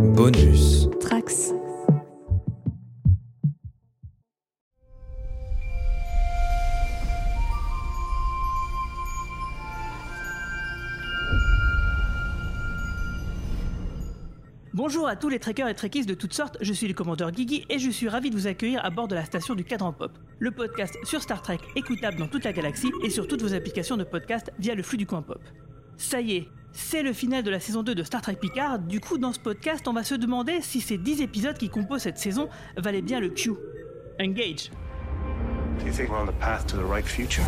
Bonus. Trax. Bonjour à tous les trekkers et trekkies de toutes sortes, je suis le commandeur Guigui et je suis ravi de vous accueillir à bord de la station du Cadran Pop, le podcast sur Star Trek écoutable dans toute la galaxie et sur toutes vos applications de podcast via le flux du coin pop. Ça y est, c'est le final de la saison 2 de Star Trek Picard, du coup dans ce podcast on va se demander si ces 10 épisodes qui composent cette saison valaient bien le Q. Engage. Do you think we're on the path to the right future?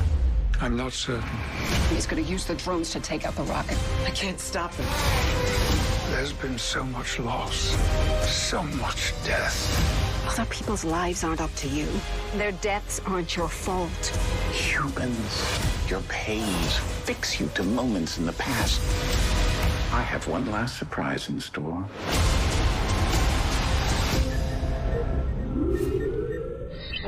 I'm not certain. He's going to use the drones to take out the rocket. I can't stop them. There's been so much loss, so much death. Other people's lives aren't up to you. Their deaths aren't your fault. Humans, your pains fix you to moments in the past. I have one last surprise in store.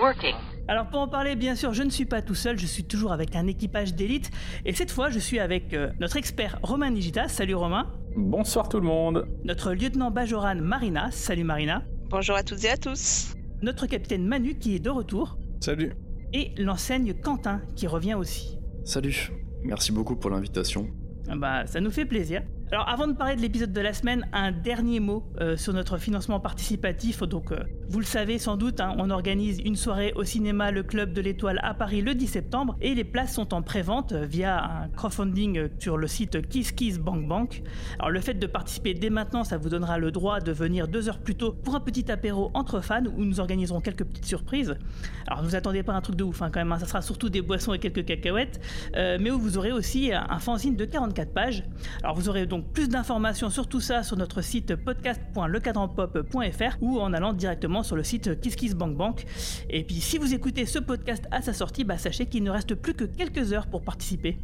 Working. Alors pour en parler, bien sûr, je ne suis pas tout seul, je suis toujours avec un équipage d'élite. Et cette fois, je suis avec euh, notre expert Romain Nigitas. Salut Romain. Bonsoir tout le monde. Notre lieutenant Bajoran Marina. Salut Marina. Bonjour à toutes et à tous. Notre capitaine Manu qui est de retour. Salut. Et l'enseigne Quentin qui revient aussi. Salut. Merci beaucoup pour l'invitation. Ah Bah, ça nous fait plaisir. Alors avant de parler de l'épisode de la semaine, un dernier mot euh, sur notre financement participatif. Donc euh, vous le savez sans doute, hein, on organise une soirée au cinéma Le Club de l'Étoile à Paris le 10 septembre et les places sont en pré-vente euh, via un crowdfunding sur le site KissKissBankBank. Alors le fait de participer dès maintenant, ça vous donnera le droit de venir deux heures plus tôt pour un petit apéro entre fans où nous organiserons quelques petites surprises. Alors ne vous attendez pas à un truc de ouf hein, quand même, hein, ça sera surtout des boissons et quelques cacahuètes, mais où vous aurez aussi un fanzine de 44 pages. Alors vous aurez donc plus d'informations sur tout ça sur notre site podcast.lecadranpop.fr ou en allant directement sur le site KissKissBankBank. Et puis si vous écoutez ce podcast à sa sortie, bah, sachez qu'il ne reste plus que quelques heures pour participer.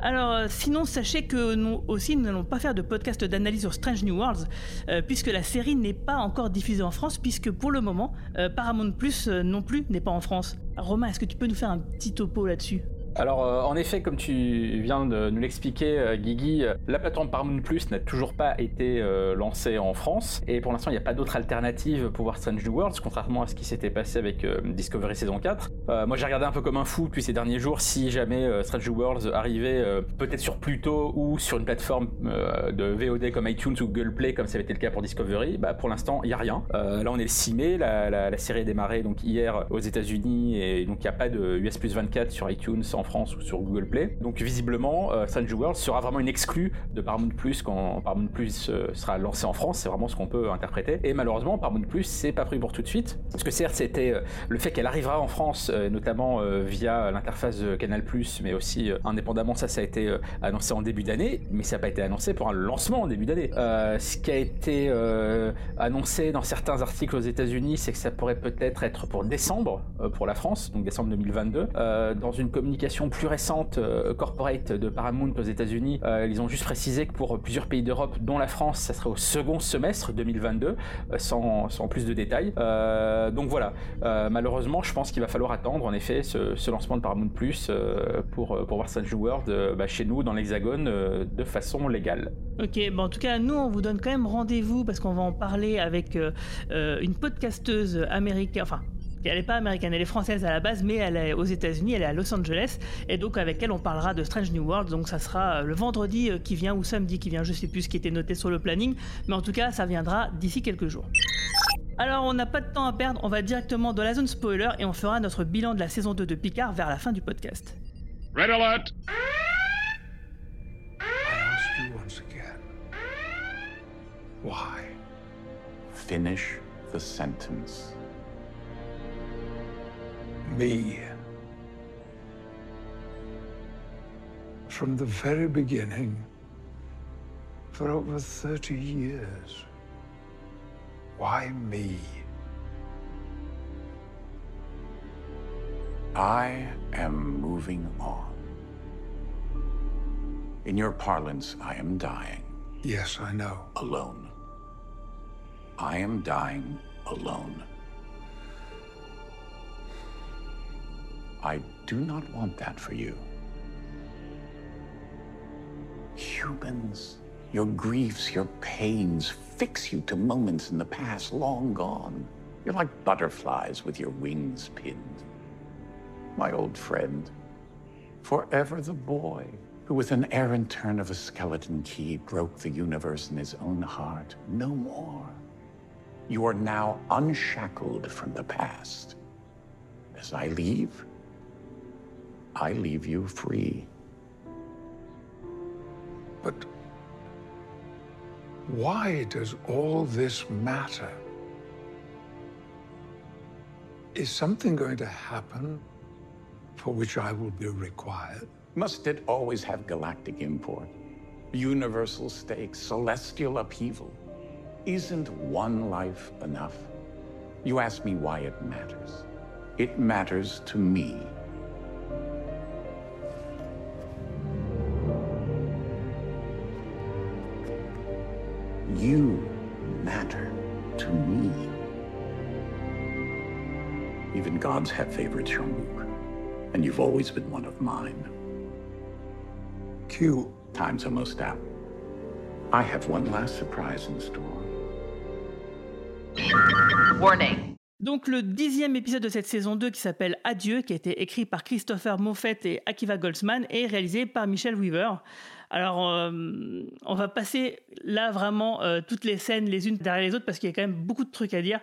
Alors, euh, sinon, sachez que nous aussi, nous n'allons pas faire de podcast d'analyse sur Strange New Worlds, euh, puisque la série n'est pas encore diffusée en France, puisque pour le moment, euh, Paramount Plus non plus n'est pas en France. Romain, est-ce que tu peux nous faire un petit topo là-dessus? Alors euh, en effet, comme tu viens de nous l'expliquer, euh, Guigui, euh, la plateforme Paramount Plus n'a toujours pas été euh, lancée en France et pour l'instant il n'y a pas d'autre alternative pour voir Strange New Worlds, contrairement à ce qui s'était passé avec Discovery saison 4. Euh, moi j'ai regardé un peu comme un fou depuis ces derniers jours si jamais Strange New Worlds arrivait peut-être sur Pluto ou sur une plateforme de VOD comme iTunes ou Google Play comme ça avait été le cas pour Discovery. Bah, pour l'instant il n'y a rien. Là on est le 6 mai, la série a démarré donc hier aux États-Unis et donc il n'y a pas de US plus 24 sur iTunes en France ou sur Google Play. Donc visiblement, euh, Strange New Worlds sera vraiment une exclue de Paramount Plus quand Paramount Plus euh, sera lancé en France. C'est vraiment ce qu'on peut interpréter. Et malheureusement, Paramount Plus c'est pas prévu pour tout de suite, parce que certes c'était euh, le fait qu'elle arrivera en France, euh, notamment via l'interface Canal Plus, mais aussi indépendamment ça, ça a été annoncé en début d'année, mais ça n'a pas été annoncé pour un lancement en début d'année. Ce qui a été annoncé dans certains articles aux États-Unis, c'est que ça pourrait peut-être être pour décembre pour la France, donc décembre 2022. Euh, dans une communication plus récente euh, corporate de Paramount aux États-Unis, euh, ils ont juste précisé que pour plusieurs pays d'Europe, dont la France, ça serait au second semestre 2022, euh, sans, plus de détails. Donc voilà, malheureusement, je pense qu'il va falloir attendre en effet ce, ce lancement de Paramount Plus pour, pour voir New World bah, chez nous dans l'Hexagone de façon légale. Ok, bon, en tout cas, nous, on vous donne quand même rendez-vous parce qu'on va en parler avec une podcasteuse américaine, enfin, elle n'est pas américaine, elle est française à la base, mais elle est aux États-Unis, elle est à Los Angeles, et donc avec elle, on parlera de Strange New World. Donc ça sera euh, le vendredi euh, qui vient ou samedi qui vient, je sais plus ce qui était noté sur le planning, mais en tout cas, ça viendra d'ici quelques jours. Alors, on n'a pas de temps à perdre, on va directement dans la zone spoiler et on fera notre bilan de la saison 2 de Picard vers la fin du podcast. Red alert! Why? Finish the sentence. Me. From the very beginning, for over 30 years. Why me? I am moving on. In your parlance, I am dying Yes, I know. alone. I am dying alone. I do not want that for you. Humans Your griefs, your pains fix you to moments in the past long gone. You're like butterflies with your wings pinned. My old friend, forever the boy who, with an errant turn of a skeleton key, broke the universe in his own heart. No more. You are now unshackled from the past. As I leave, I leave you free. But why does all this matter? Is something going to happen for which I will be required? Must it always have galactic import? Universal stakes, celestial upheaval? Isn't one life enough? You ask me why it matters. It matters to me. You matter to me. Even gods have favorites, Jean-Luc. And you've always been one of mine. Q. Time's almost out. I have one last surprise in store. Warning. Donc le dixième épisode de cette saison 2 qui s'appelle Adieu, qui a été écrit par Christopher Moffett et Akiva Goldsman et réalisé par Michel Weaver. Alors euh, on va passer là vraiment euh, toutes les scènes les unes derrière les autres parce qu'il y a quand même beaucoup de trucs à dire.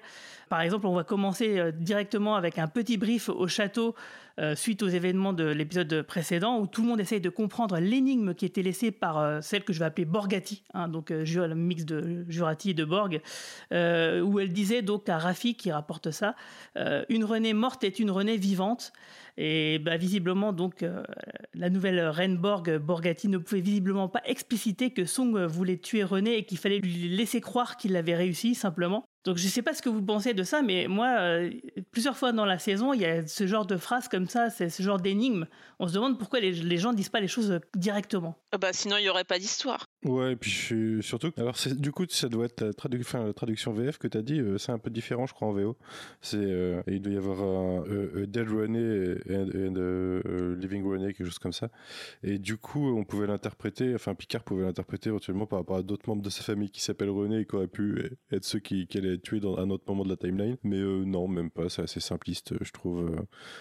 Par exemple, on va commencer euh, directement avec un petit brief au château suite aux événements de l'épisode précédent où tout le monde essaye de comprendre l'énigme qui était laissée par celle que je vais appeler Borgati, hein, donc le mix de Jurati et de Borg, où elle disait donc à Rafi qui rapporte ça, une Renée morte est une Renée vivante. Et bah, visiblement, donc, la nouvelle reine Borg, Borgati, ne pouvait visiblement pas expliciter que Song voulait tuer René et qu'il fallait lui laisser croire qu'il avait réussi simplement. Donc je ne sais pas ce que vous pensez de ça, mais moi, euh, plusieurs fois dans la saison, il y a ce genre de phrases comme ça, c'est ce genre d'énigme. On se demande pourquoi les, les gens disent pas les choses directement. Ah bah sinon il y aurait pas d'histoire. Ouais, et puis surtout, alors du coup ça doit être la, traduction VF que tu as dit, euh, c'est un peu différent je crois en VO. C'est euh, il doit y avoir un Dead René et, un Living René quelque chose comme ça. Et du coup on pouvait l'interpréter, enfin Picard pouvait l'interpréter éventuellement par rapport à d'autres membres de sa famille qui s'appellent René et qui auraient pu être ceux qui, qui allaient tuer dans un autre moment de la timeline. Mais non, même pas, c'est assez simpliste je trouve.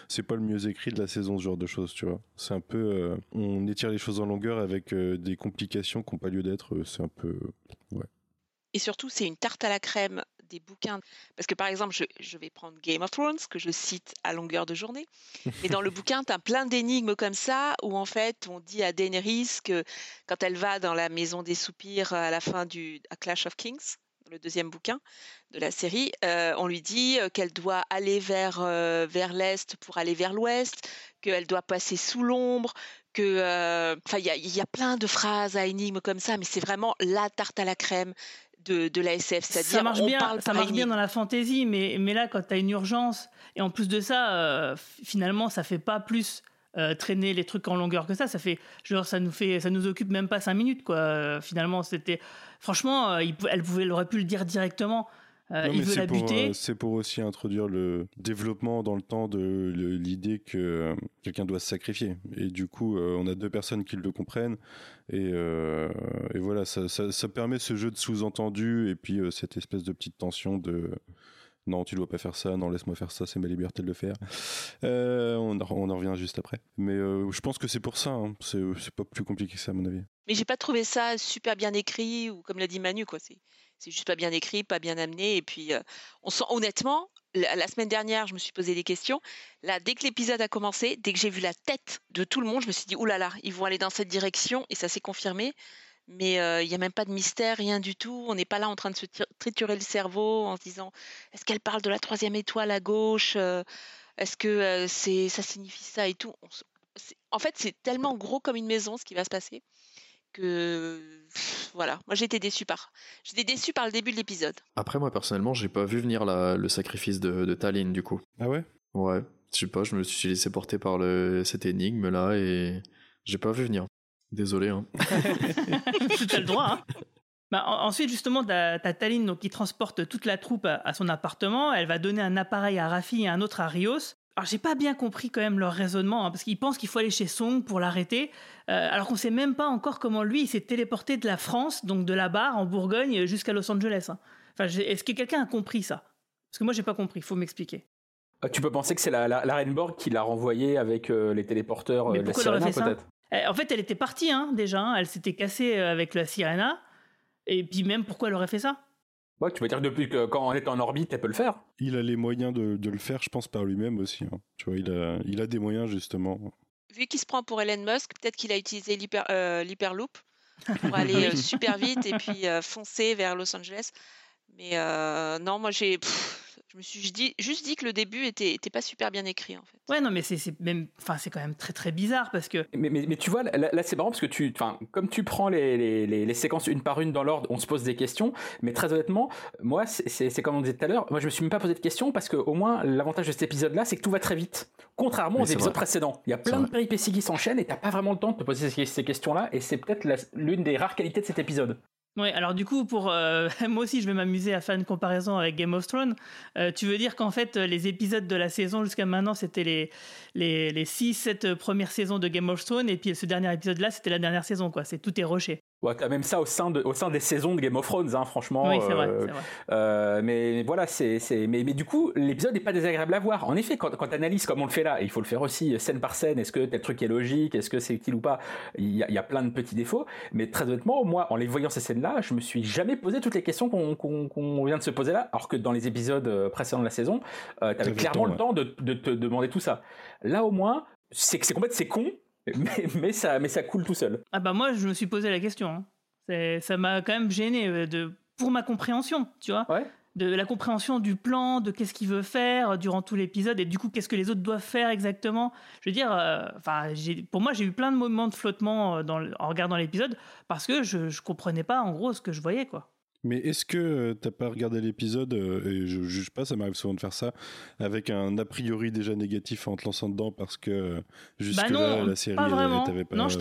c'est pas le mieux écrit de la saison ce genre de choses, tu vois. C'est un peu on étire les choses en longueur avec des complications pas lieu d'être, c'est un peu. Ouais. Et surtout, c'est une tarte à la crème des bouquins. Parce que par exemple, je, vais prendre Game of Thrones, que je cite à longueur de journée. Et dans le bouquin, tu as plein d'énigmes comme ça, où en fait, on dit à Daenerys que quand elle va dans la maison des soupirs à la fin du à Clash of Kings, le deuxième bouquin de la série, on lui dit qu'elle doit aller vers, vers l'est pour aller vers l'ouest, qu'elle doit passer sous l'ombre, que, enfin, il y a, plein de phrases à énigmes comme ça, mais c'est vraiment la tarte à la crème de, de la SF. Ça marche bien, ça marche bien dans la fantaisie, mais, mais là, quand tu as une urgence, et en plus de ça, finalement, ça fait pas plus traîner les trucs en longueur que ça. Ça fait, genre, ça nous fait, ça nous occupe même pas cinq minutes, quoi. finalement, c'était, franchement, elle pouvait, elle aurait pu le dire directement. Euh, il veut la buter. Euh, c'est pour aussi introduire le développement dans le temps de l'idée que euh, quelqu'un doit se sacrifier. Et du coup, on a deux personnes qui le comprennent. Et, et voilà, ça, ça, permet ce jeu de sous-entendu et puis cette espèce de petite tension de non, tu dois pas faire ça, non, laisse-moi faire ça, c'est ma liberté de le faire. on, on, en revient juste après. Mais je pense que c'est pour ça, hein. c'est pas plus compliqué que ça, à mon avis. Mais j'ai pas trouvé ça super bien écrit, ou comme l'a dit Manu, quoi. C'est juste pas bien écrit, pas bien amené. Et puis, on sent honnêtement, la, semaine dernière, je me suis posé des questions. Là, dès que l'épisode a commencé, dès que j'ai vu la tête de tout le monde, je me suis dit, oulala, là là, ils vont aller dans cette direction. Et ça s'est confirmé. Mais il n'y a même pas de mystère, rien du tout. On n'est pas là en train de se triturer le cerveau en se disant, est-ce qu'elle parle de la troisième étoile à gauche Est-ce que c'est ça signifie ça et tout En fait, c'est tellement gros comme une maison ce qui va se passer que voilà, moi été déçu par j'étais déçu par le début de l'épisode. Après moi personnellement, j'ai pas vu venir le sacrifice de, de Tallinn du coup. Ah ouais? Ouais, je sais pas, je me suis laissé porter par le, cette énigme là et j'ai pas vu venir. Désolé hein. T'as le droit hein. Bah, ensuite, justement, t'as Tallinn donc, qui transporte toute la troupe à, son appartement. Elle va donner un appareil à Rafi et un autre à Rios. Alors j'ai pas bien compris quand même leur raisonnement, hein, parce qu'ils pensent qu'il faut aller chez Song pour l'arrêter, euh, alors qu'on sait même pas encore comment lui il s'est téléporté de la France, donc de la barre en Bourgogne jusqu'à Los Angeles. hein. Enfin, est-ce que quelqu'un a compris ça? Parce que moi j'ai pas compris, il faut m'expliquer. Euh, Tu peux penser que c'est la, la, la qui l'a renvoyé avec euh, les téléporteurs Mais de la Sirena, peut-être? Euh, En fait, elle était partie hein, déjà, elle s'était cassée avec la Sirena, et puis même pourquoi elle aurait fait ça? Ouais, tu peux dire depuis que quand on est en orbite, elle peut le faire. Il a les moyens de, de le faire, je pense, par lui-même aussi. hein. Tu vois, il a, il a des moyens, justement. Vu qu'il se prend pour Elon Musk, peut-être qu'il a utilisé euh, l'hyperloop pour aller euh, super vite et puis euh, foncer vers Los Angeles. Mais euh, non, moi j'ai, pff, je me suis juste dit, juste dit que le début était, était pas super bien écrit en fait. Ouais, non, mais c'est même, enfin, c'est quand même très très bizarre parce que Mais, mais, mais tu vois, là, là, c'est marrant parce que tu, enfin, comme tu prends les, les, les, les séquences une par une dans l'ordre, on se pose des questions. Mais très honnêtement, moi, c'est- comme on disait tout à l'heure, moi je me suis même pas posé de questions parce que au moins l'avantage de cet épisode-là, c'est que tout va très vite. Contrairement aux épisodes vrai. précédents, il y a plein de péripéties qui s'enchaînent et t'as pas vraiment le temps de te poser ces, ces questions-là. Et c'est peut-être l'une des rares qualités de cet épisode. Ouais, alors du coup, pour euh, moi aussi, je vais m'amuser à faire une comparaison avec Game of Thrones. Euh, tu veux dire qu'en fait, euh, les épisodes de la saison jusqu'à maintenant, c'était les les les six, sept premières saisons de Game of Thrones, et puis ce dernier épisode-là, c'était la dernière saison, quoi. C'est tout est rushé. Ouais, t'as même ça au sein, de, au sein des saisons de Game of Thrones, hein, franchement. oui, c'est vrai, euh, vrai. Euh, mais voilà, c'est, c'est, mais, mais du coup, l'épisode n'est pas désagréable à voir. En effet, quand, quand tu analyses comme on le fait là, et il faut le faire aussi scène par scène, est-ce que tel truc est logique, est-ce que c'est utile ou pas, il y, a, il y a plein de petits défauts. Mais très honnêtement, moi, en les voyant ces scènes-là, je me suis jamais posé toutes les questions qu'on, vient de se poser là, alors que dans les épisodes euh, précédents de la saison, euh, t'avais T'avais clairement le le temps, de, de te demander tout ça. Là, au moins, c'est que c'est complètement c'est con, mais, mais, ça, mais ça coule tout seul. Ah bah moi, je me suis posé la question. hein. C'est- Ça m'a quand même gêné euh, de pour ma compréhension, tu vois. Ouais. De la compréhension du plan, de qu'est-ce qu'il veut faire durant tout l'épisode, et du coup, qu'est-ce que les autres doivent faire exactement. Je veux dire, euh, enfin, pour moi, j'ai eu plein de moments de flottement euh, dans en regardant l'épisode parce que je, je comprenais pas en gros ce que je voyais, quoi. Mais est-ce que euh, t'as pas regardé l'épisode, euh, et je juge pas, ça m'arrive souvent de faire ça, avec un a priori déjà négatif en te lançant dedans parce que euh, jusque-là, Bah la série, t'avait pas Non, je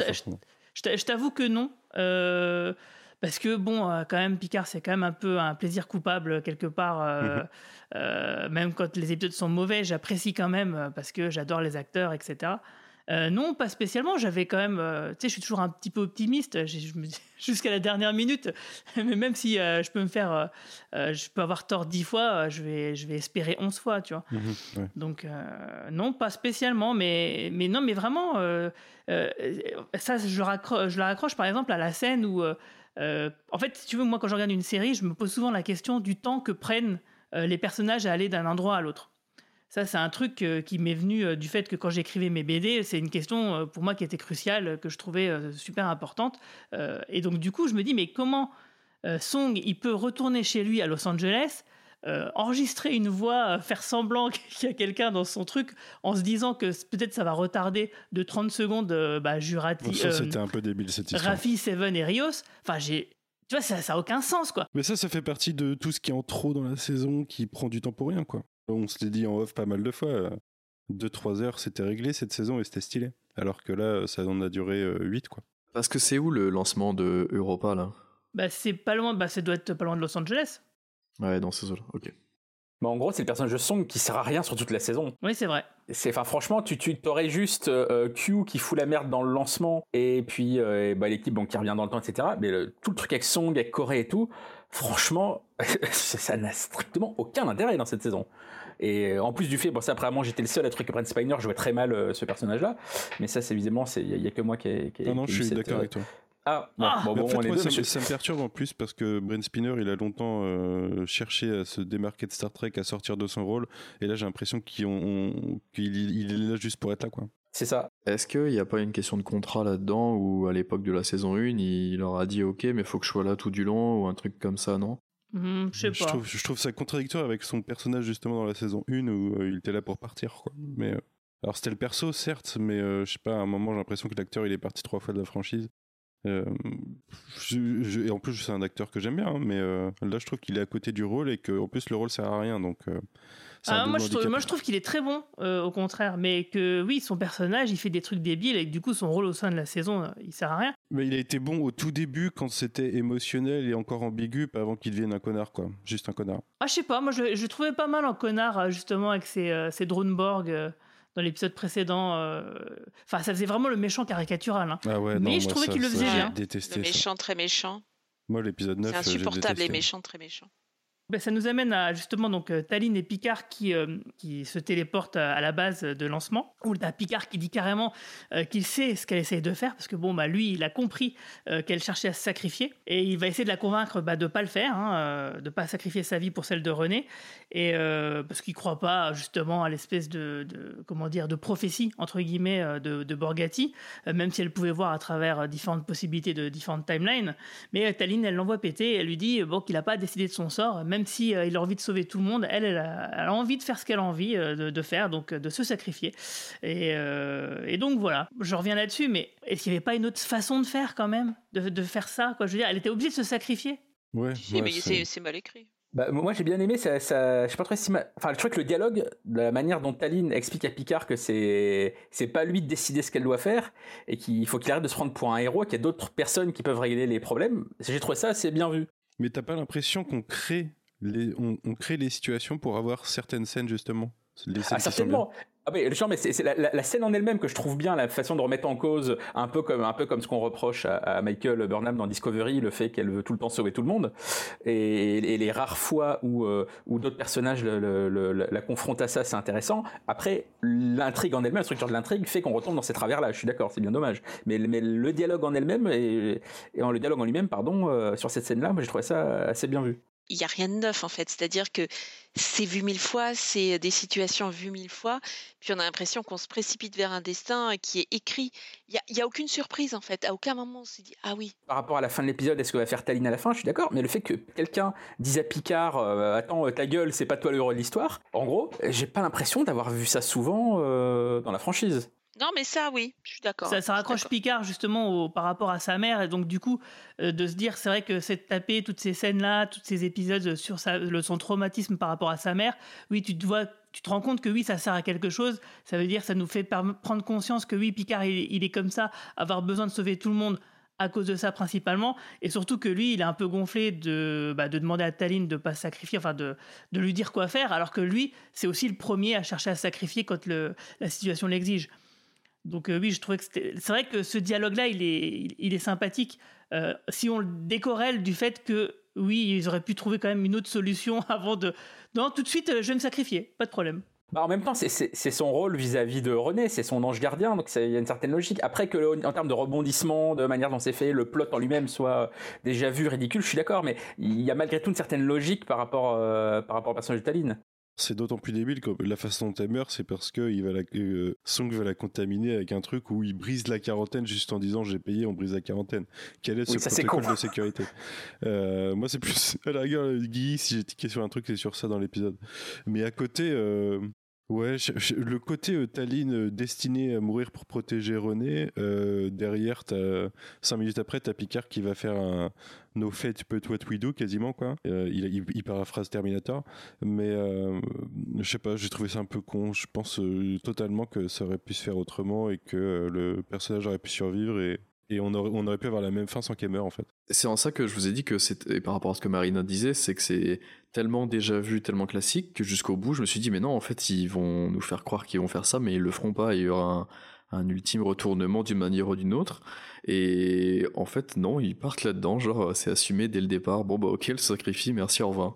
t'avoue que non. euh, parce que, bon, quand même, Picard, c'est quand même un peu un plaisir coupable, quelque part. euh, Mhm. euh, même quand les épisodes sont mauvais, j'apprécie quand même, parce que j'adore les acteurs, etc. Euh, non, pas spécialement. J'avais quand même. euh, tu sais, je suis toujours un petit peu optimiste. Jusqu'à la dernière minute. Mais même si euh, je peux me faire. je peux avoir tort dix fois, je, vais, je vais espérer onze fois, tu vois. Mhm, ouais. Donc non, pas spécialement, mais, mais non, mais vraiment, ça, je je le raccroche par exemple à la scène où, en fait, si tu veux, moi quand je regarde une série, je me pose souvent la question du temps que prennent les personnages à aller d'un endroit à l'autre. Ça, c'est un truc euh, qui m'est venu euh, du fait que quand j'écrivais mes BD, c'est une question euh, pour moi qui était cruciale, que je trouvais super importante. Et donc, du coup, je me dis, mais comment Song, il peut retourner chez lui à Los Angeles, euh, enregistrer une voix, euh, faire semblant qu'il y a quelqu'un dans son truc, en se disant que peut-être ça va retarder de 30 secondes euh, bah, Jurati, Bon, ça, c'était un peu débile cette histoire. Rafi, Seven et Rios. Enfin, j'ai. Tu vois, ça n'a aucun sens, quoi. Mais ça, ça fait partie de tout ce qui est en trop dans la saison, qui prend du temps pour rien, quoi. On se l'est dit en off pas mal de fois. 2-3 heures, c'était réglé cette saison et c'était stylé. Alors que là, ça en a duré 8, quoi. Parce que c'est où le lancement de Europa là? Bah, c'est pas loin, bah, ça doit être pas loin de Los Angeles. Ouais, dans ces eaux-là, ok. Mais en gros, c'est le personnage de Song qui sert à rien sur toute la saison. Oui, c'est vrai. C'est, enfin, franchement, tu, tu t'aurais juste euh, Q qui fout la merde dans le lancement et puis euh, et bah, l'équipe bon, qui revient dans le temps, etc. Mais le- tout le truc avec Song, avec Corée et tout, franchement, ça n'a strictement aucun intérêt dans cette saison. Et euh, en plus du fait, bon, ça, moi, j'étais le seul à trouver que Brent Spiner jouait très mal euh, ce personnage-là. Mais ça, c'est visiblement, il n'y a, que moi qui ai. qui Non, non, qui je suis d'accord euh, avec toi. Ah, bon, Ah bon, Mais bon, en fait, on est moi, deux, ça, me, ça me perturbe en plus parce que Brent Spinner, il a longtemps euh, cherché à se démarquer de Star Trek, à sortir de son rôle. Et là, j'ai l'impression qu'il on- qu'il- il est là juste pour être là, quoi. C'est ça. Est-ce qu'il n'y a pas une question de contrat là-dedans où à l'époque de la saison 1, il leur a dit ok, mais faut que je sois là tout du long ou un truc comme ça, non? Hmm, je sais Je pas. trouve, je trouve ça contradictoire avec son personnage justement dans la saison 1 où euh, il était là pour partir, quoi. Mais euh, alors c'était le perso, certes, mais euh, je sais pas, à un moment, j'ai l'impression que l'acteur il est parti trois fois de la franchise. Euh, je- je- et en plus, c'est un acteur que j'aime bien, hein, mais euh, là, je trouve qu'il est à côté du rôle et qu'en plus, le rôle sert à rien. Donc, euh, Ah, moi, je trouve, handicap. moi, je trouve qu'il est très bon, euh, au contraire. Mais que oui, son personnage, il fait des trucs débiles et que du coup, son rôle au sein de la saison, euh, il sert à rien. Mais il a été bon au tout début quand c'était émotionnel et encore ambigu, pas avant qu'il devienne un connard, quoi. Juste un connard. Ah, je sais pas, moi, je, je trouvais pas mal en connard, euh, justement, avec ses, euh, ses Droneborg euh, dans l'épisode précédent. euh. Enfin, ça faisait vraiment le méchant caricatural. hein. Ah ouais, Mais non, je moi, trouvais ça- qu'il le faisait bien. détesté Le ça. méchant très méchant. Moi, l'épisode 9, C'est insupportable, les méchants très méchants. Ben, ça nous amène à justement donc euh, Taline et Picard qui, euh, qui se téléportent à, la base de lancement. Où t'as Picard qui dit carrément euh, qu'il sait ce qu'elle essaye de faire parce que bon bah lui il a compris qu'elle cherchait à se sacrifier et il va essayer de la convaincre bah, de pas le faire, hein, de pas sacrifier sa vie pour celle de René et parce qu'il croit pas justement à l'espèce de, comment dire de prophétie entre guillemets de, de Borgatti, même si elle pouvait voir à travers différentes possibilités de différentes timelines. Mais Taline, elle l'envoie péter. Elle lui dit bon, qu'il n'a pas décidé de son sort, même si euh, il a envie de sauver tout le monde. Elle, elle a, elle a envie de faire ce qu'elle a envie euh, de, de faire, donc euh, de se sacrifier. Et, euh, et donc voilà, je reviens là-dessus. Mais est-ce qu'il n'y avait pas une autre façon de faire quand même, de, de faire ça quoi Je veux dire, elle était obligée de se sacrifier. Ouais, Si, ouais, mais c'est- mal écrit. Bah, moi j'ai bien aimé ça, ça je sais pas trop si ma- enfin je trouve que le dialogue de la manière dont Taline explique à Picard que c'est c'est pas lui de décider ce qu'elle doit faire et qu'il faut qu'il arrête de se prendre pour un héros qu'il y a d'autres personnes qui peuvent régler les problèmes j'ai trouvé ça assez bien vu Mais t'as pas l'impression qu'on crée les, on, on crée les situations pour avoir certaines scènes justement. Les scènes ah, certainement ah mais, genre, mais c'est la, scène en elle-même que je trouve bien, la façon de remettre en cause, un peu comme, un peu comme ce qu'on reproche à, à Michael Burnham dans Discovery, le fait qu'elle veut tout le temps sauver tout le monde, et, et les rares fois où, euh, où d'autres personnages le- le- le- la confrontent à ça, c'est intéressant. Après, l'intrigue en elle-même, la structure de l'intrigue fait qu'on retombe dans ces travers-là, je suis d'accord, c'est bien dommage. Mais, mais le dialogue en elle-même, et, le dialogue en lui-même, pardon, euh, sur cette scène-là, moi j'ai trouvé ça assez bien vu. Il n'y a rien de neuf en fait. C'est-à-dire que c'est vu mille fois, c'est des situations vues mille fois, puis on a l'impression qu'on se précipite vers un destin qui est écrit. Il n'y a, aucune surprise en fait. À aucun moment on s'est dit ah oui. par rapport à la fin de l'épisode, est-ce que va faire Taline à la fin? Je suis d'accord, mais le fait que quelqu'un dise à Picard euh, Attends, euh, ta gueule, c'est pas toi le héros de l'histoire, en gros, j'ai pas l'impression d'avoir vu ça souvent euh, dans la franchise. Non mais ça oui, je suis d'accord. Ça, ça raccroche. Picard justement au- par rapport à sa mère et donc du coup euh, de se dire c'est vrai que c'est de taper toutes ces scènes là, tous ces épisodes sur sa- le, son traumatisme par rapport à sa mère. Oui, tu te vois, tu te rends compte que oui ça sert à quelque chose. Ça veut dire ça nous fait prendre conscience que oui Picard il, il est comme ça, avoir besoin de sauver tout le monde à cause de ça principalement et surtout que lui il est un peu gonflé de, bah, de demander à Taline de pas se sacrifier, enfin de, de lui dire quoi faire alors que lui c'est aussi le premier à chercher à sacrifier quand le, la situation l'exige. Donc euh, oui, je trouvais que. C'est vrai que ce dialogue-là, il est, il, est sympathique. Euh, si on le décorrèle du fait que, oui, ils auraient pu trouver quand même une autre solution avant de... Non, tout de suite, euh, je vais me sacrifier, pas de problème. Bah, en même temps, c'est- son rôle vis-à-vis de René, c'est son ange gardien, donc il y a une certaine logique. Après que, en termes de rebondissement, de manière dont c'est fait, le plot en lui-même soit déjà vu ridicule, je suis d'accord, mais il y a malgré tout une certaine logique par rapport, par rapport au personnage de Taline. C'est d'autant plus débile que la façon dont elle meurt, c'est parce que il va la, euh, Song va la contaminer avec un truc où il brise la quarantaine juste en disant j'ai payé, on brise la quarantaine. Quel est Oui, ce protocole de sécurité? Euh, Moi, c'est plus à la rigueur, Guy, si j'ai tiqué sur un truc, c'est sur ça dans l'épisode. Mais à côté, euh, ouais, le côté euh, euh, destiné à mourir pour protéger René, euh, derrière, t'as, cinq minutes après, t'as Picard qui va faire un No fate but what we do quasiment quoi. Euh, il, il, il paraphrase Terminator, mais je sais pas, j'ai trouvé ça un peu con. Je pense totalement que ça aurait pu se faire autrement et que le personnage aurait pu survivre et, et on, aurait, on aurait pu avoir la même fin sans qu'elle meure en fait. C'est en ça que je vous ai dit que et par rapport à ce que Marina disait, c'est que c'est tellement déjà vu, tellement classique, que jusqu'au bout, je me suis dit, mais non, en fait, ils vont nous faire croire qu'ils vont faire ça, mais ils le feront pas, il y aura un, un ultime retournement d'une manière ou d'une autre. Et en fait, non, ils partent là-dedans, genre, c'est assumé dès le départ, bon bah ok, le sacrifie, merci, au revoir.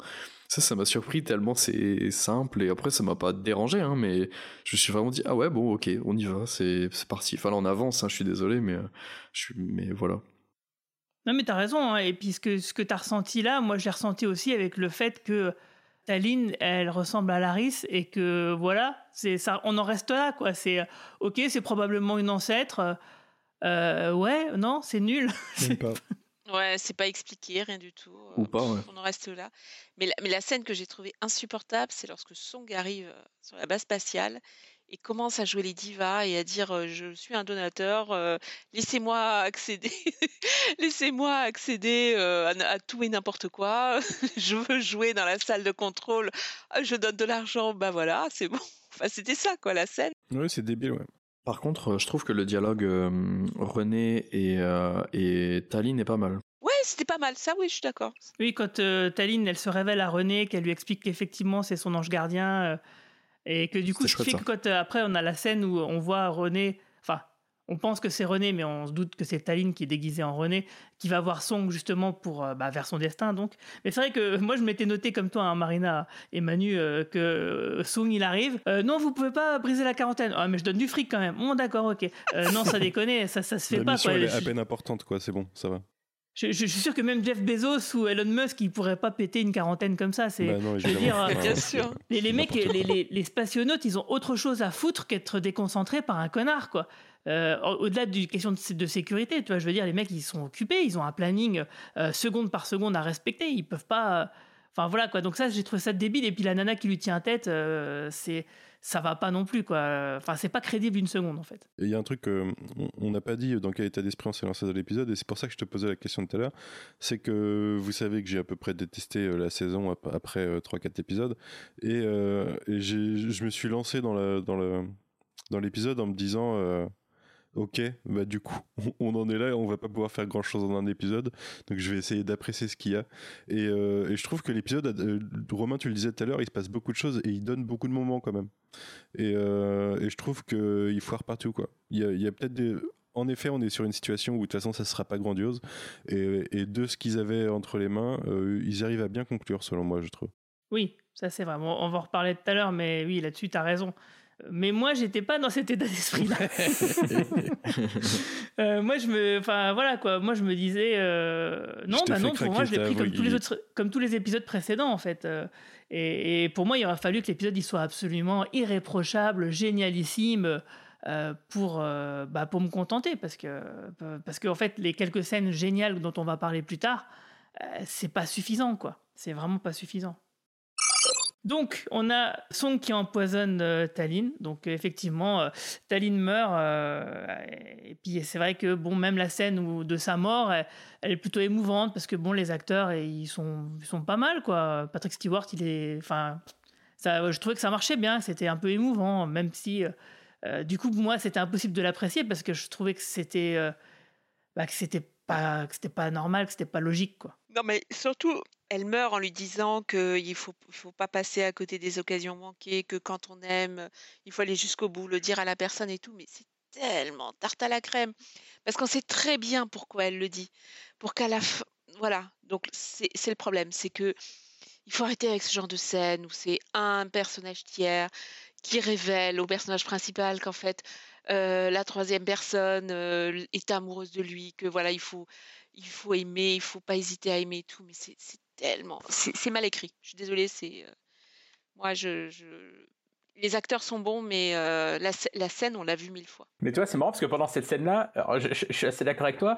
Ça, ça m'a surpris tellement c'est simple, et après, ça m'a pas dérangé, hein, mais je me suis vraiment dit, ah ouais, bon, ok, on y va, c'est c'est parti. Enfin, là, on avance, hein, je suis désolé, mais, euh, je suis, mais voilà. Non, mais t'as raison. hein, Et puis ce que, ce que t'as ressenti là, moi j'ai ressenti aussi avec le fait que Taline, elle ressemble à Laris et que voilà, c'est ça, on en reste là quoi. C'est ok, c'est probablement une ancêtre. Euh, ouais, non, c'est nul. Même pas. Ouais, c'est pas expliqué, rien du tout. Ou Euh, pas, ouais. On en reste là. Mais la, mais la scène que j'ai trouvée insupportable, c'est lorsque Song arrive euh, sur la base spatiale et commence à jouer les divas et à dire euh, je suis un donateur, euh, laissez-moi accéder, laissez-moi accéder à, à tout et n'importe quoi, je veux jouer dans la salle de contrôle, Ah, je donne de l'argent, bah voilà, c'est bon. Enfin, c'était ça quoi la scène. Ouais, c'est débile, ouais. Par contre, euh, je trouve que le dialogue euh, René et, euh, et Tali n'est pas mal. Ouais, c'était pas mal, ça oui, je suis d'accord. Oui, quand euh, Taline, elle se révèle à René, qu'elle lui explique qu'effectivement c'est son ange gardien, euh, et que du coup, chouette, fait que quand euh, après on a la scène où on voit René, enfin, on pense que c'est René, mais on se doute que c'est Taline qui est déguisée en René, qui va voir Song justement pour euh, bah, vers son destin donc. Mais c'est vrai que moi je m'étais noté comme toi, hein, Marina et Manu, euh, que Song il arrive. Euh, non, vous pouvez pas briser la quarantaine. Ah, mais je donne du fric quand même. Bon, d'accord, ok. Euh, non, ça déconne, ça, ça se fait La pas. mission, Quoi. elle est à Je- peine importante, quoi. C'est bon, ça va. je, je- je suis sûr que même Jeff Bezos ou Elon Musk, ils pourraient pas péter une quarantaine comme ça. C'est, Bah non, je veux dire, Bien sûr. les, les mecs, les, les, les spationautes, ils ont autre chose à foutre qu'être déconcentrés par un connard, quoi. Euh, au- au-delà d'une question de, sécurité, tu vois, je veux dire, les mecs, ils sont occupés, ils ont un planning euh, seconde par seconde à respecter, ils peuvent pas. euh, Enfin voilà quoi. Donc ça, j'ai trouvé ça débile. Et puis la nana qui lui tient tête, c'est ça va pas non plus quoi. Enfin, c'est pas crédible une seconde en fait. Il y a un truc qu'on on n'a pas dit dans quel état d'esprit on s'est lancé dans l'épisode, et c'est pour ça que je te posais la question tout à l'heure. C'est que vous savez que j'ai à peu près détesté la saison ap- après euh, 3-4 épisodes, et, je me suis lancé dans dans l'épisode en me disant. Ok, bah du coup, on en est là, on va pas pouvoir faire grand chose en un épisode, donc je vais essayer d'apprécier ce qu'il y a. Et, euh, et je trouve que l'épisode, euh, Romain, tu le disais tout à l'heure, il se passe beaucoup de choses et il donne beaucoup de moments quand même. Et, euh, et je trouve qu'il foire partout, quoi. Il y a, peut-être des. En effet, on est sur une situation où de toute façon ça sera pas grandiose. Et, et de ce qu'ils avaient entre les mains, ils arrivent à bien conclure, selon moi, je trouve. Oui, ça c'est vraiment. On va en reparler tout à l'heure, mais oui, là-dessus, tu as raison. Mais moi, j'étais pas dans cet état d'esprit-là. Euh, moi, je me, enfin voilà quoi. Moi, je me disais, euh, non, bah non. Pour moi, je l'ai pris comme tous les autres, comme tous les épisodes précédents en fait. Euh, et, et pour moi, il aurait fallu que l'épisode il soit absolument irréprochable, génialissime. euh, pour, bah, pour me contenter parce que parce que en fait les quelques scènes géniales dont on va parler plus tard c'est pas suffisant quoi c'est vraiment pas suffisant donc, on a Song qui empoisonne euh. Donc, euh, effectivement, euh, meurt. euh, et puis, c'est vrai que, bon, même la scène de sa mort, elle, est plutôt émouvante parce que, bon, les acteurs, ils sont, ils sont pas mal, quoi. Patrick Stewart, il est. Enfin, je trouvais que ça marchait bien, c'était un peu émouvant, même si. euh, du coup, moi, c'était impossible de l'apprécier parce que je trouvais que c'était. bah, que c'était pas, que c'était pas normal, que c'était pas logique, quoi. Non, mais surtout, elle meurt en lui disant qu'il faut, faut pas passer à côté des occasions manquées, que quand on aime, il faut aller jusqu'au bout, le dire à la personne et tout. Mais c'est tellement tarte à la crème. Parce qu'on sait très bien pourquoi elle le dit. Pour qu'à la fin. Voilà. Donc, c'est le problème. C'est que il faut arrêter avec ce genre de scène où c'est un personnage tiers qui révèle au personnage principal qu'en fait, euh, la troisième personne euh, est amoureuse de lui, que voilà, il faut, il faut aimer, il faut pas hésiter à aimer et tout, mais c'est tellement, c'est mal écrit. Je suis désolée, c'est euh, moi, les acteurs sont bons, mais euh, la, sc- la scène, on l'a vu mille fois. Mais tu vois, c'est marrant parce que pendant cette scène-là, je, suis assez d'accord avec toi,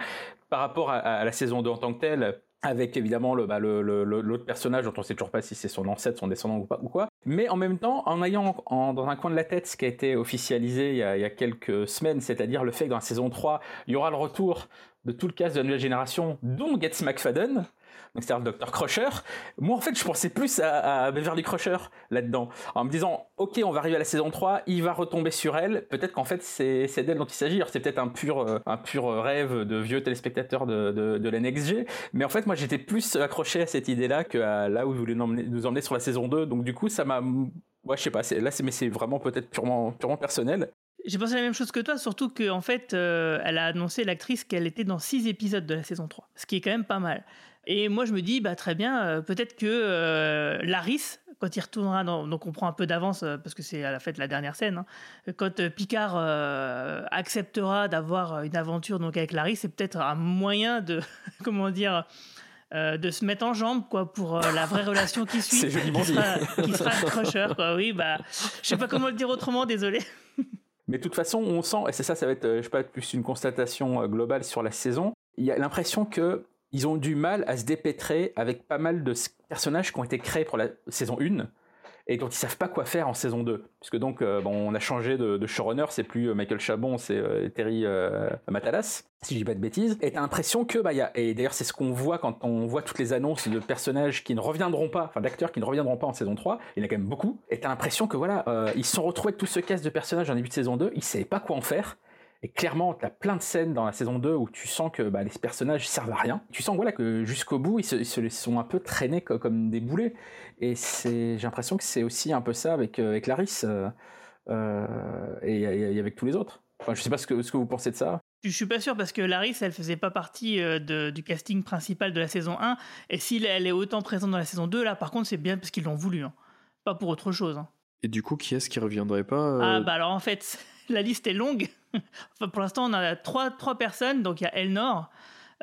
par rapport à, la saison 2 en tant que telle, avec évidemment le, bah, le- le- l'autre personnage dont on sait toujours pas si c'est son ancêtre, son descendant ou, pas, ou quoi. Mais en même temps, en ayant dans un coin de la tête ce qui a été officialisé il y a, il y a quelques semaines, c'est-à-dire le fait que dans la saison 3, il y aura le retour de tout le cast de la nouvelle génération, dont Getz McFadden, donc c'est-à-dire le Dr Crusher. Moi, en fait, je pensais plus à, à Beverly Crusher là-dedans, en me disant, ok, on va arriver à la saison 3, il va retomber sur elle. Peut-être qu'en fait, c'est c'est d'elle dont il s'agit. C'est peut-être un pur, euh, un pur rêve de vieux téléspectateurs de, de, la. Mais en fait, moi, j'étais plus accroché à cette idée-là que là où vous voulez nous emmener, sur la saison 2. Donc, du coup, ça m'a. Ouais, je sais pas, là, c'est- mais c'est vraiment peut-être purement, purement personnel. J'ai pensé la même chose que toi, surtout qu'en en fait, euh, elle a annoncé l'actrice qu'elle était dans six épisodes de la saison 3, ce qui est quand même pas mal. Et moi, je me dis, bah très bien, euh, peut-être que euh, Laris, quand il retournera dans. Donc, on prend un peu d'avance, parce que c'est à la fête la dernière scène. hein. quand Picard acceptera d'avoir une aventure donc, avec Laris, c'est peut-être un moyen de. comment dire euh, de se mettre en jambe quoi pour euh, la vraie relation qui suit qui sera, qui sera crusher quoi oui bah je sais pas comment le dire autrement désolé Mais de toute façon, on sent, et c'est ça, ça va être, euh, je sais pas, plus une constatation euh, globale sur la saison. Il y a l'impression que ils ont du mal à se dépêtrer avec pas mal de personnages qui ont été créés pour la saison 1 et dont ils savent pas quoi faire en saison 2. Puisque donc, euh, on a changé de, showrunner, c'est plus euh, Michael Chabon, c'est euh, Terry Matalas, si je dis pas de bêtises. Et t'as l'impression que, bah, et d'ailleurs, c'est ce qu'on voit quand on voit toutes les annonces de personnages qui ne reviendront pas, enfin d'acteurs qui ne reviendront pas en saison 3, il y en a quand même beaucoup. Et t'as l'impression que, voilà, ils se sont retrouvés avec tout ce cast de personnages en début de saison 2, ils savaient pas quoi en faire. Et clairement, tu as plein de scènes dans la saison 2 où tu sens que bah, les personnages servent à rien. Tu sens voilà, que jusqu'au bout, ils se, ils se, sont un peu traînés comme, comme des boulets. Et j'ai l'impression que c'est aussi un peu ça avec, euh, avec Laris euh, euh, et, avec tous les autres. Enfin, je sais pas ce que, ce que vous pensez de ça. Je suis pas sûr parce que Laris, elle faisait pas partie euh, de, du casting principal de la saison 1. Et si elle est autant présente dans la saison 2, là, par contre, c'est bien parce qu'ils l'ont voulu. Hein. Pas pour autre chose. Hein. Et du coup, qui est-ce qui reviendrait pas euh... Ah, bah alors en fait, la liste est longue. enfin, pour l'instant, on a trois, trois personnes. Donc il y a Elnor,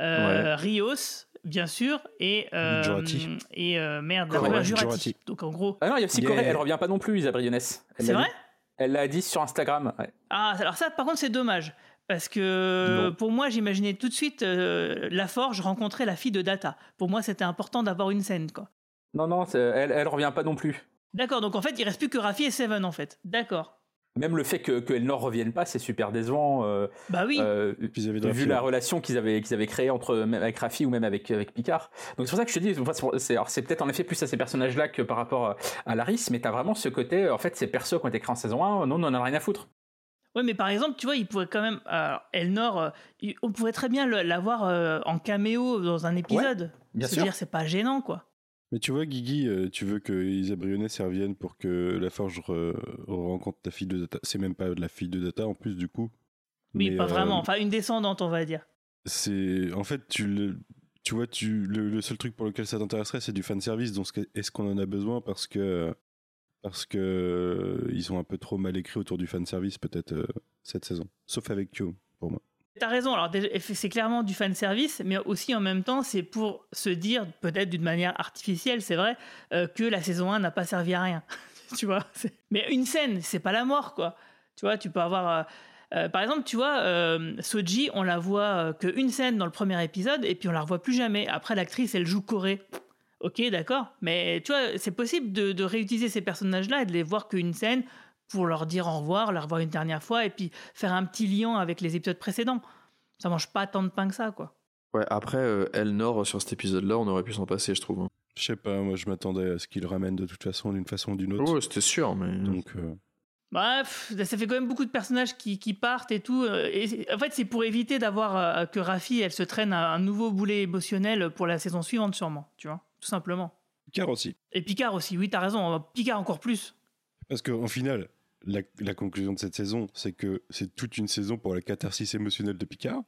euh, ouais. Rios, bien sûr, et. Euh, Jurati. Et euh, merde, Corée, ouais, Jurati. Jurati. Donc en gros. Ah non, il y a aussi Corée, est- elle revient pas non plus, Isabelle C'est vrai dit- Elle l'a dit sur Instagram. ouais. Ah, alors ça, par contre, c'est dommage. Parce que Non. pour moi, j'imaginais tout de suite euh, La Forge rencontrer la fille de Data. Pour moi, c'était important d'avoir une scène, quoi. Non, non, elle, elle revient pas non plus. D'accord, donc en fait, il reste plus que Rafi et Seven, en fait. D'accord. Même le fait que, que Elnor revienne pas, c'est super décevant. euh, Bah oui. euh, vu la ouais. relation qu'ils avaient, qu'ils avaient créée entre même avec Rafi ou même avec, avec Picard. Donc c'est pour ça que je te dis, enfin, c'est- peut-être en effet plus à ces personnages-là que par rapport à Laris, mais t'as vraiment ce côté, en fait, ces persos qui ont été créés en saison 1, non, on en a rien à foutre. Ouais, mais par exemple, tu vois, il pourrait quand même. Alors, Elnor, euh, il- on pourrait très bien l'avoir euh, en caméo dans un épisode. bien Se sûr. dire, c'est pas gênant, quoi. Mais tu vois, Guigui, euh, tu veux que Isa Briones revienne pour que la Forge re- rencontre la fille de Data? C'est même pas de la fille de Data en plus, du coup. Oui, Mais, pas euh, vraiment. Enfin, une descendante, on va dire. c'est en fait tu le tu vois tu le, le seul truc pour lequel ça t'intéresserait c'est du fan service donc est-ce qu'on en a besoin? Parce que parce que euh, ils ont un peu trop mal écrit autour du fan service peut-être euh, cette saison sauf avec Kyo pour moi T'as raison, alors c'est clairement du fan service, mais aussi en même temps, c'est pour se dire, peut-être d'une manière artificielle, c'est vrai, euh, que la saison 1 n'a pas servi à rien. tu vois Mais une scène, c'est pas la mort, quoi. Tu vois, tu peux avoir. euh, euh, par exemple, tu vois, Soji, on la voit qu'une scène dans le premier épisode, et puis on la revoit plus jamais. Après, l'actrice, elle joue Corée. Ok, d'accord. Mais tu vois, c'est possible de, de réutiliser ces personnages-là et de les voir qu'une scène pour leur dire au revoir, leur revoir une dernière fois, et puis faire un petit lien avec les épisodes précédents. Ça mange pas tant de pain que ça, quoi. Ouais, après, euh, Elnor, sur cet épisode-là, on aurait pu s'en passer, je trouve. hein. je sais pas moi je m'attendais à ce qu'ils le ramènent de toute façon d'une façon ou d'une autre Ouais, c'était sûr, mais. donc euh, Bref, ça fait quand même beaucoup de personnages qui, qui partent et tout. euh, Et en fait, c'est pour éviter d'avoir euh, que Rafi, elle se traîne à un nouveau boulet émotionnel pour la saison suivante, sûrement. Tu vois, tout simplement. Car aussi Et Picard aussi, oui, t'as raison. Picard encore plus. parce qu'en final la, conclusion de cette saison c'est que c'est toute une saison pour la catharsis émotionnelle de Picard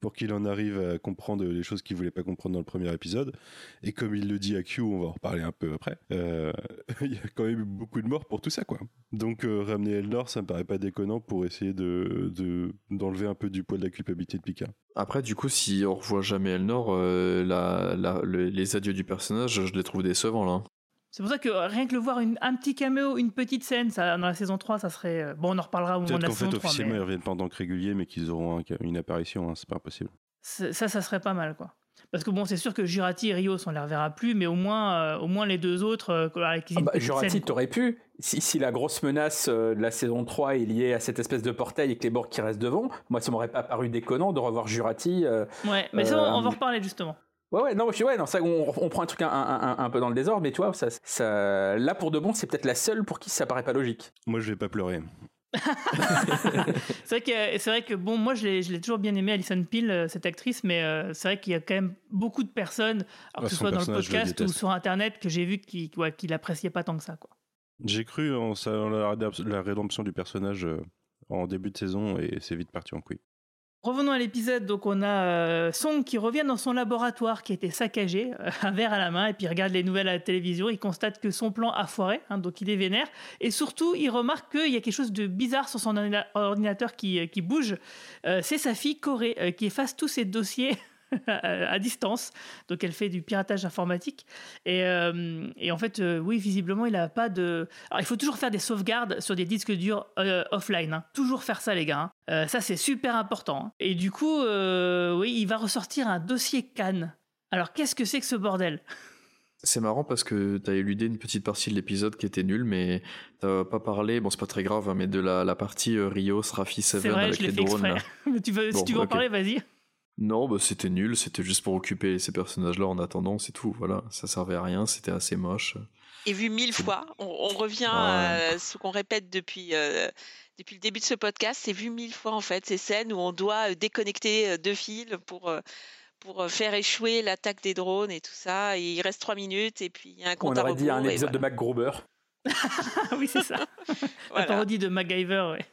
pour qu'il en arrive à comprendre les choses qu'il voulait pas comprendre dans le premier épisode. Et comme il le dit à Q, on va en reparler un peu après, euh, il y a quand même beaucoup de morts pour tout ça, quoi. Donc euh, ramener Elnor, ça me paraît pas déconnant pour essayer de de- d'enlever un peu du poids de la culpabilité de Picard. Après, du coup, si on revoit jamais Elnor, euh, les adieux du personnage, je les trouve décevants, là. C'est pour ça que euh, rien que le voir une- un petit caméo, une petite scène, ça, dans la saison 3, ça serait. euh, Bon, on en reparlera au moment de Peut-être la qu'en saison fait, 3. officiellement, mais ils reviennent pas en tant que réguliers, mais qu'ils auront un- une apparition, hein, c'est pas impossible. ça, ça, serait pas mal, quoi. Parce que bon, c'est sûr que Jurati et Rios, on les reverra plus, mais au moins, euh, au moins les deux autres, euh, Ah bah, Jurati, t'aurais pu. Si, si la grosse menace euh, de la saison 3 est liée à cette espèce de portail et que les bords qui restent devant, moi, ça m'aurait pas paru déconnant de revoir Jurati. euh, Ouais, mais ça, on- on va en reparler justement. Ouais, ouais, non, je suis, ouais, non, ça, on, on prend un truc un, un- un- un peu dans le désordre, mais tu vois, ça, ça, là, pour de bon, c'est peut-être la seule pour qui ça paraît pas logique. Moi, je vais pas pleurer. C'est vrai que, c'est vrai que bon, moi je l'ai, je l'ai toujours bien aimé, Alison Peel, euh, cette actrice, mais euh, c'est vrai qu'il y a quand même beaucoup de personnes, alors Ah, que ce soit dans le podcast ou sur internet, que j'ai vu qui, ouais, qui l'appréciaient pas tant que ça, quoi. J'ai cru en, la rédemption du personnage euh, en début de saison et c'est vite parti en couille. Revenons à l'épisode, donc on a euh, Song qui revient dans son laboratoire qui était saccagé, euh, un verre à la main, et puis il regarde les nouvelles à la télévision, il constate que son plan a foiré, hein, donc il est vénère, et surtout il remarque qu'il y a quelque chose de bizarre sur son ordina- ordinateur qui, euh, bouge, c'est sa fille Corée qui efface tous ses dossiers à distance, donc elle fait du piratage informatique, et, euh, et en fait, euh, oui, visiblement il n'a pas de... Alors il faut toujours faire des sauvegardes sur des disques durs euh, offline, hein. toujours faire ça les gars, hein. Ça c'est super important. hein. Et du coup, oui, il va ressortir un dossier Cannes. Alors qu'est-ce que c'est que ce bordel? C'est marrant parce que tu as éludé une petite partie de l'épisode qui était nulle, mais t'as pas parlé, bon c'est pas très grave, hein, mais de la, la partie euh, Rio, Rafi, Seven vrai, avec je les fait drones. là. Mais tu veux, si tu veux en parler, vas-y. Non, bah, c'était nul, c'était juste pour occuper ces personnages-là en attendant, c'est tout, voilà, ça servait à rien, c'était assez moche. Et vu mille fois, on, on revient Ouais. à ce qu'on répète depuis, euh, depuis le début de ce podcast, c'est vu mille fois en fait, ces scènes où on doit euh, déconnecter euh, deux fils pour, pour faire échouer l'attaque des drones et tout ça. Et il reste trois minutes et puis il y a un compte On à aurait dit un épisode de voilà. MacGruber. Ah oui, c'est ça. La Voilà. parodie de MacGyver, ouais.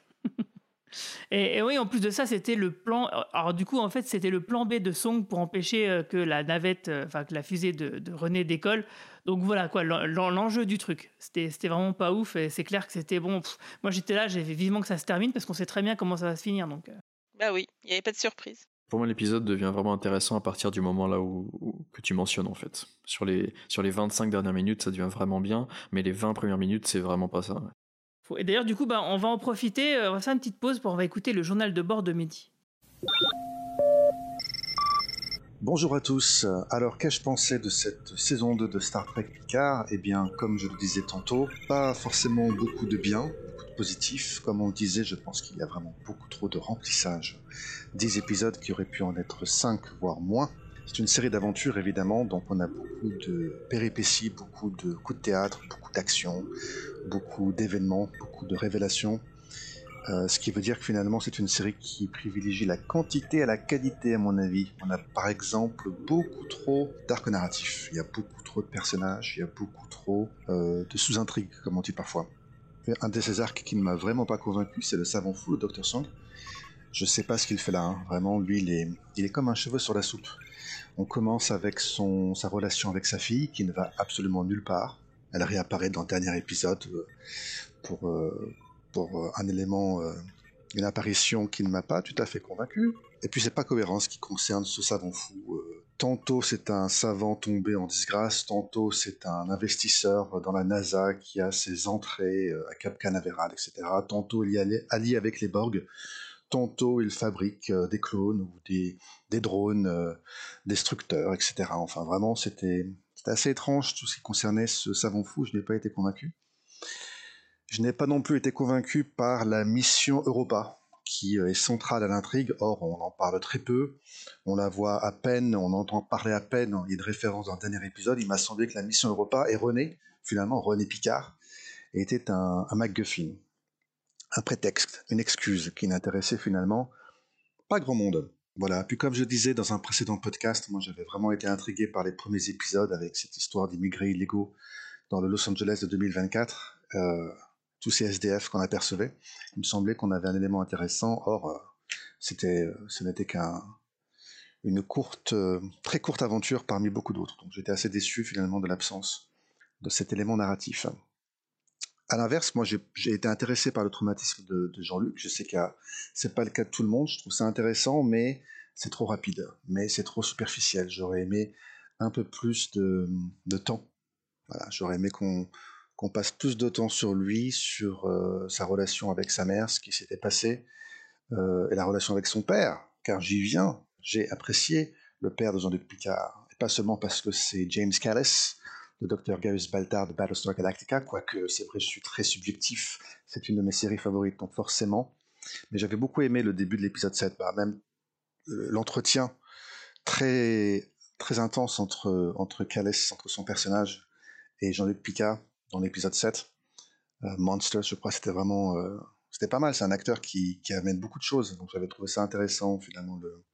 Et, et oui, en plus de ça, c'était le plan. Alors, du coup, en fait, c'était le plan B de Song pour empêcher euh, que la navette, euh, enfin, que la fusée de, de René décolle. Donc voilà, quoi, l'en- l'en- l'enjeu du truc. C'était c'était vraiment pas ouf et c'est clair que c'était bon. pff, moi, j'étais là, j'avais vivement que ça se termine parce qu'on sait très bien comment ça va se finir. Donc, euh. Bah oui, il n'y avait pas de surprise. Pour moi, l'épisode devient vraiment intéressant à partir du moment là où, où- que tu mentionnes en fait. Sur les, sur les 25 dernières minutes, ça devient vraiment bien, mais les 20 premières minutes, c'est vraiment pas ça. ouais. Et d'ailleurs, du coup, bah, on va en profiter. euh, On va faire une petite pause pour écouter le journal de bord de Mehdi. Bonjour à tous. Alors, qu'ai-je pensé de cette saison 2 de Star Trek Picard? Eh bien, comme je le disais tantôt, pas forcément beaucoup de bien, beaucoup de positif. Comme on le disait, je pense qu'il y a vraiment beaucoup trop de remplissage. 10 épisodes qui auraient pu en être 5, voire moins. C'est une série d'aventures, évidemment, donc on a beaucoup de péripéties, beaucoup de coups de théâtre, beaucoup d'action, beaucoup d'événements, beaucoup de révélations. Euh, ce qui veut dire que finalement c'est une série qui privilégie la quantité à la qualité à mon avis. On a par exemple beaucoup trop d'arcs narratifs, il y a beaucoup trop de personnages, il y a beaucoup trop euh, de sous-intrigues comme on dit parfois. Un de ces arcs qui ne m'a vraiment pas convaincu c'est le savant fou, le Dr Song. Je sais pas ce qu'il fait là, hein. vraiment lui il est, il est comme un cheveu sur la soupe. On commence avec son, sa relation avec sa fille qui ne va absolument nulle part. Elle réapparaît dans le dernier épisode euh, pour, euh, pour euh, un élément, une apparition qui ne m'a pas tout à fait convaincu. Et puis c'est pas cohérent ce qui concerne ce savant fou. Tantôt c'est un savant tombé en disgrâce, tantôt c'est un investisseur dans la NASA qui a ses entrées à Cap Canaveral, etc. Tantôt il y est allié avec les Borg, tantôt il fabrique euh, des clones ou des, drones euh, destructeurs, etc. Enfin vraiment c'était assez étrange tout ce qui concernait ce savant fou, je n'ai pas été convaincu. Je n'ai pas non plus été convaincu par la mission Europa, qui euh, est centrale à l'intrigue. Or, on en parle très peu, on la voit à peine, on entend parler à peine. Il y a une référence dans le dernier épisode. Il m'a semblé que la mission Europa et René, finalement René Picard, était un, un MacGuffin, un prétexte, une excuse qui n'intéressait finalement pas grand monde. Voilà. Puis comme je disais dans un précédent podcast, moi j'avais vraiment été intrigué par les premiers épisodes avec cette histoire d'immigrés illégaux dans le Los Angeles de 2024. Euh, tous ces SDF qu'on apercevait. Il me semblait qu'on avait un élément intéressant. Or, euh, c'était, euh, ce n'était qu'un une courte, très courte aventure parmi beaucoup d'autres. Donc j'étais assez déçu finalement de l'absence de cet élément narratif. À l'inverse, moi j'ai été intéressé par le traumatisme de, Jean-Luc. Je sais que c'est pas le cas de tout le monde. Je trouve ça intéressant, mais c'est trop rapide, mais c'est trop superficiel. J'aurais aimé un peu plus de, de temps. Voilà, j'aurais aimé qu'on qu'on passe plus de temps sur lui, sur euh, sa relation avec sa mère, ce qui s'était passé, euh, et la relation avec son père, car j'y viens. J'ai apprécié le père de Jean-Luc Picard, et pas seulement parce que c'est James Callis, le docteur Gaius Baltar de Battlestar Galactica, quoique c'est vrai, je suis très subjectif, c'est une de mes séries favorites, donc forcément. Mais j'avais beaucoup aimé le début de l'épisode 7, bah, même euh, l'entretien très, très intense entre, entre entre son personnage, et Jean-Luc Picard dans l'épisode 7. Euh, Monster, je crois, c'était vraiment. euh, c'était pas mal. C'est un acteur qui, qui amène beaucoup de choses. Donc j'avais trouvé ça intéressant, finalement, de,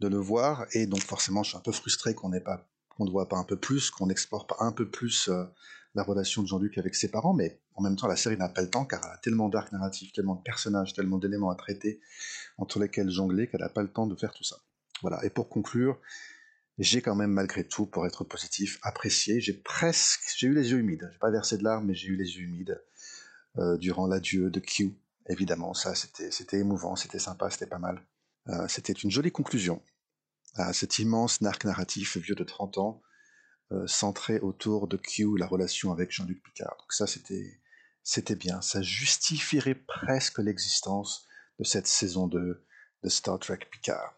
de le voir. Et donc, forcément, je suis un peu frustré qu'on n'ait pas qu'on ne voit pas un peu plus, qu'on n'explore pas un peu plus euh, la relation de Jean-Luc avec ses parents, mais en même temps, la série n'a pas le temps car elle a tellement d'arcs narratifs, tellement de personnages, tellement d'éléments à traiter entre lesquels jongler qu'elle n'a pas le temps de faire tout ça. Voilà. Et pour conclure, j'ai quand même malgré tout, pour être positif, apprécié. J'ai presque, j'ai eu les yeux humides. J'ai pas versé de larmes, mais j'ai eu les yeux humides euh, durant l'adieu de Q. Évidemment, ça, c'était, c'était émouvant, c'était sympa, c'était pas mal. Euh, c'était une jolie conclusion à cet immense arc narratif vieux de 30 ans, euh, centré autour de Q, la relation avec Jean-Luc Picard. Donc ça, c'était, c'était bien. Ça justifierait presque l'existence de cette saison 2 de Star Trek Picard.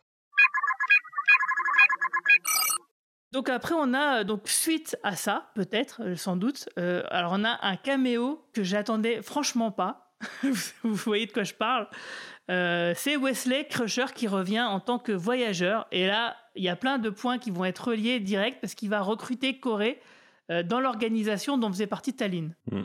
Donc après, on a donc suite à ça, peut-être, sans doute. alors on a un caméo que j'attendais franchement pas. Vous voyez de quoi je parle. c'est Wesley Crusher qui revient en tant que voyageur. Et là, il y a plein de points qui vont être reliés direct parce qu'il va recruter Corée dans l'organisation dont faisait partie Tallinn. Mm.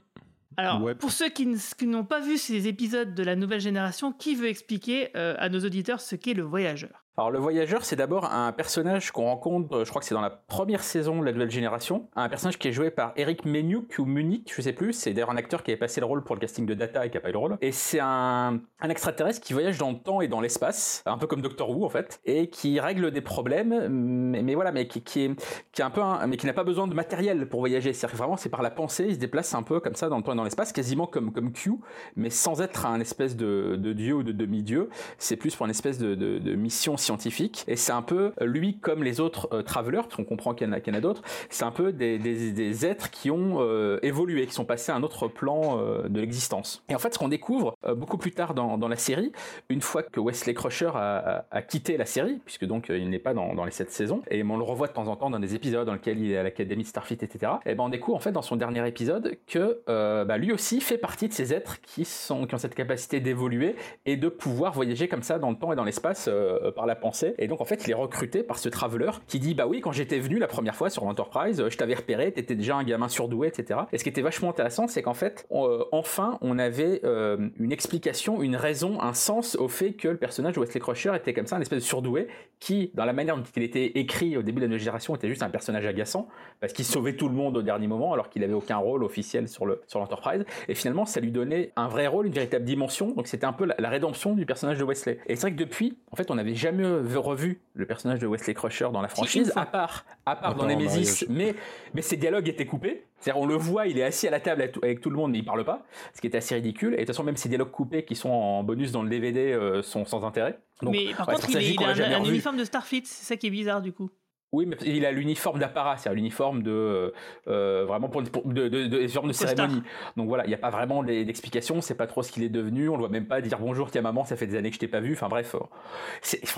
Alors, pour ceux qui, n'ont pas vu ces épisodes de la nouvelle génération, qui veut expliquer à nos auditeurs ce qu'est le voyageur? Alors le voyageur, c'est d'abord un personnage qu'on rencontre, je crois que c'est dans la première saison de la nouvelle génération, un personnage qui est joué par Eric Menuk ou Munich, je sais plus, c'est d'ailleurs un acteur qui avait passé le rôle pour le casting de Data et qui a pas eu le rôle. Et c'est un, extraterrestre qui voyage dans le temps et dans l'espace, un peu comme Doctor Who en fait, et qui règle des problèmes, mais, voilà, mais qui, est, qui est un peu, mais qui n'a pas besoin de matériel pour voyager. C'est-à-dire vraiment c'est par la pensée, il se déplace un peu comme ça dans le temps et dans l'espace, quasiment comme comme Q, mais sans être un espèce de, de dieu ou de demi-dieu. C'est plus pour une espèce de, de mission scientifique. Et c'est un peu, lui, comme les autres euh, travelers, parce qu'on comprend qu'il y en a, d'autres, c'est un peu des, des, êtres qui ont euh, évolué, qui sont passés à un autre plan euh, de l'existence. Et en fait, ce qu'on découvre beaucoup plus tard dans, dans, la série, une fois que Wesley Crusher a, a, quitté la série, puisque donc il n'est pas dans, dans, les sept saisons, et on le revoit de temps en temps dans des épisodes dans lesquels il est à l'Académie Starfleet, etc. Et ben on découvre en fait dans son dernier épisode que bah, lui aussi fait partie de ces êtres qui, sont, qui ont cette capacité d'évoluer et de pouvoir voyager comme ça dans le temps et dans l'espace par la pensée et donc en fait, il est recruté par ce traveler qui dit bah oui, quand j'étais venu la première fois sur Enterprise, je t'avais repéré, t'étais déjà un gamin surdoué, etc. Et ce qui était vachement intéressant, c'est qu'en fait, euh, enfin, on avait euh, une explication, une raison, un sens au fait que le personnage de Wesley Crusher était comme ça, un espèce de surdoué qui, dans la manière dont il était écrit au début de la nouvelle génération, était juste un personnage agaçant parce qu'il sauvait tout le monde au dernier moment alors qu'il avait aucun rôle officiel sur le sur l'Enterprise. Et finalement, ça lui donnait un vrai rôle, une véritable dimension. Donc c'était un peu la, la rédemption du personnage de Wesley. Et c'est vrai que depuis, en fait, on n'avait jamais revu le personnage de Wesley Crusher dans la franchise, à part, à part dans Nemesis, mais, mais ses dialogues étaient coupés. C'est-à-dire, on le voit, il est assis à la table avec tout le monde, mais il parle pas, ce qui était assez ridicule. Et de toute façon, même ses dialogues coupés qui sont en bonus dans le DVD euh, sont sans intérêt. mais par contre, il, a un, uniforme de Starfleet, c'est ça qui est bizarre du coup. Oui, mais il a l'uniforme d'apparat, c'est-à-dire l'uniforme de euh, euh, vraiment pour, de, de, de, de cérémonie. Donc voilà, il n'y a pas vraiment d'explication, c'est pas trop ce qu'il est devenu. On ne voit même pas dire bonjour, tiens maman, ça fait des années que je t'ai pas vu. Enfin bref, euh,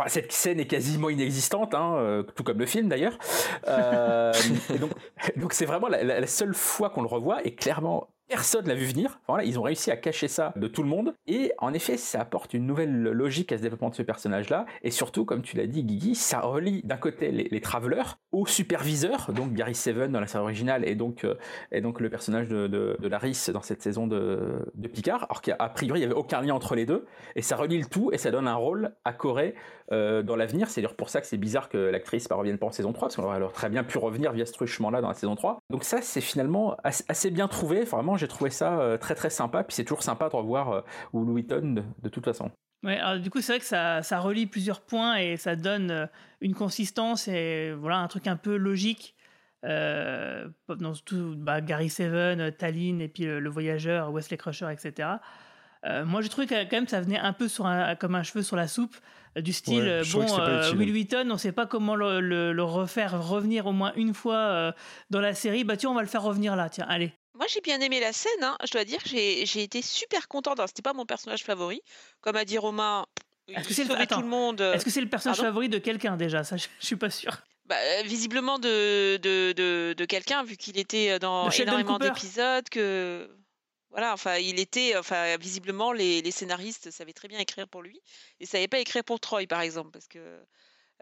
cette scène est quasiment inexistante, hein, tout comme le film d'ailleurs. donc donc c'est vraiment la, la, seule fois qu'on le revoit et clairement Personne l'a vu venir. Voilà, ils ont réussi à cacher ça de tout le monde. Et en effet, ça apporte une nouvelle logique à ce développement de ce personnage-là. Et surtout, comme tu l'as dit, Guigui, ça relie d'un côté les, les travelers aux superviseurs, donc Gary Seven dans la série originale et donc, euh, et donc le personnage de, de, Laris dans cette saison de, Picard. Alors qu'à priori, il n'y avait aucun lien entre les deux. Et ça relie le tout et ça donne un rôle à Corée euh, dans l'avenir. C'est pour ça que c'est bizarre que l'actrice ne revienne pas en saison 3, parce qu'on aurait alors très bien pu revenir via ce truchement-là dans la saison 3. Donc ça, c'est finalement assez, bien trouvé. vraiment, j'ai trouvé ça euh, très très sympa. Puis c'est toujours sympa de revoir euh, Wheaton de, de, toute façon. Ouais, alors du coup, c'est vrai que ça, ça, relie plusieurs points et ça donne euh, une consistance et voilà un truc un peu logique. Euh, dans tout, bah, Gary Seven, Tallinn et puis le, voyageur, Wesley Crusher, etc. Euh, moi, j'ai trouvé que quand même ça venait un peu sur un, comme un cheveu sur la soupe, du style bon, Will Wheaton, on ne sait pas comment le, le, le, refaire revenir au moins une fois dans la série. Bah tiens, on va le faire revenir là. Tiens, allez. Moi, j'ai bien aimé la scène. Hein. Je dois dire que j'ai été super contente. C'était pas mon personnage favori. Comme a dit Romain, est-ce que c'est le... tout le monde. Est-ce que c'est le personnage favori de quelqu'un déjà? Ça, je, suis pas sûr. Bah, visiblement de, de, de, de quelqu'un, vu qu'il était dans énormément d'épisodes. Que voilà, enfin, il était, enfin, visiblement, les, les, scénaristes savaient très bien écrire pour lui et savaient pas écrire pour Troy, par exemple, parce que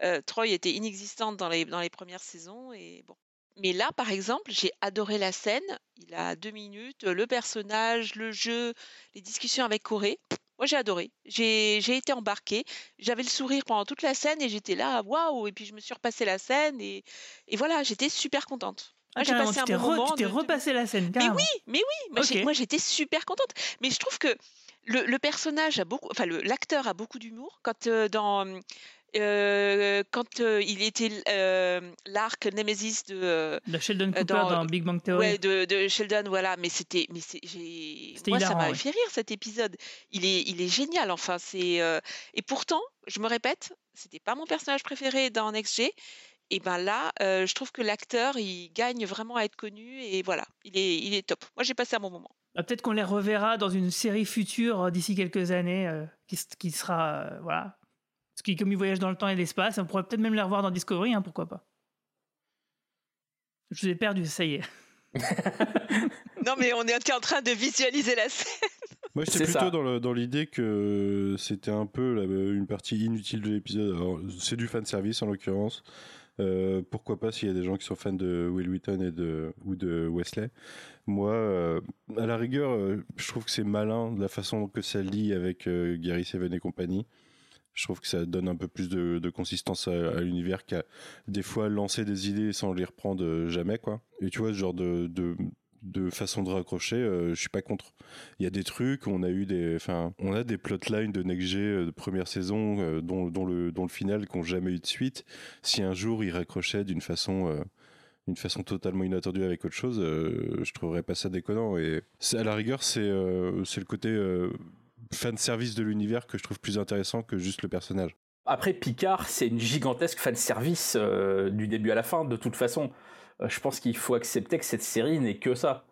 euh, Troy était inexistante dans les, dans les premières saisons et bon. Mais là, par exemple, j'ai adoré la scène. Il a deux minutes, le personnage, le jeu, les discussions avec Corée. Moi, j'ai adoré. J'ai été embarquée. J'avais le sourire pendant toute la scène et j'étais là, waouh! Et puis, je me suis repassé la scène et, et voilà, j'étais super contente. Ah, j'ai passé un bon moment. Tu t'es repassé la scène, carrément. Mais oui, mais oui. Moi, j'étais super contente. Mais je trouve que le, le personnage a beaucoup, enfin, l'acteur a beaucoup d'humour. Quand euh, dans euh, quand euh, il était euh, l'arc Nemesis de, de Sheldon Cooper dans, Big Bang Theory. Ouais, de, de Sheldon, voilà. Mais c'était, mais j'ai, moi ça m'a fait rire cet épisode. Il est, il est génial. Enfin, c'est et pourtant, je me répète, c'était pas mon personnage préféré dans XG. Et ben là, je trouve que l'acteur, il gagne vraiment à être connu et voilà, il est, il est top. Moi, j'ai passé un bon moment. Bah, peut-être qu'on les reverra dans une série future d'ici quelques années, qui, qui, sera voilà parce que comme ils voyagent dans le temps et l'espace, on pourrait peut-être même les revoir dans Discovery, hein, pourquoi pas. Je vous ai perdu, ça y est. non, mais on est en train de visualiser la scène. Moi, j'étais plutôt dans l'idée que c'était un peu une partie inutile de l'épisode. C'est du fan service en l'occurrence. Euh, pourquoi pas s'il y a des gens qui sont fans de Will Wheaton et de, ou de Wesley. Moi, euh, à la rigueur, euh, je trouve que c'est malin de la façon que ça lie avec Gary Seven et compagnie. Je trouve que ça donne un peu plus de, consistance à, l'univers qu'à des fois lancer des idées sans les reprendre jamais, quoi. Et tu vois, ce genre de, de façon de raccrocher, euh, je suis pas contre. Il y a des trucs, on a eu des, enfin, on a des plotlines de Next euh, de première saison euh, dont, dont, le, dont le final qui n'ont jamais eu de suite. Si un jour ils raccrochaient d'une façon d'une façon totalement inattendue avec autre chose, je trouverais pas ça déconnant. Et à la rigueur, c'est c'est le côté fan service de l'univers que je trouve plus intéressant que juste le personnage. Après, Picard, c'est une gigantesque fan service du début à la fin, de toute façon. Euh, je pense qu'il faut accepter que cette série n'est que ça.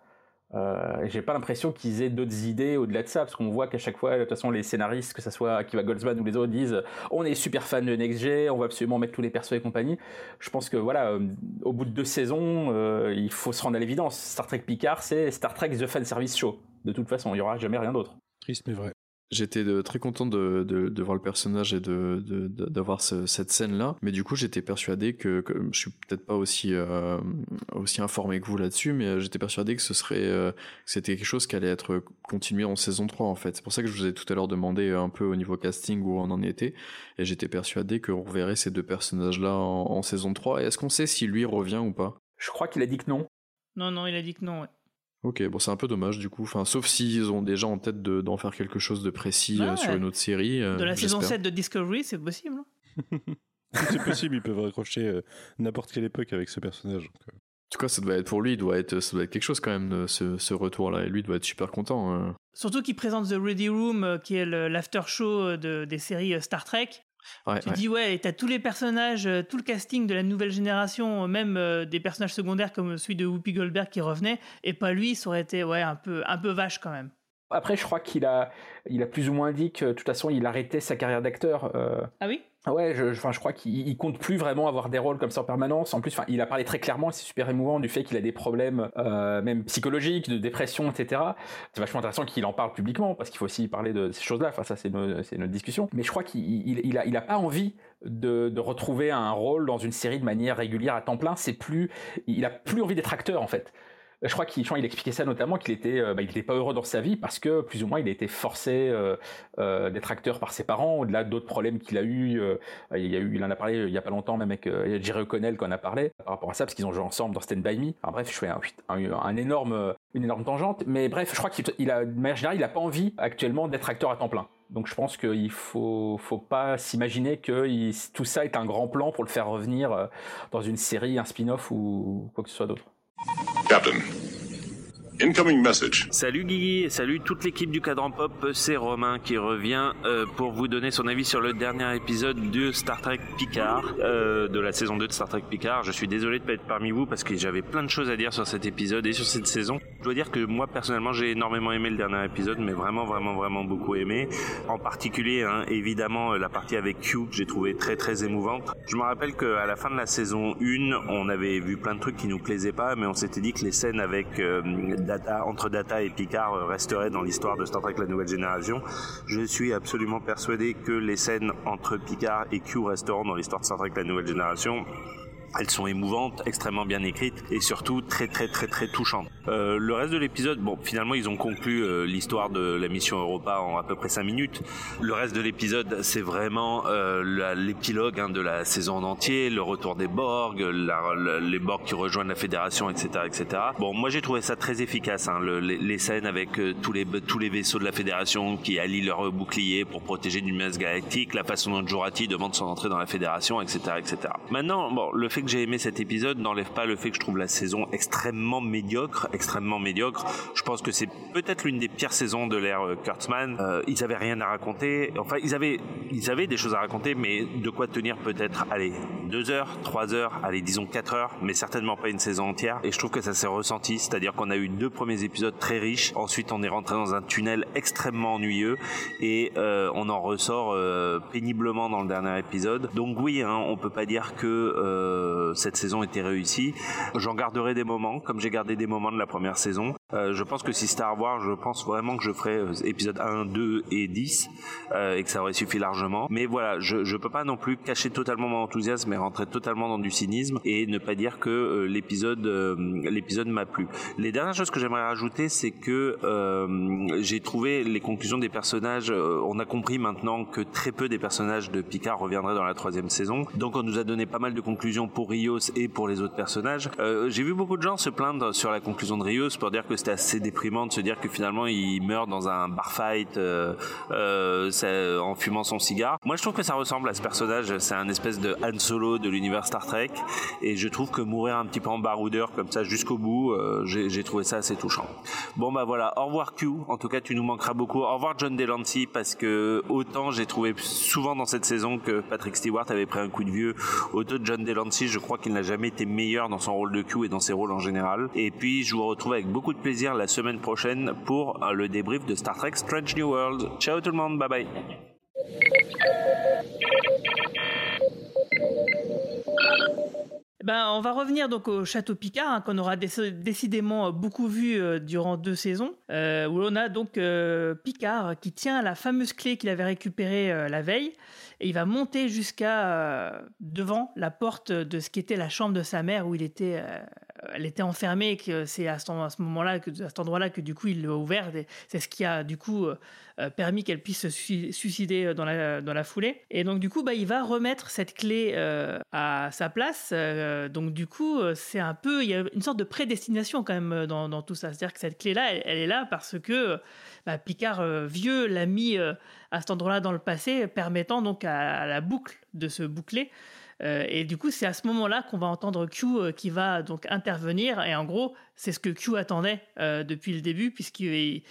Euh, j'ai pas l'impression qu'ils aient d'autres idées au-delà de ça, parce qu'on voit qu'à chaque fois, de toute façon, les scénaristes, que ce soit Akiva Goldsman ou les autres, disent on est super fan de Next G, on va absolument mettre tous les persos et compagnie. Je pense que voilà, euh, au bout de deux saisons, euh, il faut se rendre à l'évidence. Star Trek Picard, c'est Star Trek The Fan Service Show. De toute façon, il y aura jamais rien d'autre. Triste mais vrai. J'étais très content de, de, de, voir le personnage et de d'avoir cette scène là, mais du coup j'étais persuadé que, que, je suis peut-être pas aussi euh, aussi informé que vous là-dessus, mais j'étais persuadé que ce serait euh, c'était quelque chose qui allait être continué en saison 3 en fait. C'est pour ça que je vous ai tout à l'heure demandé un peu au niveau casting où on en était, et j'étais persuadé qu'on reverrait ces deux personnages là en, en saison 3. Et est-ce qu'on sait si lui revient ou pas? Je crois qu'il a dit que non. Non non, il a dit que non. Ouais. Ok, bon c'est un peu dommage du coup, enfin, sauf s'ils ont déjà en tête d'en faire quelque chose de précis euh, sur une autre série. Euh, de la saison 7 de Discovery, c'est possible. Hein. c'est possible, ils peuvent raccrocher euh, n'importe quelle époque avec ce personnage. En tout cas, ça doit être pour lui, doit être, ça doit être quelque chose quand même, ce, ce retour-là. Et lui doit être super content. Hein. Surtout qu'il présente The Ready Room, qui est l'after show de, des séries Star Trek tu dis ouais, t'as tous les personnages, euh, tout le casting de la nouvelle génération, même euh, des personnages secondaires comme celui de Whoopi Goldberg qui revenait, et pas lui, ça aurait été ouais un peu un peu vache quand même. Après, je crois qu'il a, il a plus ou moins dit que de toute façon, il arrêtait sa carrière d'acteur. Euh. Ah oui? Ouais, je, je crois qu'il compte plus vraiment avoir des rôles comme ça en permanence. En plus, il a parlé très clairement, c'est super émouvant, du fait qu'il a des problèmes euh, même psychologiques, de dépression, etc. C'est vachement intéressant qu'il en parle publiquement, parce qu'il faut aussi parler de ces choses-là. Enfin, ça, c'est notre discussion. Mais je crois qu'il il, il a pas envie de, de, retrouver un rôle dans une série de manière régulière à temps plein. C'est plus, il a plus envie d'être acteur en fait je crois qu'il il expliquait ça notamment qu'il euh, bah, était pas heureux dans sa vie parce que plus ou moins il a été forcé euh, euh, d'être acteur par ses parents. Au-delà d'autres problèmes qu'il a eu, il en a parlé il y a pas longtemps même avec Jerry O'Connell qu'on a parlé par rapport à ça parce qu'ils ont joué ensemble dans Stand by Me. bref, je fais un, énorme, une énorme tangente, mais bref, je crois qu'il a, de manière générale, il a pas envie actuellement d'être acteur à temps plein. Donc je pense qu'il faut, faut pas s'imaginer que tout ça est un grand plan pour le faire revenir dans une série, un spin-off ou quoi que ce soit d'autre. Captain, Incoming message. Salut Guigui salut toute l'équipe du Cadran Pop, c'est Romain qui revient euh, pour vous donner son avis sur le dernier épisode de Star Trek Picard, euh, de la saison 2 de Star Trek Picard. Je suis désolé de pas être parmi vous parce que j'avais plein de choses à dire sur cet épisode et sur cette saison. Je dois dire que moi personnellement j'ai énormément aimé le dernier épisode, mais vraiment vraiment vraiment beaucoup aimé. En particulier hein, évidemment la partie avec Q que j'ai trouvé très très émouvante. Je me rappelle qu'à la fin de la saison 1, on avait vu plein de trucs qui nous plaisaient pas, mais on s'était dit que les scènes avec euh, entre Data et Picard euh, resterait dans l'histoire de Star Trek La Nouvelle Génération. Je suis absolument persuadé que les scènes entre Picard et Q resteront dans l'histoire de Star Trek La Nouvelle Génération. Elles sont émouvantes, extrêmement bien écrites et surtout très très très très touchantes. Euh, le reste de l'épisode, bon, finalement ils ont conclu euh, l'histoire de la mission Europa en à peu près 5 minutes. Le reste de l'épisode, c'est vraiment euh, l'épilogue hein, de la saison en entier, le retour des Borg, les Borg qui rejoignent la Fédération, etc., etc. Bon, moi j'ai trouvé ça très efficace, hein, les, scènes avec euh, tous les tous les vaisseaux de la Fédération qui allient leurs boucliers pour protéger du menace galactique, la façon dont Jurati demande son entrée dans la Fédération, etc., etc. Maintenant, bon, le fait que j'ai aimé cet épisode n'enlève pas le fait que je trouve la saison extrêmement médiocre, extrêmement médiocre. Je pense que c'est peut-être l'une des pires saisons de l'ère euh, Kurtzman. Euh, ils avaient rien à raconter. Enfin, ils avaient, ils avaient des choses à raconter, mais de quoi tenir peut-être, allez, deux heures, trois heures, allez, disons quatre heures, mais certainement pas une saison entière. Et je trouve que ça s'est ressenti, c'est-à-dire qu'on a eu deux premiers épisodes très riches. Ensuite, on est rentré dans un tunnel extrêmement ennuyeux et euh, on en ressort péniblement dans le dernier épisode. Donc oui, hein, on peut pas dire que cette saison était réussie. J'en garderai des moments, comme j'ai gardé des moments de la première saison. Euh, je pense que si Star Wars, je pense vraiment que je ferai euh, épisode 1, 2 et 10 euh, et que ça aurait suffi largement. Mais voilà, je je peux pas non plus cacher totalement mon enthousiasme et rentrer totalement dans du cynisme et ne pas dire que euh, l'épisode euh, l'épisode m'a plu. Les dernières choses que j'aimerais rajouter, c'est que euh, j'ai trouvé les conclusions des personnages. euh, on a compris maintenant que très peu des personnages de Picard reviendraient dans la troisième saison. Donc on nous a donné pas mal de conclusions pour Rios et pour les autres personnages. Euh, j'ai vu beaucoup de gens se plaindre sur la conclusion de Rios pour dire que c'était assez déprimant de se dire que finalement il meurt dans un bar fight euh, euh, en fumant son cigare. Moi je trouve que ça ressemble à ce personnage. C'est un espèce de Han Solo de l'univers Star Trek et je trouve que mourir un petit peu en baroudeur comme ça jusqu'au bout, j'ai trouvé ça assez touchant. Bon bah voilà, au revoir Q. En tout cas tu nous manqueras beaucoup. Au revoir John Delancey parce que autant j'ai trouvé souvent dans cette saison que Patrick Stewart avait pris un coup de vieux, autant John Delancey je crois qu'il n'a jamais été meilleur dans son rôle de Q et dans ses rôles en général. Et puis je vous retrouve avec beaucoup de plaisir la semaine prochaine pour euh, le débrief de Star Trek Strange New World. Ciao tout le monde, bye bye. Ben, on va revenir donc au château Picard, hein, qu'on aura déc- décidément beaucoup vu euh, durant deux saisons, euh, où on a donc Picard qui tient la fameuse clé qu'il avait récupérée la veille, et il va monter jusqu'à euh, devant la porte de ce qui était la chambre de sa mère, où il était, euh, elle était enfermée, que c'est à ce, moment-là, à cet endroit-là, que du coup il l'a ouvert. C'est ce qui a du coup euh, euh, permis qu'elle puisse se sui- suicider dans la, foulée. Et donc du coup, bah, il va remettre cette clé à sa place. donc du coup, c'est un peu, il y a une sorte de prédestination quand même dans, tout ça. C'est-à-dire que cette clé-là, elle, est là parce que bah, Picard vieux l'a mis à cet endroit-là dans le passé, permettant donc à, la boucle de se boucler. Euh, et du coup, c'est à ce moment-là qu'on va entendre Q euh, qui va donc intervenir. Et en gros, c'est ce que Q attendait euh, depuis le début, puisqu'il il-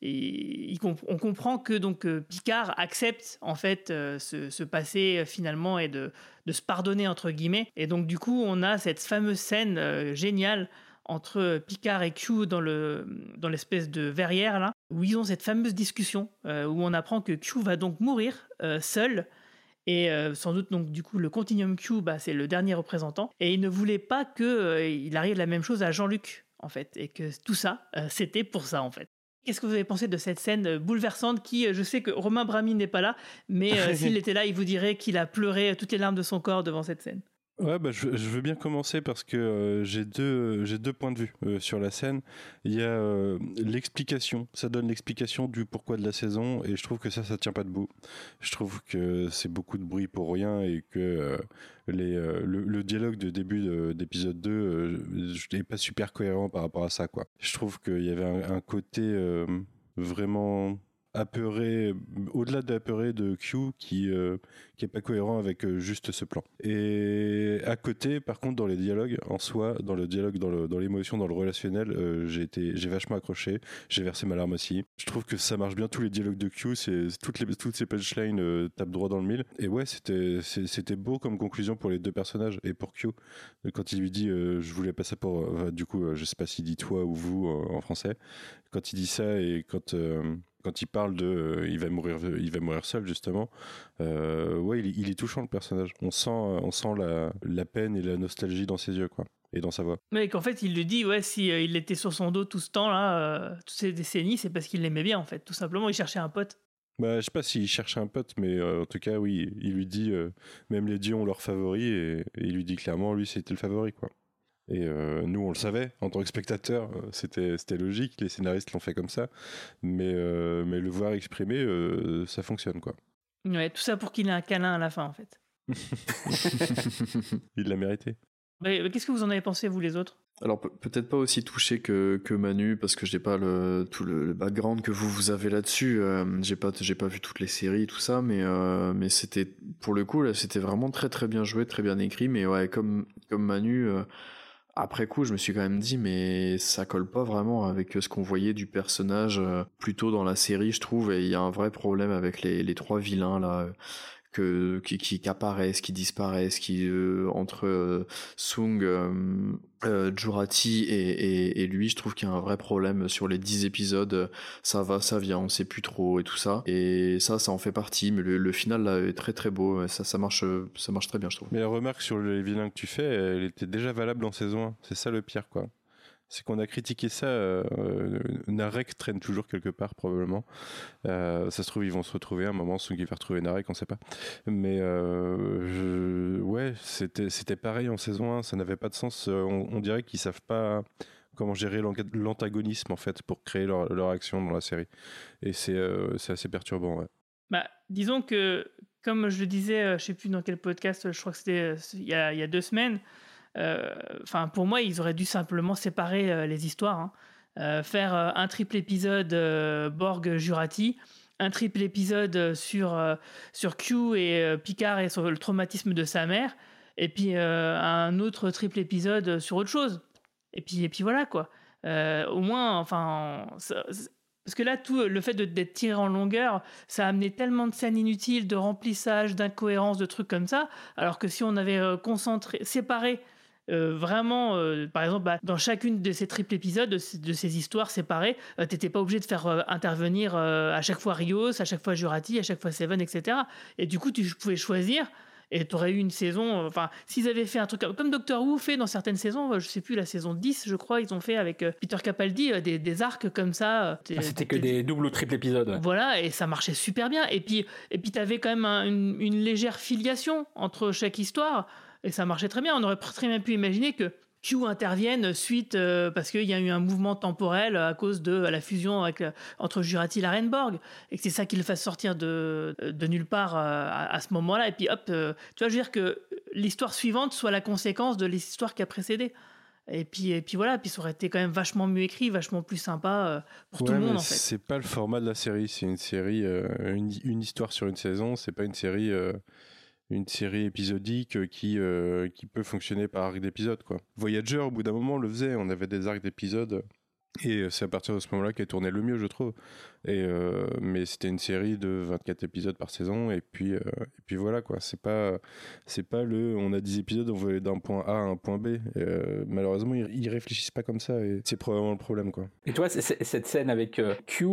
il comp- on comprend que donc Picard accepte en fait ce, passé finalement et de, se pardonner entre guillemets. Et donc du coup, on a cette fameuse scène géniale entre Picard et Q dans le dans l'espèce de verrière là, où ils ont cette fameuse discussion euh, où on apprend que Q va donc mourir euh, seul. Et euh, sans doute, donc, du coup, le Continuum Q, bah, c'est le dernier représentant. Et il ne voulait pas qu'il arrive la même chose à Jean-Luc, en fait. Et que tout ça, c'était pour ça, en fait. Qu'est-ce que vous avez pensé de cette scène bouleversante qui, je sais que Romain Brami n'est pas là, mais s'il était là, il vous dirait qu'il a pleuré toutes les larmes de son corps devant cette scène? Ouais, bah, je, veux bien commencer parce que euh, j'ai deux, j'ai deux points de vue euh, sur la scène. Il y a euh, l'explication, ça donne l'explication du pourquoi de la saison, et je trouve que ça, ça tient pas debout. Je trouve que c'est beaucoup de bruit pour rien et que les, le, dialogue de début de- d'épisode 2 euh, je n'est pas super cohérent par rapport à ça, quoi. Je trouve qu'il y avait un, côté vraiment apeuré, au-delà de apeuré de Q qui euh, qui est pas cohérent avec euh, juste ce plan. Et à côté, par contre, dans les dialogues en soi, dans le dialogue, dans le dans l'émotion, dans le relationnel, euh, j'ai été j'ai vachement accroché, j'ai versé ma larme aussi. Je trouve que ça marche bien tous les dialogues de Q, c'est toutes les toutes ces punchlines euh, tapent droit dans le mille. Et ouais, c'était c'était beau comme conclusion pour les deux personnages et pour Q quand il lui dit euh, je voulais pas ça pour euh, du coup euh, je sais pas s'il dit toi ou vous euh, en français quand il dit ça et quand euh, quand il parle de euh, il va mourir il va mourir seul justement euh, ouais il est, il est touchant le personnage on sent euh, on sent la, la peine et la nostalgie dans ses yeux quoi et dans sa voix Mais qu'en fait, il lui dit, ouais, si euh, il était sur son dos tout ce temps-là, euh, toutes ces décennies, c'est parce qu'il l'aimait bien, en fait. Tout simplement, il cherchait un pote. bah je sais pas s'il cherche un pote mais en tout cas oui il lui dit même les dieux ont leur favori et, et il lui dit clairement lui c'était le favori quoi et euh, nous, on le savait en tant que spectateur, euh, c'était c'était logique. Les scénaristes l'ont fait comme ça, mais euh, mais le voir exprimé, euh, ça fonctionne quoi. Ouais, tout ça pour qu'il ait un câlin à la fin, en fait. Il l'a mérité. Qu'est-ce que vous en avez pensé, vous les autres? Alors pe- peut-être pas aussi touché que, que Manu parce que j'ai pas le tout le, le background que vous vous avez là-dessus. Euh, j'ai pas j'ai pas vu toutes les séries tout ça, mais euh, mais c'était pour le coup là c'était vraiment très très bien joué, très bien écrit. Mais ouais comme comme Manu. euh, après coup, je me suis quand même dit, mais ça colle pas vraiment avec ce qu'on voyait du personnage euh, plus tôt dans la série, je trouve. Et il y a un vrai problème avec les, les trois vilains là. Que qui, qui, qui apparaissent, qui disparaissent, qui euh, entre euh, Sung, euh, Jurati et, et, lui, je trouve qu'il y a un vrai problème sur les 10 épisodes. Ça va, ça vient, on sait plus trop et tout ça. Et ça, ça en fait partie. Mais le, le final là est très très beau. Ça, ça marche, ça marche très bien, je trouve. Mais la remarque sur les vilains que tu fais, elle était déjà valable en saison 1. C'est ça le pire, quoi c'est qu'on a critiqué ça. Euh, Narek traîne toujours quelque part, probablement. Euh, ça se trouve, ils vont se retrouver à un moment, qui vont retrouver Narek, on sait pas. Mais euh, ouais, c'était, pareil en saison 1, ça n'avait pas de sens. On, on dirait qu'ils savent pas comment gérer l'antagonisme, en fait, pour créer leur, leur, action dans la série. Et c'est, euh, c'est assez perturbant. Bah, disons que, comme je le disais, je sais plus dans quel podcast, je crois que c'était il y a, il y a deux semaines, euh, enfin, pour moi, ils auraient dû simplement séparer euh, les histoires. Hein. Euh, faire un triple épisode Borg-Jurati, un triple épisode sur, sur Q et Picard et sur le traumatisme de sa mère, et puis un autre triple épisode sur autre chose. Et puis, et puis voilà, quoi. au moins, enfin. parce que là, tout le fait d'être tiré en longueur, ça a amené tellement de scènes inutiles, de remplissage, d'incohérences, de trucs comme ça. Alors que si on avait concentré, séparé euh, vraiment, euh, par exemple, bah, dans chacune de ces triples épisodes, de, ces histoires séparées, tu euh, t'étais pas obligé de faire intervenir à chaque fois Rios, à chaque fois Jurati, à chaque fois Seven, etc. Et du coup, tu pouvais choisir et tu aurais eu une saison. Enfin, s'ils avaient fait un truc comme Doctor Who fait dans certaines saisons, je sais plus, la saison 10, je crois, ils ont fait avec Peter Capaldi des, des, arcs comme ça. Ah, C'était que des doubles ou triples épisodes. Voilà, et ça marchait super bien. Et puis, et puis tu avais quand même une, une, légère filiation entre chaque histoire et ça marchait très bien. On aurait très bien pu imaginer que Q intervienne suite euh, parce qu'il y a eu un mouvement temporel à cause de la fusion avec, euh, entre Jurati et Larenborg et que c'est ça qui le fasse sortir de, de nulle part euh, à, à, ce moment-là et puis hop tu vois je veux dire que l'histoire suivante soit la conséquence de l'histoire qui a précédé et puis, et puis voilà, puis ça aurait été quand même vachement mieux écrit, vachement plus sympa pour tout le monde en fait. C'est pas le format de la série, c'est une série, une, une, histoire sur une saison, c'est pas une série une série épisodique euh, qui, euh, qui peut fonctionner par arc d'épisode. Quoi. Voyager, au bout d'un moment, le faisait. On avait des arcs d'épisodes. Et c'est à partir de ce moment-là qu'elle tournait le mieux, je trouve. Et euh, mais c'était une série de 24 épisodes par saison et puis euh, et puis voilà quoi. C'est pas c'est pas le on a 10 épisodes on veut aller d'un point A à un point B. Euh, malheureusement ils, ils, réfléchissent pas comme ça et c'est probablement le problème quoi. Et toi cette scène avec Q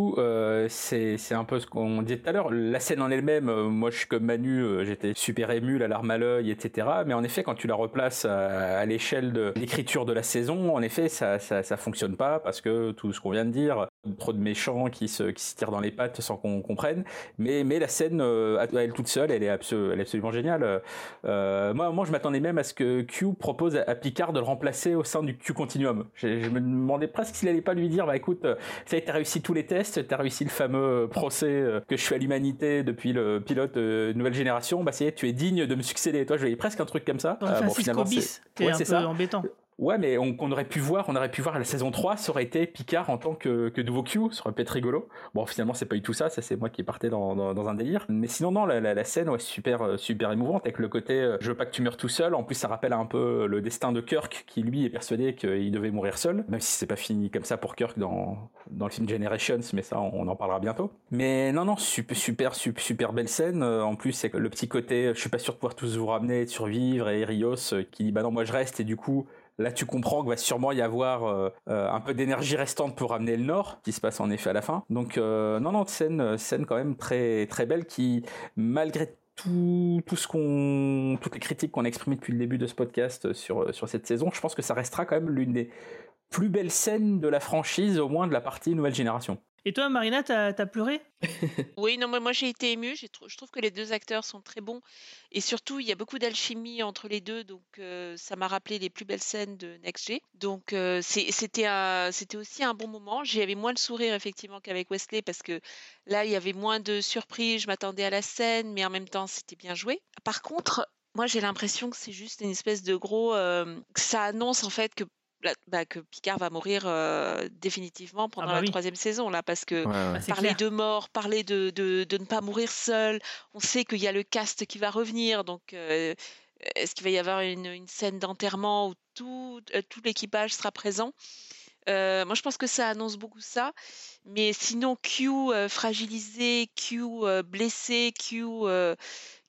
c'est c'est un peu ce qu'on disait tout à l'heure. La scène en elle-même moi je suis comme Manu j'étais super ému la larme à l'œil etc. Mais en effet quand tu la replaces à, à l'échelle de l'écriture de la saison en effet ça, ça ça fonctionne pas parce que tout ce qu'on vient de dire trop de méchants qui se qui se tire dans les pattes sans qu'on comprenne. Mais, mais la scène, euh, elle toute seule, elle est, absolu, elle est absolument géniale. Euh, moi, moi, je m'attendais même à ce que Q propose à Picard de le remplacer au sein du Q Continuum. Je, je me demandais presque s'il allait pas lui dire, bah écoute, ça a réussi tous les tests, t'as réussi le fameux procès euh, que je fais à l'humanité depuis le pilote nouvelle génération, bah c'est tu es digne de me succéder. Toi, je voyais presque un truc comme ça. Euh, bon, finalement, c'est ouais, un peu ça. embêtant. Ouais, mais on, aurait pu voir, on aurait pu voir la saison 3, ça aurait été Picard en tant que, que nouveau Q, ça aurait pu être rigolo. Bon, finalement, c'est pas du tout ça, ça c'est moi qui partais dans, dans, un délire. Mais sinon, non, la, scène, ouais, super, euh, super émouvante, avec le côté, euh, je veux pas que tu meurs tout seul. En plus, ça rappelle un peu le destin de Kirk, qui lui est persuadé qu'il devait mourir seul, même si c'est pas fini comme ça pour Kirk dans, dans le film Generations, mais ça, on, en parlera bientôt. Mais non, non, super, super, super, super belle scène. Euh, en plus, c'est le petit côté, je suis pas sûr de pouvoir tous vous ramener, de survivre, et Rios qui dit, bah non, moi je reste, et du coup, Là, tu comprends qu'il va sûrement y avoir euh, euh, un peu d'énergie restante pour ramener le Nord, qui se passe en effet à la fin. Donc, euh, non, non, scène, scène quand même très, très belle qui, malgré tout, tout ce qu'on, toutes les critiques qu'on a exprimées depuis le début de ce podcast sur, sur cette saison, je pense que ça restera quand même l'une des plus belles scènes de la franchise, au moins de la partie nouvelle génération. Et toi, Marina, t'as as pleuré? Oui, non, moi j'ai été émue. Je trouve que les deux acteurs sont très bons. Et surtout, il y a beaucoup d'alchimie entre les deux. Donc, euh, ça m'a rappelé les plus belles scènes de Next G. Donc, euh, c'était aussi un bon moment. J'avais moins le sourire, effectivement, qu'avec Wesley. Parce que là, il y avait moins de surprises. Je m'attendais à la scène. Mais en même temps, c'était bien joué. Par contre, moi, j'ai l'impression que c'est juste une espèce de gros. Euh, ça annonce en fait que bah, que Picard va mourir euh, définitivement pendant ah bah la oui. troisième saison là parce que ouais, ouais. parler de mort, parler de, de, de, ne pas mourir seul, on sait qu'il y a le cast qui va revenir donc euh, est-ce qu'il va y avoir une, une scène d'enterrement où tout, euh, tout l'équipage sera présent? Moi je pense que ça annonce beaucoup ça mais sinon Q fragilisé, Q blessé, Q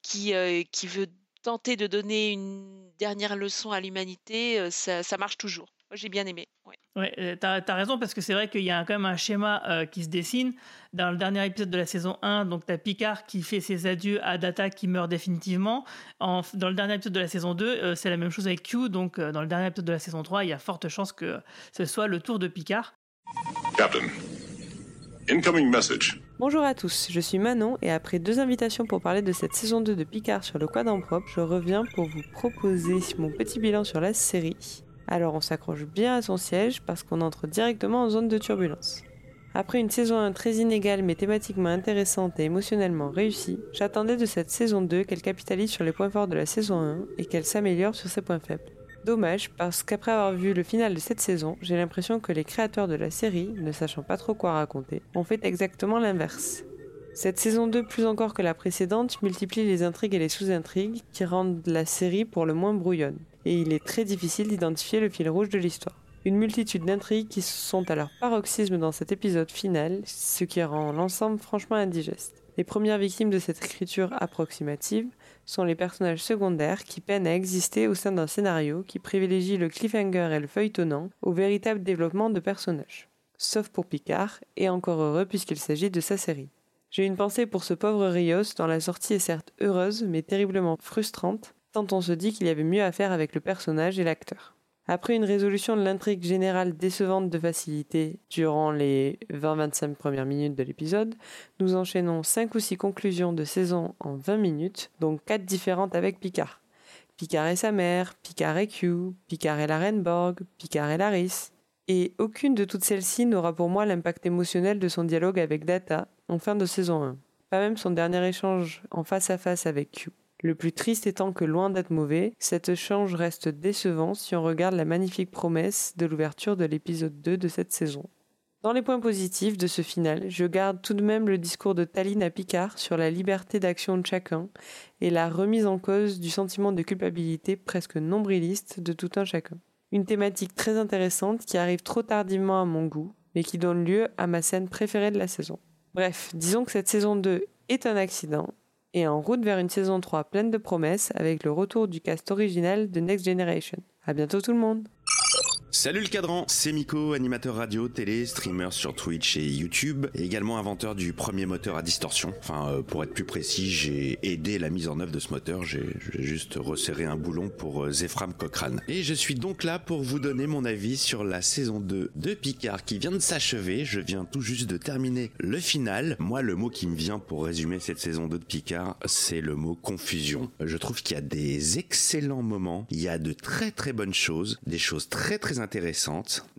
qui, euh, qui veut tenter de donner une dernière leçon à l'humanité, ça, ça marche toujours. Moi, j'ai bien aimé. Ouais. Ouais, euh, t'as as raison parce que c'est vrai qu'il y a quand même un schéma euh, qui se dessine. Dans le dernier épisode de la saison 1, donc t'as Picard qui fait ses adieux à Data qui meurt définitivement. En, dans le dernier épisode de la saison 2, euh, c'est la même chose avec Q. Donc euh, dans le dernier épisode de la saison 3, il y a forte chance que ce soit le tour de Picard. Captain, incoming message. Bonjour à tous, je suis Manon et après deux invitations pour parler de cette saison 2 de Picard sur le quadrant propre, je reviens pour vous proposer mon petit bilan sur la série. Alors on s'accroche bien à son siège parce qu'on entre directement en zone de turbulence. Après une saison 1 très inégale mais thématiquement intéressante et émotionnellement réussie, j'attendais de cette saison 2 qu'elle capitalise sur les points forts de la saison 1 et qu'elle s'améliore sur ses points faibles. Dommage parce qu'après avoir vu le final de cette saison, j'ai l'impression que les créateurs de la série, ne sachant pas trop quoi raconter, ont fait exactement l'inverse. Cette saison 2, plus encore que la précédente, multiplie les intrigues et les sous-intrigues qui rendent la série pour le moins brouillonne, et il est très difficile d'identifier le fil rouge de l'histoire. Une multitude d'intrigues qui sont à leur paroxysme dans cet épisode final, ce qui rend l'ensemble franchement indigeste. Les premières victimes de cette écriture approximative sont les personnages secondaires qui peinent à exister au sein d'un scénario qui privilégie le cliffhanger et le feuilletonnant au véritable développement de personnages. Sauf pour Picard, et encore heureux puisqu'il s'agit de sa série. J'ai une pensée pour ce pauvre Rios dont la sortie est certes heureuse mais terriblement frustrante, tant on se dit qu'il y avait mieux à faire avec le personnage et l'acteur. Après une résolution de l'intrigue générale décevante de facilité durant les 20-25 premières minutes de l'épisode, nous enchaînons 5 ou 6 conclusions de saison en 20 minutes, donc 4 différentes avec Picard. Picard et sa mère, Picard et Q, Picard et la Reine Borg, Picard et Laris. Et aucune de toutes celles-ci n'aura pour moi l'impact émotionnel de son dialogue avec Data en fin de saison 1. Pas même son dernier échange en face à face avec Q. Le plus triste étant que loin d'être mauvais, cet échange reste décevant si on regarde la magnifique promesse de l'ouverture de l'épisode 2 de cette saison. Dans les points positifs de ce final, je garde tout de même le discours de Taline à Picard sur la liberté d'action de chacun et la remise en cause du sentiment de culpabilité presque nombriliste de tout un chacun. Une thématique très intéressante qui arrive trop tardivement à mon goût, mais qui donne lieu à ma scène préférée de la saison. Bref, disons que cette saison 2 est un accident, et en route vers une saison 3 pleine de promesses avec le retour du cast original de Next Generation. À bientôt tout le monde Salut le cadran, c'est Miko, animateur radio, télé, streamer sur Twitch et YouTube, et également inventeur du premier moteur à distorsion. Enfin, euh, pour être plus précis, j'ai aidé la mise en œuvre de ce moteur, j'ai juste resserré un boulon pour euh, Cochrane. Et je suis donc là pour vous donner mon avis sur la saison 2 de Picard qui vient de s'achever, je viens tout juste de terminer le final. Moi, le mot qui me vient pour résumer cette saison 2 de Picard, c'est le mot confusion. Je trouve qu'il y a des excellents moments, il y a de très très bonnes choses, des choses très très intéressantes.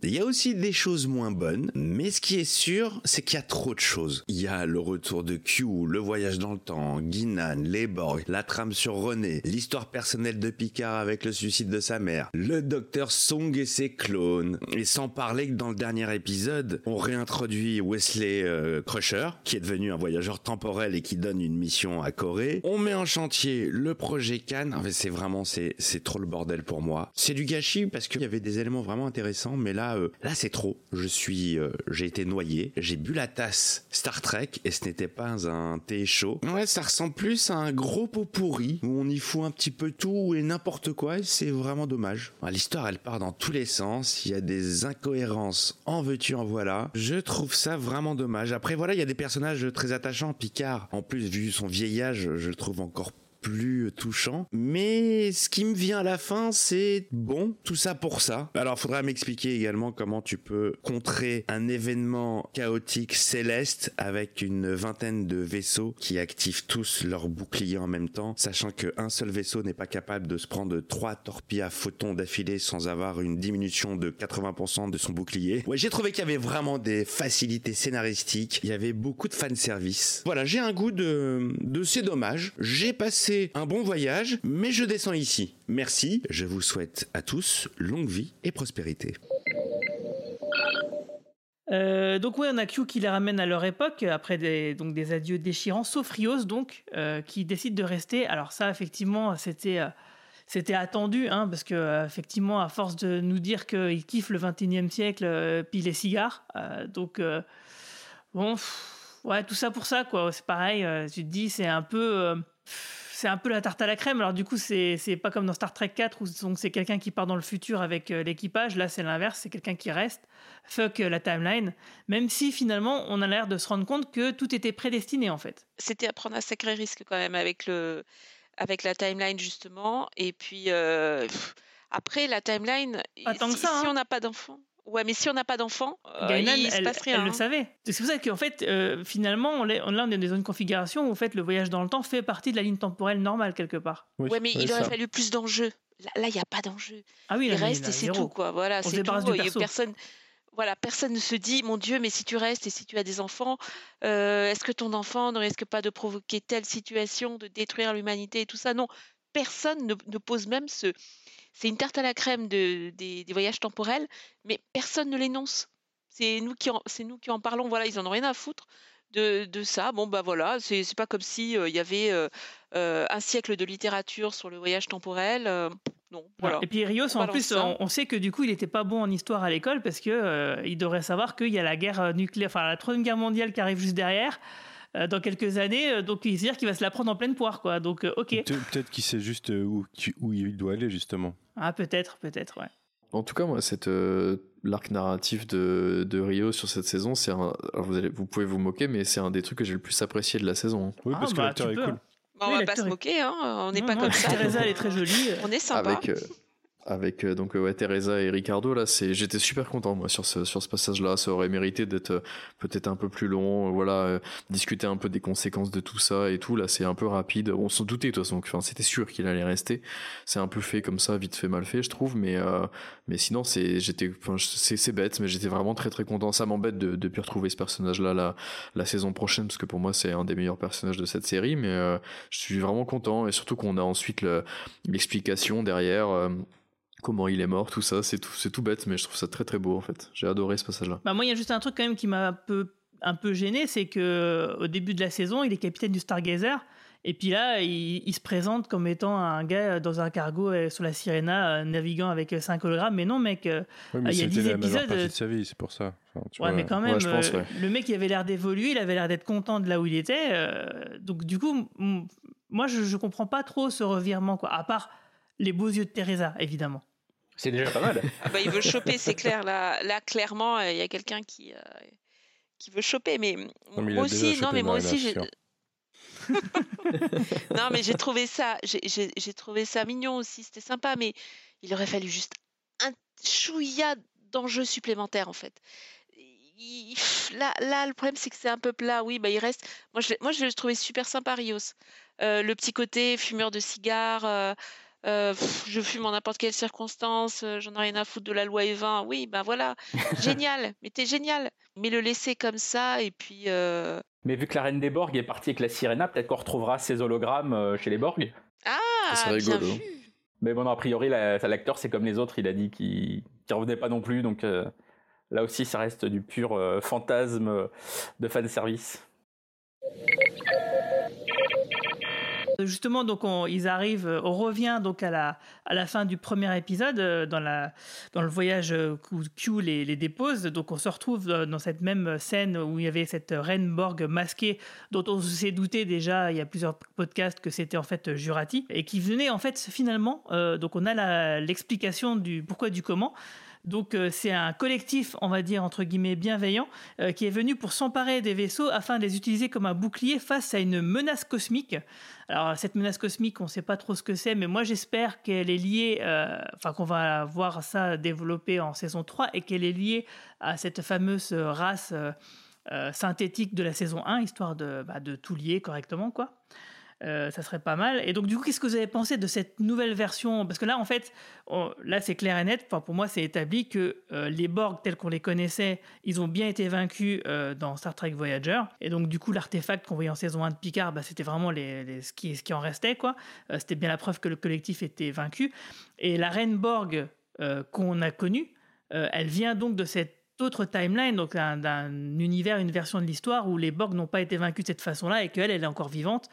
Il y a aussi des choses moins bonnes, mais ce qui est sûr, c'est qu'il y a trop de choses. Il y a le retour de Q, le voyage dans le temps, Guinan, les Borg, la trame sur René, l'histoire personnelle de Picard avec le suicide de sa mère, le docteur Song et ses clones, et sans parler que dans le dernier épisode, on réintroduit Wesley euh, Crusher, qui est devenu un voyageur temporel et qui donne une mission à Corée. On met en chantier le projet Cannes. C'est vraiment, c'est trop le bordel pour moi. C'est du gâchis parce qu'il y avait des éléments vraiment intéressants, mais là, euh, là, c'est trop. Je suis, euh, j'ai été noyé. J'ai bu la tasse Star Trek et ce n'était pas un thé chaud. Ouais, ça ressemble plus à un gros pot pourri où on y fout un petit peu tout et n'importe quoi. et C'est vraiment dommage. Ah, L'histoire, elle part dans tous les sens. Il y a des incohérences en veux-tu, en voilà. Je trouve ça vraiment dommage. Après, voilà, il y a des personnages très attachants. Picard, en plus, vu son vieillage, je le trouve encore plus touchant. Mais ce qui me vient à la fin, c'est bon, tout ça pour ça. Alors, faudra m'expliquer également comment tu peux contrer un événement chaotique céleste avec une vingtaine de vaisseaux qui activent tous leurs boucliers en même temps, sachant qu'un seul vaisseau n'est pas capable de se prendre trois torpilles à photons d'affilée sans avoir une diminution de 80% de son bouclier. Ouais, j'ai trouvé qu'il y avait vraiment des facilités scénaristiques. Il y avait beaucoup de fanservice. Voilà, j'ai un goût de, de c'est dommage. J'ai passé un bon voyage, mais je descends ici. Merci, je vous souhaite à tous longue vie et prospérité. Euh, donc oui, on a Q qui les ramène à leur époque après des, donc des adieux déchirants, sauf Rios donc euh, qui décide de rester. Alors ça, effectivement, c'était euh, c'était attendu, hein, parce que effectivement, à force de nous dire qu'il kiffe le 21e siècle, puis les cigares, donc bon, ouais, tout ça pour ça quoi. C'est pareil. tu te dis, c'est un peu, c'est un peu la tarte à la crème. Alors du coup, c'est c'est pas comme dans Star Trek 4 où donc c'est quelqu'un qui part dans le futur avec euh, l'équipage. Là, c'est l'inverse, c'est quelqu'un qui reste. Fuck euh, la timeline. Même si finalement, on a l'air de se rendre compte que tout était prédestiné en fait. C'était à prendre un sacré risque quand même avec le avec la timeline justement. Et puis euh, pff, après la timeline, Pas tant que si, ça, si hein. on n'a pas d'enfant. Ouais, mais si on n'a pas d'enfant, euh, il se elle, passe rien. elle le hein. savait. C'est pour ça qu'en fait, euh, finalement, on est, on- là, on est dans une configuration où en fait, le voyage dans le temps fait partie de la ligne temporelle normale quelque part. ouais, mais il aurait fallu plus d'enjeux. Là, il n'y a pas d'enjeu. Ah oui, il reste et c'est tout, quoi. Voilà, se c'est tout. du Et perso. personne, voilà, personne ne se dit, mon Dieu, mais si tu restes et si tu as des enfants, euh, est-ce que ton enfant ne risque pas de provoquer telle situation, de détruire l'humanité et tout ça? Non, personne ne, ne pose même ce. C'est une tarte à la crème de, des, des voyages temporels, mais personne ne l'énonce. C'est nous qui en, c'est nous qui en parlons. Voilà, ils en ont rien à foutre de, de ça. Bon, bah voilà, c'est c'est pas comme si euh, il y avait euh, euh, un siècle de littérature sur le voyage temporel. non, voilà. Et puis Rios, en plus, on, on sait que du coup, il n'était pas bon en histoire à l'école parce que il devrait savoir qu'il y a la guerre nucléaire, enfin la troisième guerre mondiale qui arrive juste derrière dans quelques années. euh, donc, il veut dire qu'il va se la prendre en pleine poire, quoi. Donc, euh, ok. Pe- Peut-être qu'il sait juste euh, où, il doit aller, justement. Ah, peut-être, peut-être, ouais. En tout cas, moi, cette euh, l'arc narratif de, de Rio sur cette saison, c'est vous, allez, vous pouvez vous moquer, mais c'est un des trucs que j'ai le plus apprécié de la saison. Oui, parce Ah, que bah, l'acteur tu est peux, cool. Bah, on Oui, va pas l'acteur se moquer, hein. on n'est pas non, comme ça. Teresa, elle est très jolie. On est sympa. Avec, euh, avec euh, donc euh, Teresa et Ricardo là, c'est j'étais super content moi sur ce sur ce passage-là. Ça aurait mérité d'être euh, peut-être un peu plus long. voilà, discuter un peu des conséquences de tout ça et tout. Là, c'est un peu rapide. On s'en doutait de toute façon. Enfin, c'était sûr qu'il allait rester. C'est un peu fait comme ça, vite fait, mal fait, je trouve. Mais mais sinon, c'est j'étais, c'est bête, mais j'étais vraiment très très content. Ça m'embête de de plus retrouver ce personnage-là la la saison prochaine parce que pour moi c'est un des meilleurs personnages de cette série. Mais je suis vraiment content et surtout qu'on a ensuite le- l'explication derrière. Euh, comment il est mort, tout ça, c'est tout, c'est tout bête, mais je trouve ça très très beau en fait. J'ai adoré ce passage-là. Bah, moi, il y a juste un truc quand même qui m'a un peu, un peu gêné, c'est que au début de la saison, il est capitaine du Stargazer. Et puis là, il, il se présente comme étant un gars dans un cargo euh, sur la Sirena, euh, naviguant avec 5 hologrammes. Mais non, mec, euh, Oui, mais il y a c'était 10 la majeure épisodes. euh, de sa vie, c'est pour ça. Enfin, tu Ouais, vois. mais quand même, je pense, euh, ouais. le mec, il avait l'air d'évoluer, il avait l'air d'être content de là où il était. euh, donc, du coup, m- moi, je, je comprends pas trop ce revirement, quoi. À part les beaux yeux de Teresa, évidemment. C'est déjà pas mal. Ah bah, il veut choper, c'est clair. Là, là clairement, euh, il y a quelqu'un qui, euh, qui veut choper. Mais, Non, mais il moi aussi, non, mais moi aussi, j'ai- non, mais j'ai trouvé ça, j'ai- trouvé ça mignon aussi. C'était sympa, mais il aurait fallu juste un chouïa d'enjeux supplémentaires en fait. Il- Là, là, le problème c'est que c'est un peu plat. Oui, bah il reste. Moi, je, l'ai- moi, je l'ai trouvé super sympa, Rios. Euh, le petit côté fumeur de cigares. euh, euh, pff, je fume en n'importe quelle circonstance. euh, J'en ai rien à foutre de la loi E20. Oui, ben voilà, génial. Mais t'es génial. Mais le laisser comme ça et puis. euh, Mais vu que la reine des Borg est partie avec la Sirena, peut-être qu'on retrouvera ses hologrammes chez les Borg. Ah, serait bien rigolo. vu. Mais bon, a priori, la- l'acteur, c'est comme les autres, il a dit qu'il ne revenait pas non plus, donc euh, là aussi, ça reste du pur euh, fantasme de fanservice. Justement, donc on- ils arrivent, euh, on revient donc à la, à la fin du premier épisode euh, dans, la, dans le voyage euh, où Q les, les dépose. Donc on se retrouve euh, dans cette même scène où il y avait cette reine Borg masquée dont on s'est douté déjà il y a plusieurs podcasts que c'était en fait Jurati et qui venait en fait finalement. euh, donc on a l'explication du pourquoi du comment. Donc euh, c'est un collectif, on va dire entre guillemets bienveillant, euh, qui est venu pour s'emparer des vaisseaux afin de les utiliser comme un bouclier face à une menace cosmique. Alors cette menace cosmique, on ne sait pas trop ce que c'est, mais moi j'espère qu'elle est liée, euh, enfin qu'on va voir ça développer en saison 3 et qu'elle est liée à cette fameuse race synthétique de la saison 1, histoire de, bah, de tout lier correctement, quoi. Euh, ça serait pas mal. Et donc, du coup, qu'est-ce que vous avez pensé de cette nouvelle version? Parce que là, en fait, là, c'est clair et net. Enfin, pour moi, c'est établi que euh, les Borg, tels qu'on les connaissait, ils ont bien été vaincus euh, dans Star Trek Voyager. Et donc, du coup, l'artefact qu'on voyait en saison 1 de Picard, bah, c'était vraiment les, ce, qui, ce qui en restait. quoi. C'était bien la preuve que le collectif était vaincu. Et la reine Borg qu'on a connue, elle vient donc de cette autre timeline, donc d'un univers, une version de l'histoire où les Borg n'ont pas été vaincus de cette façon-là et qu'elle, elle est encore vivante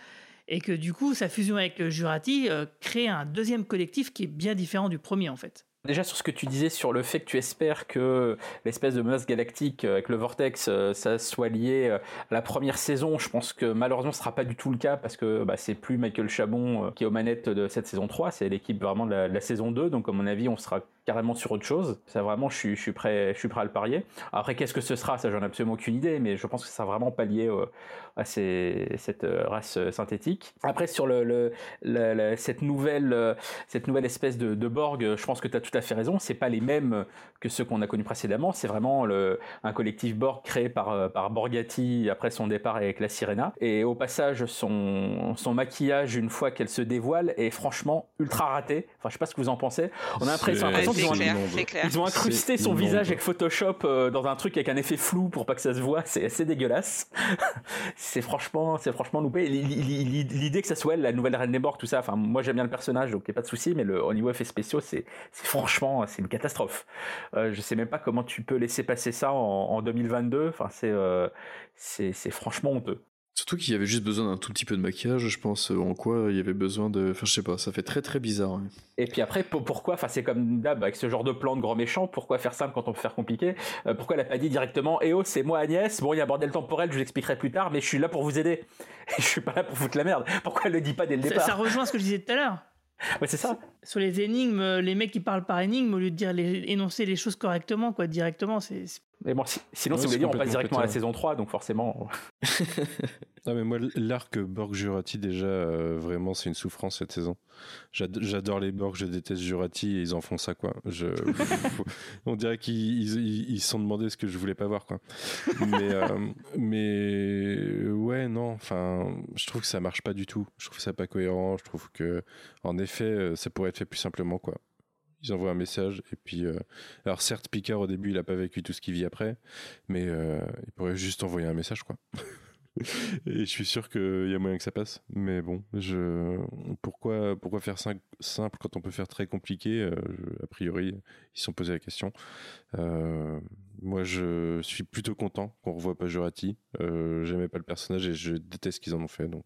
et que du coup sa fusion avec euh, Jurati euh, crée un deuxième collectif qui est bien différent du premier en fait. Déjà sur ce que tu disais sur le fait que tu espères que l'espèce de menace galactique euh, avec le vortex, euh, ça soit lié à la première saison, je pense que malheureusement ce sera pas du tout le cas parce que bah, c'est plus Michael Chabon qui est aux manettes de cette saison 3, c'est l'équipe vraiment de la, de la, saison 2, donc à mon avis on sera carrément sur autre chose. Ça vraiment, je suis, je suis prêt, je suis prêt à le parier. Après, qu'est-ce que ce sera? Ça, j'en ai absolument aucune idée, mais je pense que ça sera vraiment pas lié euh, à cette euh, race euh, synthétique. Après, sur le, cette nouvelle, cette nouvelle espèce de, Borg, je pense que tu as tout à fait raison. C'est pas les mêmes que ceux qu'on a connus précédemment. C'est vraiment le, un collectif Borg créé par, par Borgatti après son départ avec la Sirena. Et au passage, son, son maquillage une fois qu'elle se dévoile est franchement ultra raté. Enfin, je sais pas ce que vous en pensez. On a l'impression ils, ont, clair, ils ont incrusté son visage avec Photoshop euh, dans un truc avec un effet flou pour pas que ça se voit. C'est assez dégueulasse. c'est franchement, c'est franchement loupé. L'idée que ça soit elle, la nouvelle reine des Borg, tout ça. Enfin, moi j'aime bien le personnage, donc y a pas de souci. Mais le, au niveau effets spéciaux, c'est franchement, c'est une catastrophe. Euh, je sais même pas comment tu peux laisser passer ça en, en 2022. Enfin, c'est euh, c'est franchement honteux. Surtout qu'il y avait juste besoin d'un tout petit peu de maquillage, je pense, en quoi il y avait besoin de... Enfin, je sais pas, ça fait très très bizarre. Et puis après, pourquoi, enfin c'est comme d'hab, avec ce genre de plan de grand méchant, pourquoi faire simple quand on peut faire compliqué euh, Pourquoi elle a pas dit directement « Eh oh, c'est moi Agnès, bon il y a un bordel temporel, je vous expliquerai plus tard, mais je suis là pour vous aider. je suis pas là pour foutre la merde. Pourquoi elle le dit pas dès le départ? ça, ça rejoint ce que je disais tout à l'heure. Ouais, c'est ça. Sur les énigmes, les mecs qui parlent par énigme, au lieu de dire les, énoncer les choses correctement, quoi, directement, c'est mais bon, sinon, si vous voulez dire, on passe directement à la saison 3, donc forcément. non, mais moi, l'arc Borg-Jurati, déjà, euh, vraiment, c'est une souffrance cette saison. J'adore les Borg, je déteste Jurati, et ils en font ça, quoi. Je... on dirait qu'ils se sont demandé ce que je voulais pas voir, quoi. mais, euh, mais, ouais, non, enfin, je trouve que ça marche pas du tout. Je trouve ça pas cohérent. Je trouve que, en effet, euh, ça pourrait être fait plus simplement, quoi ils envoient un message et puis euh, alors certes Picard au début il a pas vécu tout ce qu'il vit après mais euh, il pourrait juste envoyer un message quoi. Et je suis sûr qu'il y a moyen que ça passe mais bon je pourquoi pourquoi faire simple quand on peut faire très compliqué euh, a priori ils se sont posé la question. Moi je suis plutôt content qu'on revoie pas Jurati j'aimais pas le personnage et je déteste ce qu'ils en ont fait donc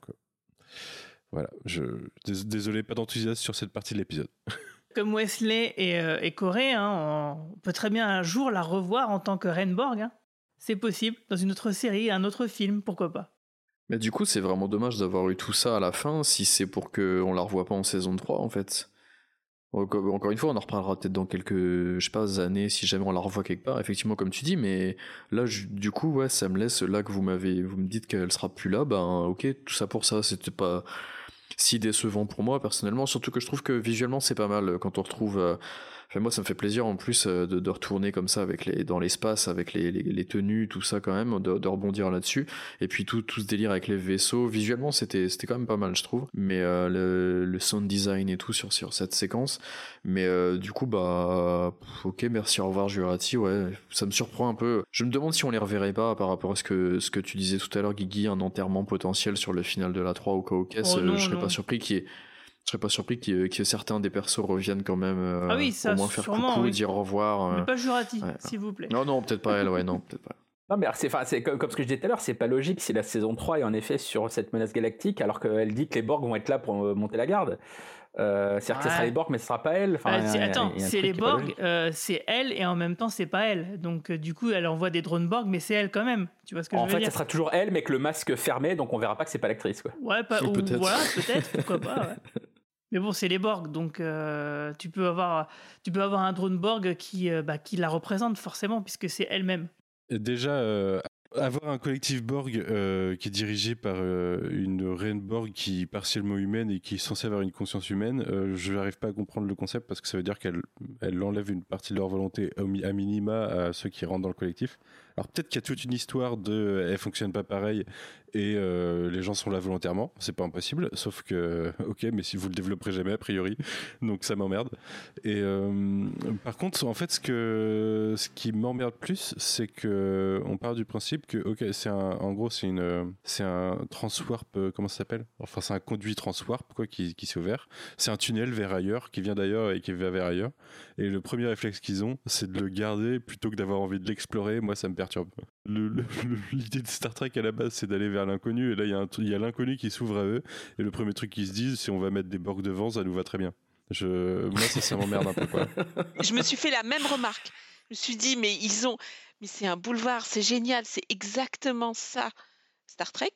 voilà je désolé pas d'enthousiasme sur cette partie de l'épisode comme Wesley et, euh, Corée, hein, on peut très bien un jour la revoir en tant que Renborg. Hein. C'est possible, dans une autre série, un autre film, pourquoi pas. Mais du coup, c'est vraiment dommage d'avoir eu tout ça à la fin, si c'est pour qu'on la revoie pas en saison 3, en fait. Encore une fois, on en reparlera peut-être dans quelques, je sais pas, années, si jamais on la revoit quelque part, effectivement, comme tu dis, mais là, du coup, ouais, ça me laisse, là que vous m'avez, vous me dites qu'elle sera plus là, ben, ok, tout ça pour ça, c'était pas, si décevant pour moi personnellement, surtout que je trouve que visuellement c'est pas mal quand on retrouve euh, moi, ça me fait plaisir en plus euh, de, de retourner comme ça avec les, dans l'espace, avec les, les, les, tenues, tout ça quand même, de, de rebondir là-dessus. Et puis tout, tout ce délire avec les vaisseaux, visuellement, c'était, c'était quand même pas mal, je trouve. Mais euh, le, le sound design et tout sur, sur cette séquence. Mais euh, du coup, bah, ok, merci, au revoir, Jurati. Ouais, ça me surprend un peu. Je me demande si on les reverrait pas par rapport à ce que, ce que tu disais tout à l'heure, Guigui, un enterrement potentiel sur le final de la 3 au cas où oh je serais pas surpris qu'il y ait je serais pas surpris que, certains des persos reviennent quand même euh, ah oui, ça, au moins faire coucou, dire au revoir. Mais euh. pas Jurati, s'il vous plaît. Non, non, peut-être pas elle, ouais, non, peut-être pas. Non, mais c'est, c'est comme, comme, ce que je disais tout à l'heure, c'est pas logique si la saison 3 est en effet sur cette menace galactique, alors qu'elle dit que les Borg vont être là pour euh, monter la garde. Euh, c'est-à-dire que ce sera les Borg, mais ce sera pas elle. Enfin, bah, attends, c'est les Borg, euh, c'est elle, et en même temps, c'est pas elle. Donc, du coup, elle envoie des drones Borg, mais c'est elle quand même. Tu vois ce que en je veux fait, ça sera toujours elle, mais que le masque fermé, donc on verra pas que c'est pas l'actrice. Quoi. Ouais, pas, ou, peut-être. Voilà, peut-être, pourquoi pas. Ouais. Mais bon, c'est les Borg, donc euh, tu, peux avoir, tu peux avoir un drone Borg qui, euh, bah, qui la représente forcément, puisque c'est elle-même. Déjà, euh, avoir un collectif Borg qui est dirigé par une reine Borg qui est partiellement humaine et qui est censée avoir une conscience humaine, je n'arrive pas à comprendre le concept parce que ça veut dire qu'elle elle enlève une partie de leur volonté à minima à ceux qui rentrent dans le collectif. Alors peut-être qu'il y a toute une histoire de elle fonctionne pas pareil et euh, les gens sont là volontairement, c'est pas impossible, sauf que ok, mais si vous le développerez jamais a priori, donc ça m'emmerde. Et euh, par contre, en fait, ce que ce qui m'emmerde plus, c'est que on part du principe que ok, c'est en gros, c'est une, c'est un transwarp, euh, comment ça s'appelle? Enfin, c'est un conduit transwarp quoi, qui, qui s'est ouvert. C'est un tunnel vers ailleurs, qui vient d'ailleurs et qui va vers ailleurs. Et le premier réflexe qu'ils ont, c'est de le garder plutôt que d'avoir envie de l'explorer. Moi, ça me perturbe. L'idée de Star Trek à la base, c'est d'aller vers l'inconnu. Et là, il y a l'inconnu qui s'ouvre à eux. Et le premier truc qu'ils se disent, c'est on va mettre des bords devant, ça nous va très bien. Moi, ça, m'emmerde un peu, quoi. Je me suis fait la même remarque. Je me suis dit, mais ils ont, mais c'est un boulevard, c'est génial, c'est exactement ça. Star Trek?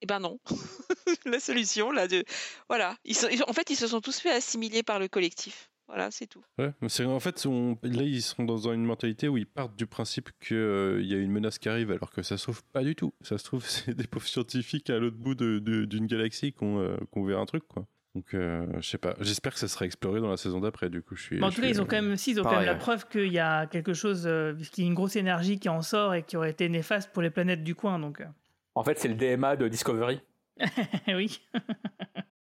Eh ben non. la solution, là, de, voilà, en fait, ils se sont tous fait assimiler par le collectif. Voilà, c'est tout. Ouais, mais c'est en fait, on- là, ils sont dans une mentalité où ils partent du principe qu'il y a une menace qui arrive, alors que ça se trouve pas du tout. Ça se trouve, c'est des pauvres scientifiques à l'autre bout de- de- d'une galaxie qui ont, euh, ont ouvert un truc, quoi. Donc, euh, je sais pas. J'espère que ça sera exploré dans la saison d'après, du coup. Je suis, Bon, en je tout cas, suis, ils ont euh, quand même, si, ils ont quand même la preuve qu'il y a quelque chose, euh, qu'il y a une grosse énergie qui en sort et qui aurait été néfaste pour les planètes du coin. Donc, euh. En fait, c'est le DMA de Discovery. oui.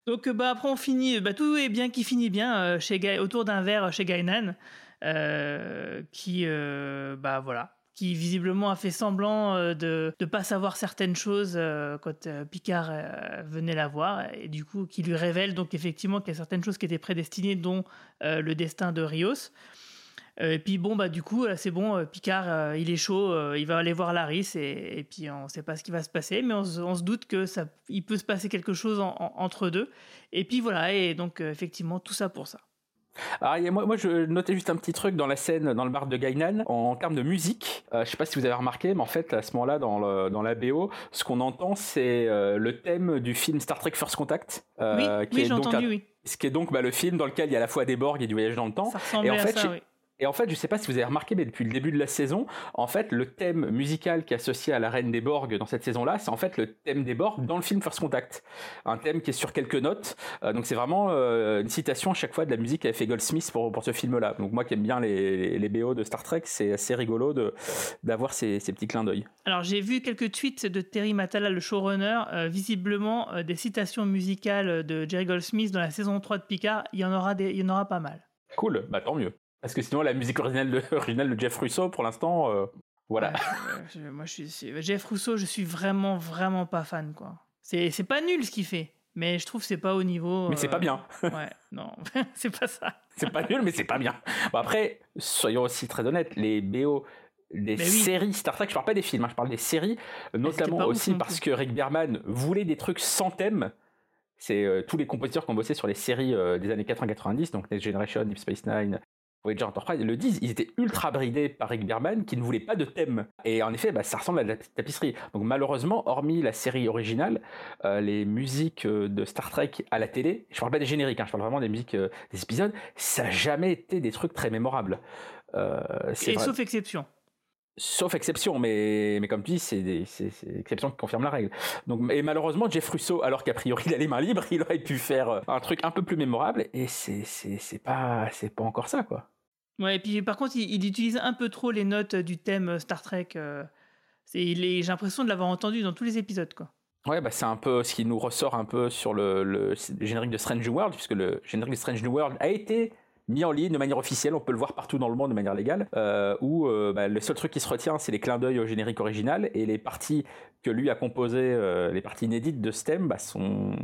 donc, euh, bah, après, on finit. Bah, tout est bien qui finit bien euh, chez autour d'un verre chez Gainan, euh, qui, euh, bah voilà, qui visiblement a fait semblant euh, de ne pas savoir certaines choses euh, quand euh, Picard euh, venait la voir, et du coup, qui lui révèle donc effectivement qu'il y a certaines choses qui étaient prédestinées, dont euh, le destin de Rios. Euh, et puis bon bah du coup là, c'est bon euh, Picard euh, il est chaud euh, il va aller voir Laris et, et puis on sait pas ce qui va se passer mais on, se- on se doute que ça il peut se passer quelque chose en- en- entre deux et puis voilà et donc euh, effectivement tout ça pour ça Ah, moi, moi, je notais juste un petit truc dans la scène, dans le bar de Gainan, en, termes de musique. Euh, je sais pas si vous avez remarqué, mais en fait, à ce moment-là, dans, le- dans la BO, ce qu'on entend, c'est euh, le thème du film Star Trek First Contact. euh, Oui, qui oui, est j'ai donc entendu, un- oui. Ce qui est donc bah, le film dans lequel il y a à la fois des Borg et du voyage dans le temps. Ça et en à fait, ça. Et en fait, je sais pas si vous avez remarqué, mais depuis le début de la saison, en fait, le thème musical qui est associé à la Reine des Borg dans cette saison-là, c'est en fait le thème des Borg dans le film First Contact. Un thème qui est sur quelques notes. Euh, donc c'est vraiment euh, une citation à chaque fois de la musique qu'avait fait Goldsmith pour, pour ce film-là. Donc moi qui aime bien les, les, BO de Star Trek, c'est assez rigolo d'avoir ces, ces petits clins d'œil. alors j'ai vu quelques tweets de Terry Matala le showrunner euh, visiblement des citations musicales de Jerry Goldsmith dans la saison 3 de Picard il y en aura des, il y en aura pas mal Cool, bah tant mieux. Parce que sinon la musique originale de, originale de Jeff Russo, pour l'instant, euh, voilà. Euh, je- moi, je suis, Jeff Rousseau, je suis vraiment, vraiment pas fan, quoi. C'est, c'est pas nul ce qu'il fait, mais je trouve que c'est pas au niveau. Mais c'est pas bien. ouais, non, c'est pas ça. C'est pas nul, mais c'est pas bien. Bon, après, soyons aussi très honnêtes, les BO des oui. séries Star Trek, je parle pas des films, hein, je parle des séries, notamment ouf aussi parce que Rick Berman voulait des trucs sans thème. C'est euh, tous les compositeurs qui ont bossé sur les séries euh, des années 80-90, donc Next Generation, Deep Space Nine, Voyager Enterprise, le disent, ils étaient ultra bridés par Rick Berman qui ne voulait pas de thème. Et en effet, bah, ça ressemble à de la tapisserie. Donc malheureusement, hormis la série originale, euh, les musiques euh, de Star Trek à la télé, je parle pas des génériques, hein, je parle vraiment des musiques euh, des épisodes, ça n'a jamais été des trucs très mémorables. Euh, c'est Et vrai. sauf exception. Sauf exception, mais, mais comme tu dis, c'est des c'est, l'exception qui confirme la règle. Donc, et malheureusement, Jeff Russo, alors qu'a priori il a les mains libres, il aurait pu faire un truc un peu plus mémorable, et c'est, c'est, c'est, pas, c'est pas encore ça, quoi. Ouais, et puis par contre, il, il utilise un peu trop les notes du thème Star Trek. euh, c'est, j'ai l'impression de l'avoir entendu dans tous les épisodes, quoi. Ouais, bah c'est un peu ce qui nous ressort un peu sur le, générique de Strange New World, puisque le générique de Strange New World a été mis en ligne de manière officielle, on peut le voir partout dans le monde de manière légale, euh, où euh, bah, le seul truc qui se retient, c'est les clins d'œil au générique original, et les parties que lui a composées, euh, les parties inédites de ce thème, bah, sont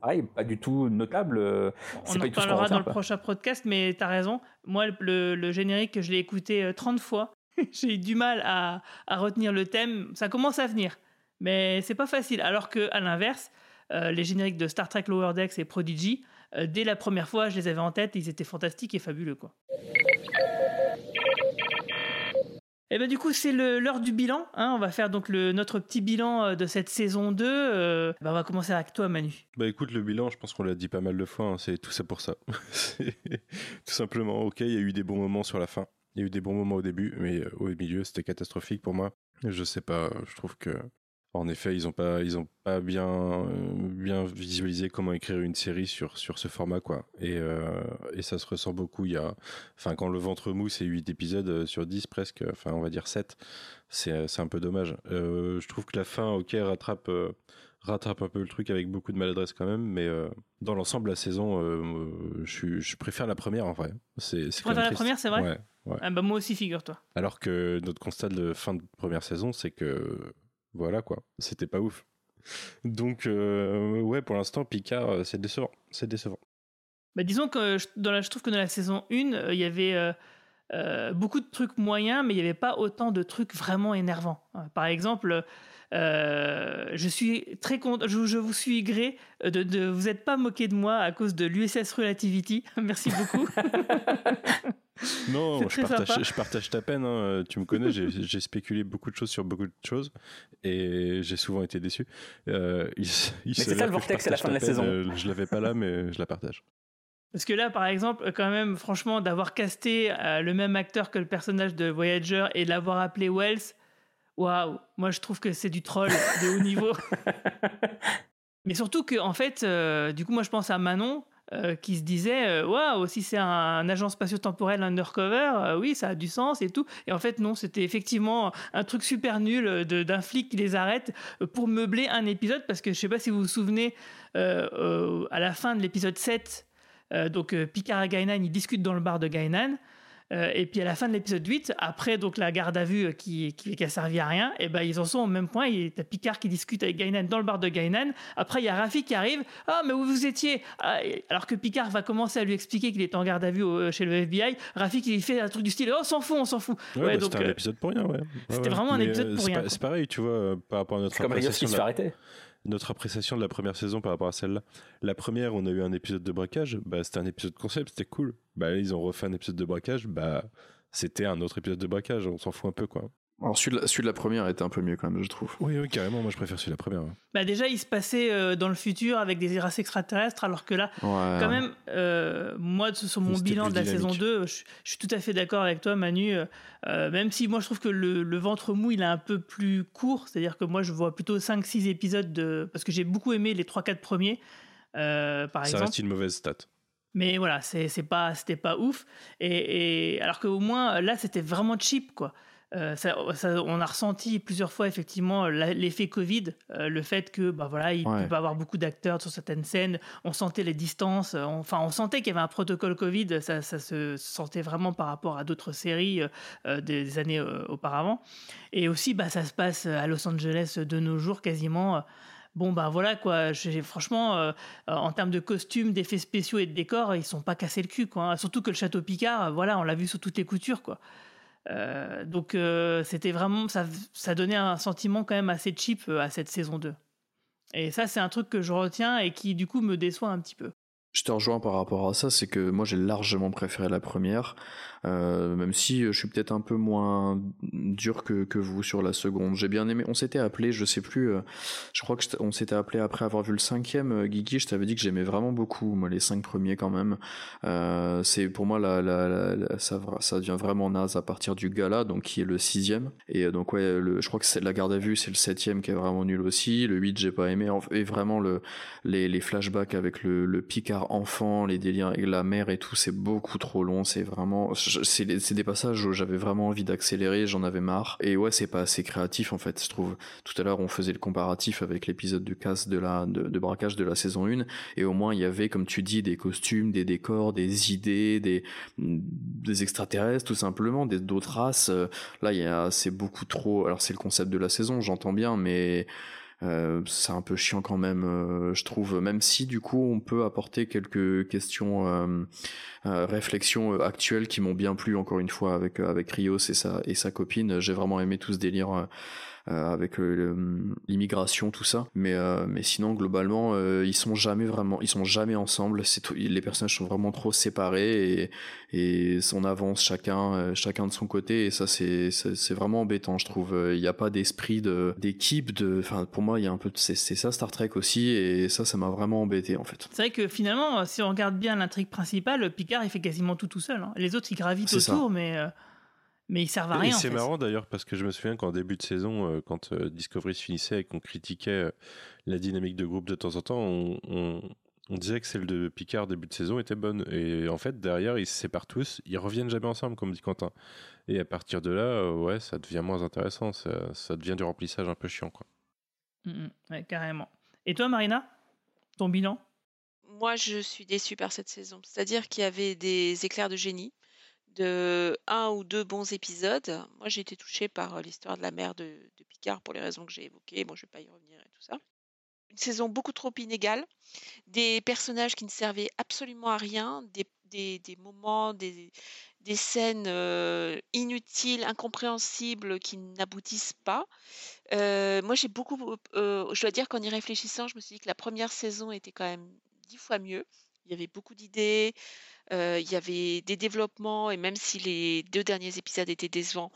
pareil, pas du tout notables. euh, On en parlera dans le quoi. prochain podcast, mais t'as raison. Moi, le, le générique, je l'ai écouté euh, 30 fois. J'ai eu du mal à, à retenir le thème. Ça commence à venir, mais c'est pas facile. Alors que, à l'inverse, euh, les génériques de Star Trek Lower Decks et Prodigy, euh, dès la première fois, je les avais en tête. Ils étaient fantastiques et fabuleux, quoi. Et ben du coup c'est l'heure du bilan. hein. On va faire donc le, notre petit bilan euh, de cette saison 2. Euh, ben, on va commencer avec toi Manu. Bah écoute, le bilan, je pense qu'on l'a dit pas mal de fois, hein, c'est tout ça pour ça. Tout simplement, ok, il y a eu des bons moments sur la fin. Il y a eu des bons moments au début, mais euh, au milieu, c'était catastrophique pour moi. Je sais pas, je trouve que, en effet, ils ont pas, ils ont pas bien, euh, bien visualisé comment écrire une série sur, sur ce format, quoi. Et, euh, et ça se ressent beaucoup. Il y a, enfin, quand le ventre mou, c'est 8 épisodes euh, sur 10 presque, enfin, on va dire 7, c'est, c'est un peu dommage. Euh, je trouve que la fin, ok, rattrape, rattrape un peu le truc avec beaucoup de maladresse quand même, mais dans l'ensemble, la saison, je, je préfère la première en vrai. C'est, préfères la première, c'est vrai? Ouais, ouais. Ah bah moi aussi, figure-toi. Alors que notre constat de fin de première saison, c'est que voilà quoi, c'était pas ouf. Donc euh, ouais, pour l'instant, Picard, euh, c'est décevant, c'est décevant. Bah, disons que je, dans la, je trouve que dans la saison 1, euh, il y avait euh, euh, beaucoup de trucs moyens, mais il n'y avait pas autant de trucs vraiment énervants. Par exemple, euh, je suis très content, je, vous suis gré de, de vous n'êtes pas moqué de moi à cause de l'USS Relativity. Merci beaucoup. non, je partage, je partage, ta peine. Hein. Tu me connais, j'ai spéculé beaucoup de choses sur beaucoup de choses et j'ai souvent été déçu. Euh, mais c'est ça le vortex à la fin de la saison. Euh, je l'avais pas là, mais je la partage. Parce que là, par exemple, quand même, franchement, d'avoir casté euh, le même acteur que le personnage de Voyager et de l'avoir appelé Wells, waouh, moi je trouve que c'est du troll de haut niveau. Mais surtout que, en fait, euh, du coup, moi je pense à Manon euh, qui se disait waouh, si c'est un, agent spatio-temporel undercover, oui, ça a du sens et tout. Et en fait, non, c'était effectivement un truc super nul d'un flic qui les arrête pour meubler un épisode. Parce que je sais pas si vous vous souvenez, à la fin de l'épisode 7, euh, donc euh, Picard et Gainan, ils discutent dans le bar de Gainan. Euh, et puis à la fin de l'épisode 8, après donc la garde à vue qui, qui, a servi à rien, et ben ils en sont au même point. Il y a Picard qui discute avec Gainan dans le bar de Gainan. Après il y a Rafi qui arrive. Ah mais où vous étiez? Ah, Alors que Picard va commencer à lui expliquer qu'il est en garde à vue chez le FBI. Rafi qui fait un truc du style oh, on s'en fout, on s'en fout. Ouais, bah, c'était un épisode pour rien. Ouais. C'était vraiment un épisode pour rien. C'est pareil, tu vois, par rapport à notre. Comme Rios qui se fait arrêter notre appréciation de la première saison par rapport à celle-là. La première, on a eu un épisode de braquage, bah, c'était un épisode concept, c'était cool. Bah, ils ont refait un épisode de braquage, bah, c'était un autre épisode de braquage, on s'en fout un peu, quoi. Alors celui de, la, première était un peu mieux quand même, je trouve. Oui, oui, carrément, moi je préfère celui de la première. Bah déjà, il se passait euh, dans le futur avec des races extraterrestres, alors que là, quand même, euh, moi, sur mon bilan de la saison 2, je, suis tout à fait d'accord avec toi, Manu. Euh, même si moi je trouve que le, ventre mou, il est un peu plus court, c'est-à-dire que moi je vois plutôt 5-6 épisodes, de... parce que j'ai beaucoup aimé les 3-4 premiers, par Ça exemple. Ça reste une mauvaise stat. Mais voilà, c'est pas, c'était pas ouf. Et, et alors qu'au moins, là, c'était vraiment cheap, quoi. Euh, on a ressenti plusieurs fois effectivement l'effet Covid, euh, le fait que bah voilà, il peut pas avoir beaucoup d'acteurs sur certaines scènes. On sentait les distances, euh, enfin on sentait qu'il y avait un protocole Covid. Ça, se sentait vraiment par rapport à d'autres séries des années auparavant. Et aussi, bah ça se passe à Los Angeles de nos jours quasiment. Bon bah voilà quoi, franchement en termes de costumes, d'effets spéciaux et de décors, ils sont pas cassés le cul quoi. Surtout que le château Picard, voilà, on l'a vu sous toutes les coutures quoi. Euh, donc euh, c'était vraiment ça, ça donnait un sentiment quand même assez cheap euh, à cette saison 2. Et ça c'est un truc que je retiens et qui du coup me déçoit un petit peu. Je te rejoins par rapport à ça, c'est que moi j'ai largement préféré la première. Euh, même si euh, je suis peut-être un peu moins dur que, que vous sur la seconde. J'ai bien aimé. On s'était appelé, je sais plus, euh, je crois que on s'était appelé après avoir vu le cinquième. Guigui, je t'avais dit que j'aimais vraiment beaucoup, les cinq premiers quand même. c'est pour moi la, ça, ça devient vraiment naze à partir du gala, donc qui est le sixième. Et donc ouais, je crois que c'est la garde à vue, c'est le septième qui est vraiment nul aussi. Le 8 j'ai pas aimé. Et vraiment le les, les flashbacks avec le, le Picard enfant, les délires avec la mère et tout, c'est beaucoup trop long. C'est vraiment c'est des passages où j'avais vraiment envie d'accélérer, j'en avais marre. Et ouais, c'est pas assez créatif en fait, je trouve. Tout à l'heure, on faisait le comparatif avec l'épisode du casse de la de, braquage de la saison 1 et au moins il y avait comme tu dis des costumes, des décors, des idées, des des extraterrestres tout simplement, des d'autres races. Là, il y a c'est beaucoup trop alors c'est le concept de la saison, j'entends bien mais euh, c'est un peu chiant quand même, euh, je trouve. Même si du coup on peut apporter quelques questions, euh, réflexions actuelles qui m'ont bien plu encore une fois avec avec Rios et sa et sa copine. J'ai vraiment aimé tout ce délire euh, avec euh, l'immigration, tout ça. Mais, euh, mais sinon, globalement, ils sont jamais vraiment, ils sont jamais ensemble. C'est les personnages sont vraiment trop séparés et, et on avance chacun, chacun de son côté. Et ça, c'est, c'est vraiment embêtant, je trouve. Il n'y a pas d'esprit de, d'équipe. De, enfin, pour moi, il y a un peu, c'est, ça Star Trek aussi. Et ça, ça m'a vraiment embêté, en fait. C'est vrai que finalement, si on regarde bien l'intrigue principale, Picard, il fait quasiment tout tout seul. Hein. Les autres, ils gravitent autour, mais mais ils servent à rien. c'est marrant d'ailleurs parce que je me souviens qu'en début de saison, euh, quand euh, Discovery se finissait et qu'on critiquait euh, la dynamique de groupe de temps en temps, on, disait que celle de Picard début de saison était bonne. Et en fait, derrière, ils se séparent tous, ils reviennent jamais ensemble, comme dit Quentin. Et à partir de là, ouais, ça devient moins intéressant, ça, devient du remplissage un peu chiant, quoi. Mm, mm, ouais, carrément. Et toi, Marina, ton bilan? Moi, je suis déçue par cette saison. C'est-à-dire qu'il y avait des éclairs de génie de un ou deux bons épisodes. Moi, j'ai été touchée par euh, l'histoire de la mère de, Picard pour les raisons que j'ai évoquées. Bon, je vais pas y revenir et tout ça. Une saison beaucoup trop inégale, des personnages qui ne servaient absolument à rien, des, moments, des, des scènes inutiles, incompréhensibles, qui n'aboutissent pas. moi, j'ai beaucoup, je dois dire qu'en y réfléchissant, je me suis dit que la première saison était quand même dix fois mieux. Il y avait beaucoup d'idées, il y avait des développements, et même si les deux derniers épisodes étaient décevants,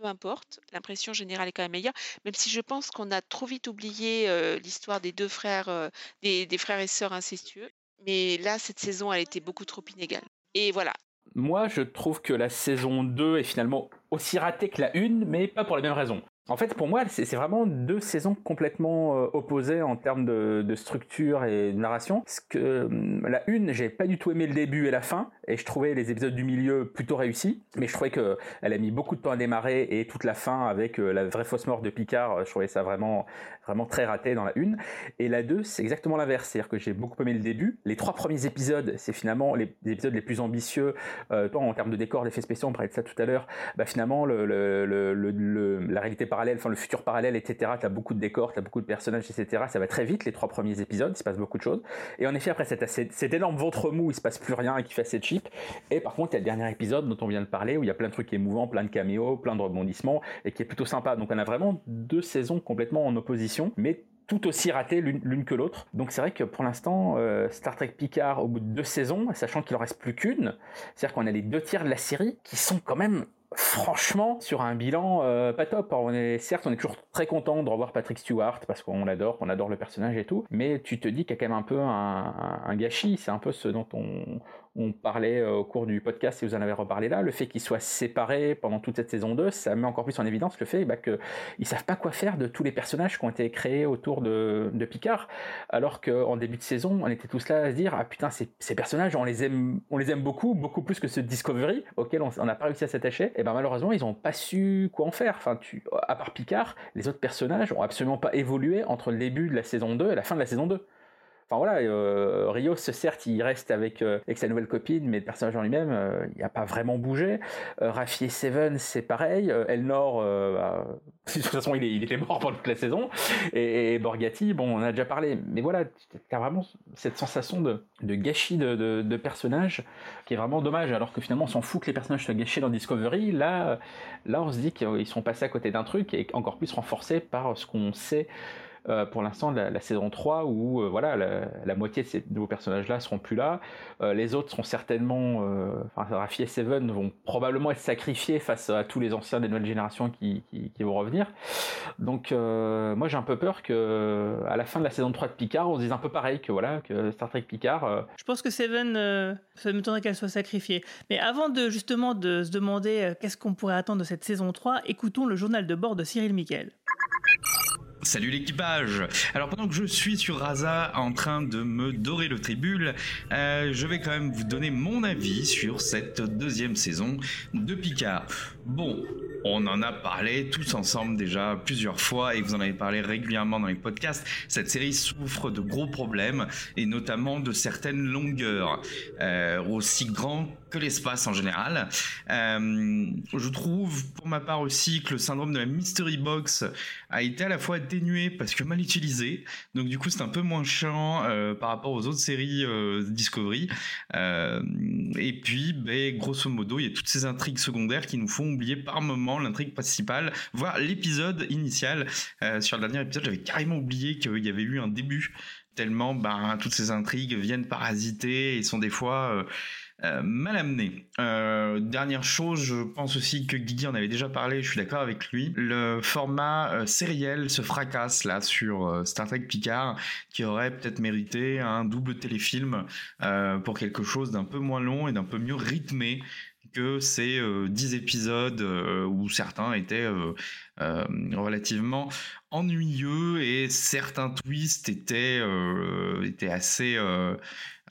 peu importe, l'impression générale est quand même meilleure, même si je pense qu'on a trop vite oublié l'histoire des deux frères, des, des frères et sœurs incestueux. Mais là, cette saison, elle était beaucoup trop inégale. Et voilà, moi, je trouve que la saison 2 est finalement aussi ratée que la 1, mais pas pour les mêmes raisons. En fait, pour moi, c'est vraiment deux saisons complètement euh, opposées en termes de, structure et de narration. Parce que hum, la une, j'ai pas du tout aimé le début et la fin, et je trouvais les épisodes du milieu plutôt réussis. Mais je trouvais que elle a mis beaucoup de temps à démarrer et toute la fin avec euh, la vraie fausse mort de Picard, je trouvais ça vraiment, vraiment très raté dans la une. Et la 2, c'est exactement l'inverse, c'est-à-dire que j'ai beaucoup aimé le début. Les trois premiers épisodes, c'est finalement les, épisodes les plus ambitieux, euh, en termes de décor, d'effets spéciaux, on parlait de ça tout à l'heure. Bah finalement, le, la réalité parallèle, enfin le futur parallèle, etc. Tu as beaucoup de décors, tu as beaucoup de personnages, etc. Ça va très vite les trois premiers épisodes, il se passe beaucoup de choses. Et en effet, après cet, cet énorme ventre mou, il se passe plus rien et qui fait assez cheap. Et par contre, il y a le dernier épisode dont on vient de parler où il y a plein de trucs émouvants, plein de caméos, plein de rebondissements et qui est plutôt sympa. Donc on a vraiment deux saisons complètement en opposition, mais tout aussi ratées l'une que l'autre. Donc c'est vrai que pour l'instant, euh, Star Trek Picard, au bout de deux saisons, sachant qu'il en reste plus qu'une, c'est-à-dire qu'on a les deux tiers de la série qui sont quand même franchement, sur un bilan euh, pas top. certes, on est toujours très content de revoir Patrick Stewart parce qu'on l'adore, qu'on adore le personnage et tout, mais tu te dis qu'il y a quand même un peu un gâchis. C'est un peu ce dont on, on parlait euh, au cours du podcast, si vous en avez reparlé là, le fait qu'ils soient séparés pendant toute cette saison 2, ça met encore plus en évidence le fait bah, qu'ils ne savent pas quoi faire de tous les personnages qui ont été créés autour de, Picard, alors qu'en début de saison, on était tous là à se dire, ah putain, ces, personnages, on les, aime, on les aime beaucoup, beaucoup plus que ce Discovery, auquel on n'a pas réussi à s'attacher, et ben malheureusement, ils n'ont pas su quoi en faire. Enfin, tu, à part Picard, les autres personnages ont absolument pas évolué entre le début de la saison 2 et la fin de la saison 2. Enfin voilà, euh, Rios, certes, il reste avec, euh, avec sa nouvelle copine, mais le personnage en lui-même, euh, il n'a pas vraiment bougé. Euh, Raffi et Seven, c'est pareil. Elnor, bah, de toute façon, il, il, était mort pendant toute la saison. Et, Borgatti, bon, on a déjà parlé. Mais voilà, tu as vraiment cette sensation de, de gâchis de, de, de, personnages qui est vraiment dommage, alors que finalement, on s'en fout que les personnages soient gâchés dans Discovery. Là, là on se dit qu'ils sont passés à côté d'un truc et encore plus renforcés par ce qu'on sait euh, pour l'instant la, saison 3 où euh, voilà la, moitié de ces nouveaux personnages là seront plus là. Euh, les autres seront certainement enfin Raffi et Seven vont probablement être sacrifiés face à tous les anciens des nouvelles générations qui, vont revenir. Donc moi j'ai un peu peur que à la fin de la saison 3 de Picard on se dise un peu pareil que voilà que Star Trek Picard je pense que Seven ça m'étonnerait qu'elle soit sacrifiée. Mais avant de justement de se demander qu'est-ce qu'on pourrait attendre de cette saison 3 écoutons le journal de bord de Cyril Miquel Salut l'équipage Alors pendant que je suis sur Raza en train de me dorer le tribule, euh, je vais quand même vous donner mon avis sur cette deuxième saison de Picard. Bon, on en a parlé tous ensemble déjà plusieurs fois et vous en avez parlé régulièrement dans les podcasts. Cette série souffre de gros problèmes et notamment de certaines longueurs, euh, aussi grands que l'espace en général. Euh, je trouve pour ma part aussi que le syndrome de la mystery box a été à la fois atténué parce que mal utilisé, donc du coup c'est un peu moins chiant euh, par rapport aux autres séries Discovery. et puis, ben, grosso modo, il y a toutes ces intrigues secondaires qui nous font oublier par moment l'intrigue principale, voire l'épisode initial. sur le dernier épisode, j'avais carrément oublié qu'il y avait eu un début tellement ben, toutes ces intrigues viennent parasiter et sont des fois euh, mal amené. Euh, dernière chose, je pense aussi que Guigui en avait déjà parlé, je suis d'accord avec lui. Le format euh, sériel se fracasse là sur Star Trek Picard, qui aurait peut-être mérité un double téléfilm pour quelque chose d'un peu moins long et d'un peu mieux rythmé que ces 10 épisodes où certains étaient relativement ennuyeux et certains twists étaient, étaient assez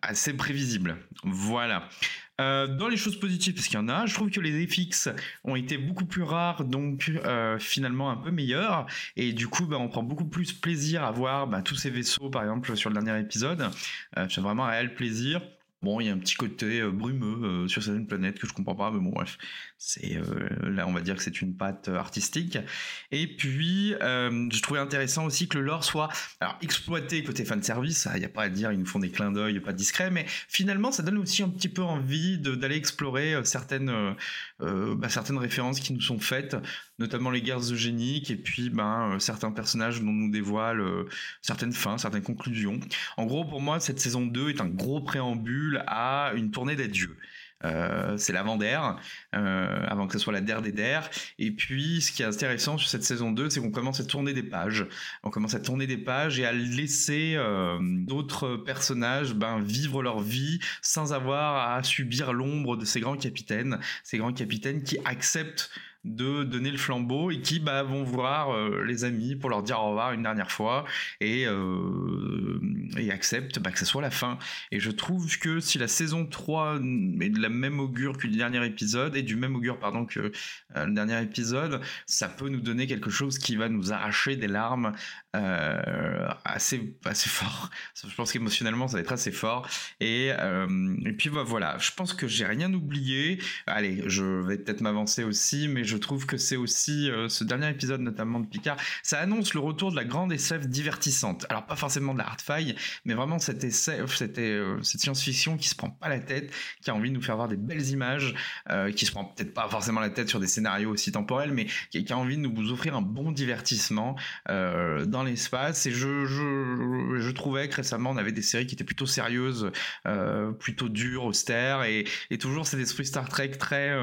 assez prévisible. Voilà. Euh, dans les choses positives, parce qu'il y en a, je trouve que les FX ont été beaucoup plus rares, donc euh, finalement un peu meilleurs. Et du coup, bah, on prend beaucoup plus plaisir à voir bah, tous ces vaisseaux, par exemple, sur le dernier épisode. Euh, c'est vraiment un réel plaisir. Bon, il y a un petit côté euh, brumeux euh, sur certaines planètes que je comprends pas, mais bon, bref, c'est euh, là, on va dire que c'est une patte artistique. Et puis, je trouvais intéressant aussi que le lore soit exploité côté fan service. Il n'y a pas à dire, ils nous font des clins d'œil, pas discrets, mais finalement, ça donne aussi un petit peu envie d'aller explorer certaines bah, certaines références qui nous sont faites, notamment les guerres eugéniques et puis ben certains personnages dont nous dévoilent certaines fins, certaines conclusions. En gros, pour moi, cette saison 2 est un gros préambule à une tournée d'adieu. Euh, c'est l'avant-der, euh, avant que ce soit la der des der. Et puis, ce qui est intéressant sur cette saison 2, c'est qu'on commence à tourner des pages. On commence à tourner des pages et à laisser euh, d'autres personnages ben, vivre leur vie sans avoir à subir l'ombre de ces grands capitaines. Ces grands capitaines qui acceptent de donner le flambeau et qui bah, vont voir euh, les amis pour leur dire au revoir une dernière fois et, euh, acceptent bah, que ce soit la fin. Et je trouve que si la saison 3 est de la même augure que le dernier épisode, et du même augure pardon que euh, le dernier épisode, ça peut nous donner quelque chose qui va nous arracher des larmes assez, assez fort. Je pense qu'émotionnellement ça va être assez fort. Et, et puis bah, voilà, je pense que j'ai rien oublié. Allez, je vais peut-être m'avancer aussi, mais je je trouve que c'est aussi euh, ce dernier épisode notamment de Picard, ça annonce le retour de la grande SF divertissante. Alors pas forcément de la hard-faille, mais vraiment cette SF, cette, euh, cette science-fiction qui se prend pas la tête, qui a envie de nous faire voir des belles images, euh, qui se prend peut-être pas forcément la tête sur des scénarios aussi temporels, mais qui, a envie de nous offrir un bon divertissement dans l'espace. Et je, trouvais que récemment on avait des séries qui étaient plutôt sérieuses, plutôt dures, austères, et, et toujours cet esprit Star Trek très,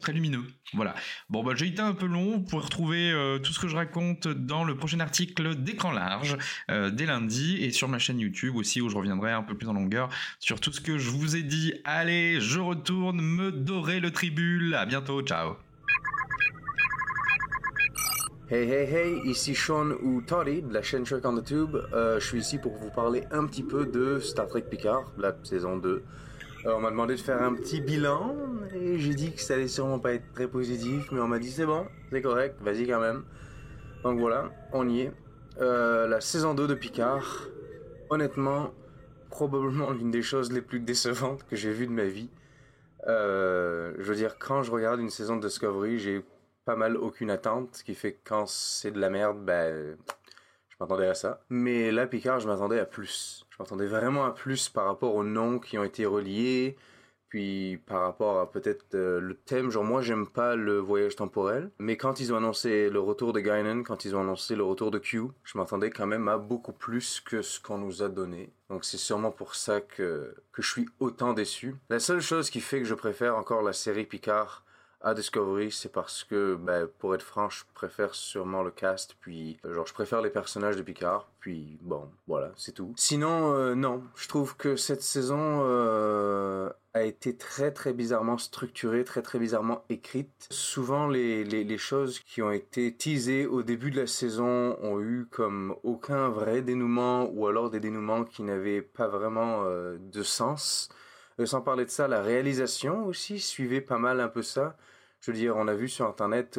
très lumineux. Voilà. Bon, bah, j'ai été un peu long. Vous pouvez retrouver euh, tout ce que je raconte dans le prochain article d'écran large euh, dès lundi et sur ma chaîne YouTube aussi où je reviendrai un peu plus en longueur sur tout ce que je vous ai dit. Allez, je retourne me dorer le tribule. À bientôt. Ciao. Hey hey hey, ici Sean ou Toddy de la chaîne Shrek on the Tube. Euh, je suis ici pour vous parler un petit peu de Star Trek Picard, la saison 2. On m'a demandé de faire un petit bilan et j'ai dit que ça allait sûrement pas être très positif, mais on m'a dit c'est bon, c'est correct, vas-y quand même. Donc voilà, on y est. Euh, la saison 2 de Picard, honnêtement, probablement l'une des choses les plus décevantes que j'ai vues de ma vie. Euh, je veux dire, quand je regarde une saison de Discovery, j'ai pas mal aucune attente, ce qui fait que quand c'est de la merde, ben, je m'attendais à ça. Mais là, Picard, je m'attendais à plus. M'attendais vraiment à plus par rapport aux noms qui ont été reliés, puis par rapport à peut-être euh, le thème. Genre moi j'aime pas le voyage temporel, mais quand ils ont annoncé le retour de Guinan, quand ils ont annoncé le retour de Q, je m'attendais quand même à beaucoup plus que ce qu'on nous a donné. Donc c'est sûrement pour ça que, que je suis autant déçu. La seule chose qui fait que je préfère encore la série Picard à Discovery, c'est parce que, ben, pour être franc, je préfère sûrement le cast, puis euh, genre je préfère les personnages de Picard, puis bon, voilà, c'est tout. Sinon, euh, non, je trouve que cette saison euh, a été très très bizarrement structurée, très très bizarrement écrite. Souvent, les, les, les, choses qui ont été teasées au début de la saison ont eu comme aucun vrai dénouement, ou alors des dénouements qui n'avaient pas vraiment de sens. sans parler de ça, la réalisation aussi suivait pas mal un peu ça. Je veux dire, on a vu sur Internet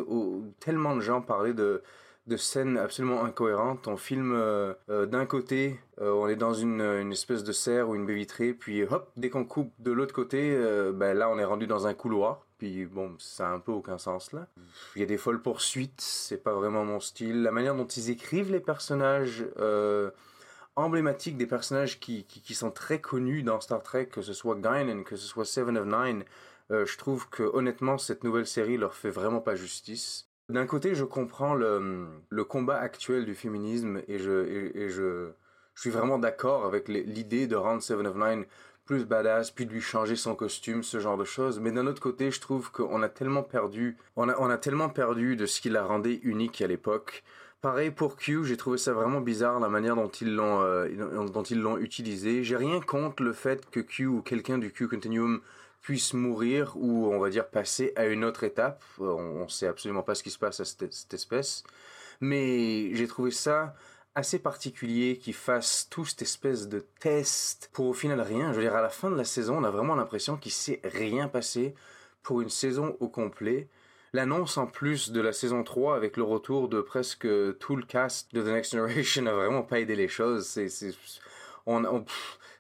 tellement de gens parlaient de, de scènes absolument incohérentes. On filme euh, euh, d'un côté, euh, on est dans une, une, espèce de serre ou une baie vitrée, puis hop, dès qu'on coupe de l'autre côté, ben là on est rendu dans un couloir. Puis bon, ça a un peu aucun sens là. Il y a des folles poursuites, c'est pas vraiment mon style. La manière dont ils écrivent les personnages emblématiques, des personnages qui, qui, qui, sont très connus dans Star Trek, que ce soit Guinan, que ce soit Seven of Nine, euh, je trouve que honnêtement cette nouvelle série leur fait vraiment pas justice. D'un côté, je comprends le, le, combat actuel du féminisme et je, suis vraiment d'accord avec l'idée de rendre Seven of Nine plus badass, puis de lui changer son costume, ce genre de choses. Mais d'un autre côté, je trouve qu'on a tellement perdu, on a, on a tellement perdu de ce qui la rendait unique à l'époque. Pareil pour Q, j'ai trouvé ça vraiment bizarre la manière dont ils l'ont euh, dont ils l'ont utilisé. J'ai rien contre le fait que Q ou quelqu'un du Q Continuum puisse mourir ou on va dire passer à une autre étape. Euh, on, ne sait absolument pas ce qui se passe à cette, espèce, mais j'ai trouvé ça assez particulier qu'ils fassent tout cette espèce de test pour au final rien. Je veux dire, à la fin de la saison, on a vraiment l'impression qu'il s'est rien passé pour une saison au complet. L'annonce en plus de la saison 3 avec le retour de presque tout le cast de The Next Generation n'a vraiment pas aidé les choses. C'est, on,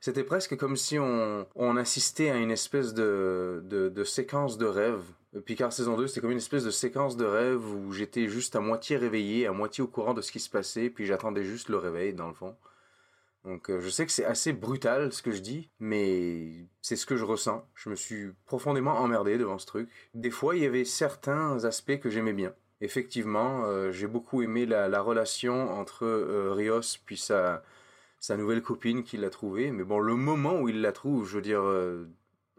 c'était presque comme si on, assistait à une espèce de, de, séquence de rêve. Picard saison 2, c'était comme une espèce de séquence de rêve où j'étais juste à moitié réveillé, à moitié au courant de ce qui se passait, puis j'attendais juste le réveil dans le fond. Donc euh, je sais que c'est assez brutal ce que je dis, mais c'est ce que je ressens. Je me suis profondément emmerdé devant ce truc. Des fois, il y avait certains aspects que j'aimais bien. Effectivement, euh, j'ai beaucoup aimé la, la relation entre euh, Rios puis sa, sa nouvelle copine qu'il a trouvée. Mais bon, le moment où il la trouve, je veux dire, euh,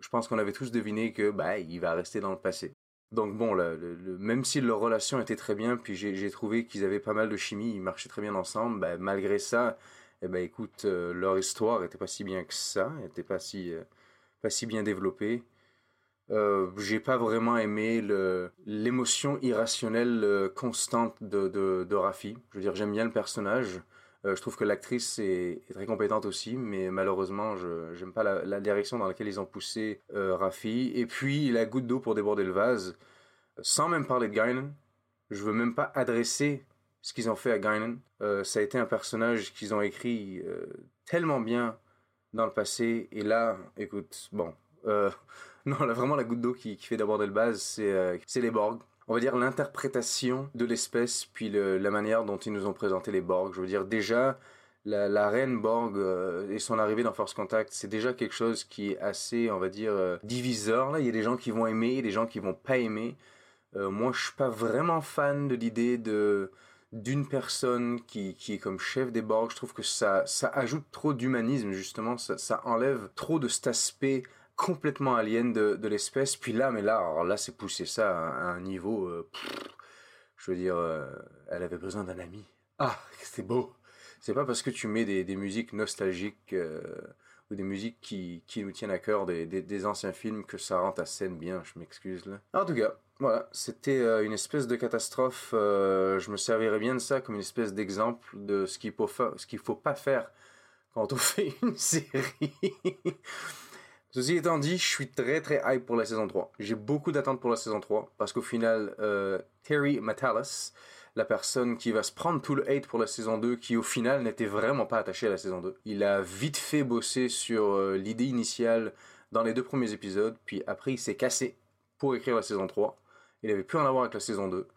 je pense qu'on avait tous deviné que bah, il va rester dans le passé. Donc bon, le- même si leur relation était très bien, puis j'ai trouvé qu'ils avaient pas mal de chimie, ils marchaient très bien ensemble, bah, malgré ça, eh ben écoute, euh, leur histoire était pas si bien que ça, était pas si, euh, pas si bien développée. Euh, j'ai pas vraiment aimé l'émotion irrationnelle constante de, de, de Rafi. Je veux dire, j'aime bien le personnage. Euh, je trouve que l'actrice est, très compétente aussi, mais malheureusement, je j'aime pas la, direction dans laquelle ils ont poussé euh, Rafi. Et puis, la goutte d'eau pour déborder le vase, sans même parler de Guinan. Je veux même pas adresser ce qu'ils ont fait à Guinan. Euh, ça a été un personnage qu'ils ont écrit tellement bien dans le passé. Et là, écoute, bon, non, vraiment la goutte d'eau qui, fait déborder le vase, c'est les Borg. On va dire l'interprétation de l'espèce, puis la manière dont ils nous ont présenté les Borg. Je veux dire, déjà, la, reine Borg euh, et son arrivée dans Force Contact, c'est déjà quelque chose qui est assez, on va dire, euh, diviseur. Là, il y a des gens qui vont aimer, des gens qui vont pas aimer. Euh, moi, je suis pas vraiment fan de l'idée de d'une personne qui, qui est comme chef des Borg. Je trouve que ça, ça ajoute trop d'humanisme, justement. Ça enlève trop de cet aspect complètement alien de, l'espèce. Puis là, mais là, là, c'est pousser ça à, un niveau... euh, je veux dire, euh, elle avait besoin d'un ami. Ah, c'est beau. C'est pas parce que tu mets des, musiques nostalgiques euh, ou des musiques qui, nous tiennent à cœur des, anciens films que ça rend ta scène bien, je m'excuse là. En tout cas, voilà, c'était une espèce de catastrophe. je me servirais bien de ça comme une espèce d'exemple de ce qu'il faut, fa- ce qu'il faut pas faire quand on fait une série. Ceci étant dit, je suis très très hype pour la saison 3. J'ai beaucoup d'attentes pour la saison 3 parce qu'au final, euh, Terry Matalas, la personne qui va se prendre tout le hate pour la saison 2, qui au final n'était vraiment pas attaché à la saison 2, il a vite fait bosser sur euh, l'idée initiale dans les deux premiers épisodes, puis après il s'est cassé pour écrire la saison 3. Il avait plus rien à voir avec la saison 2.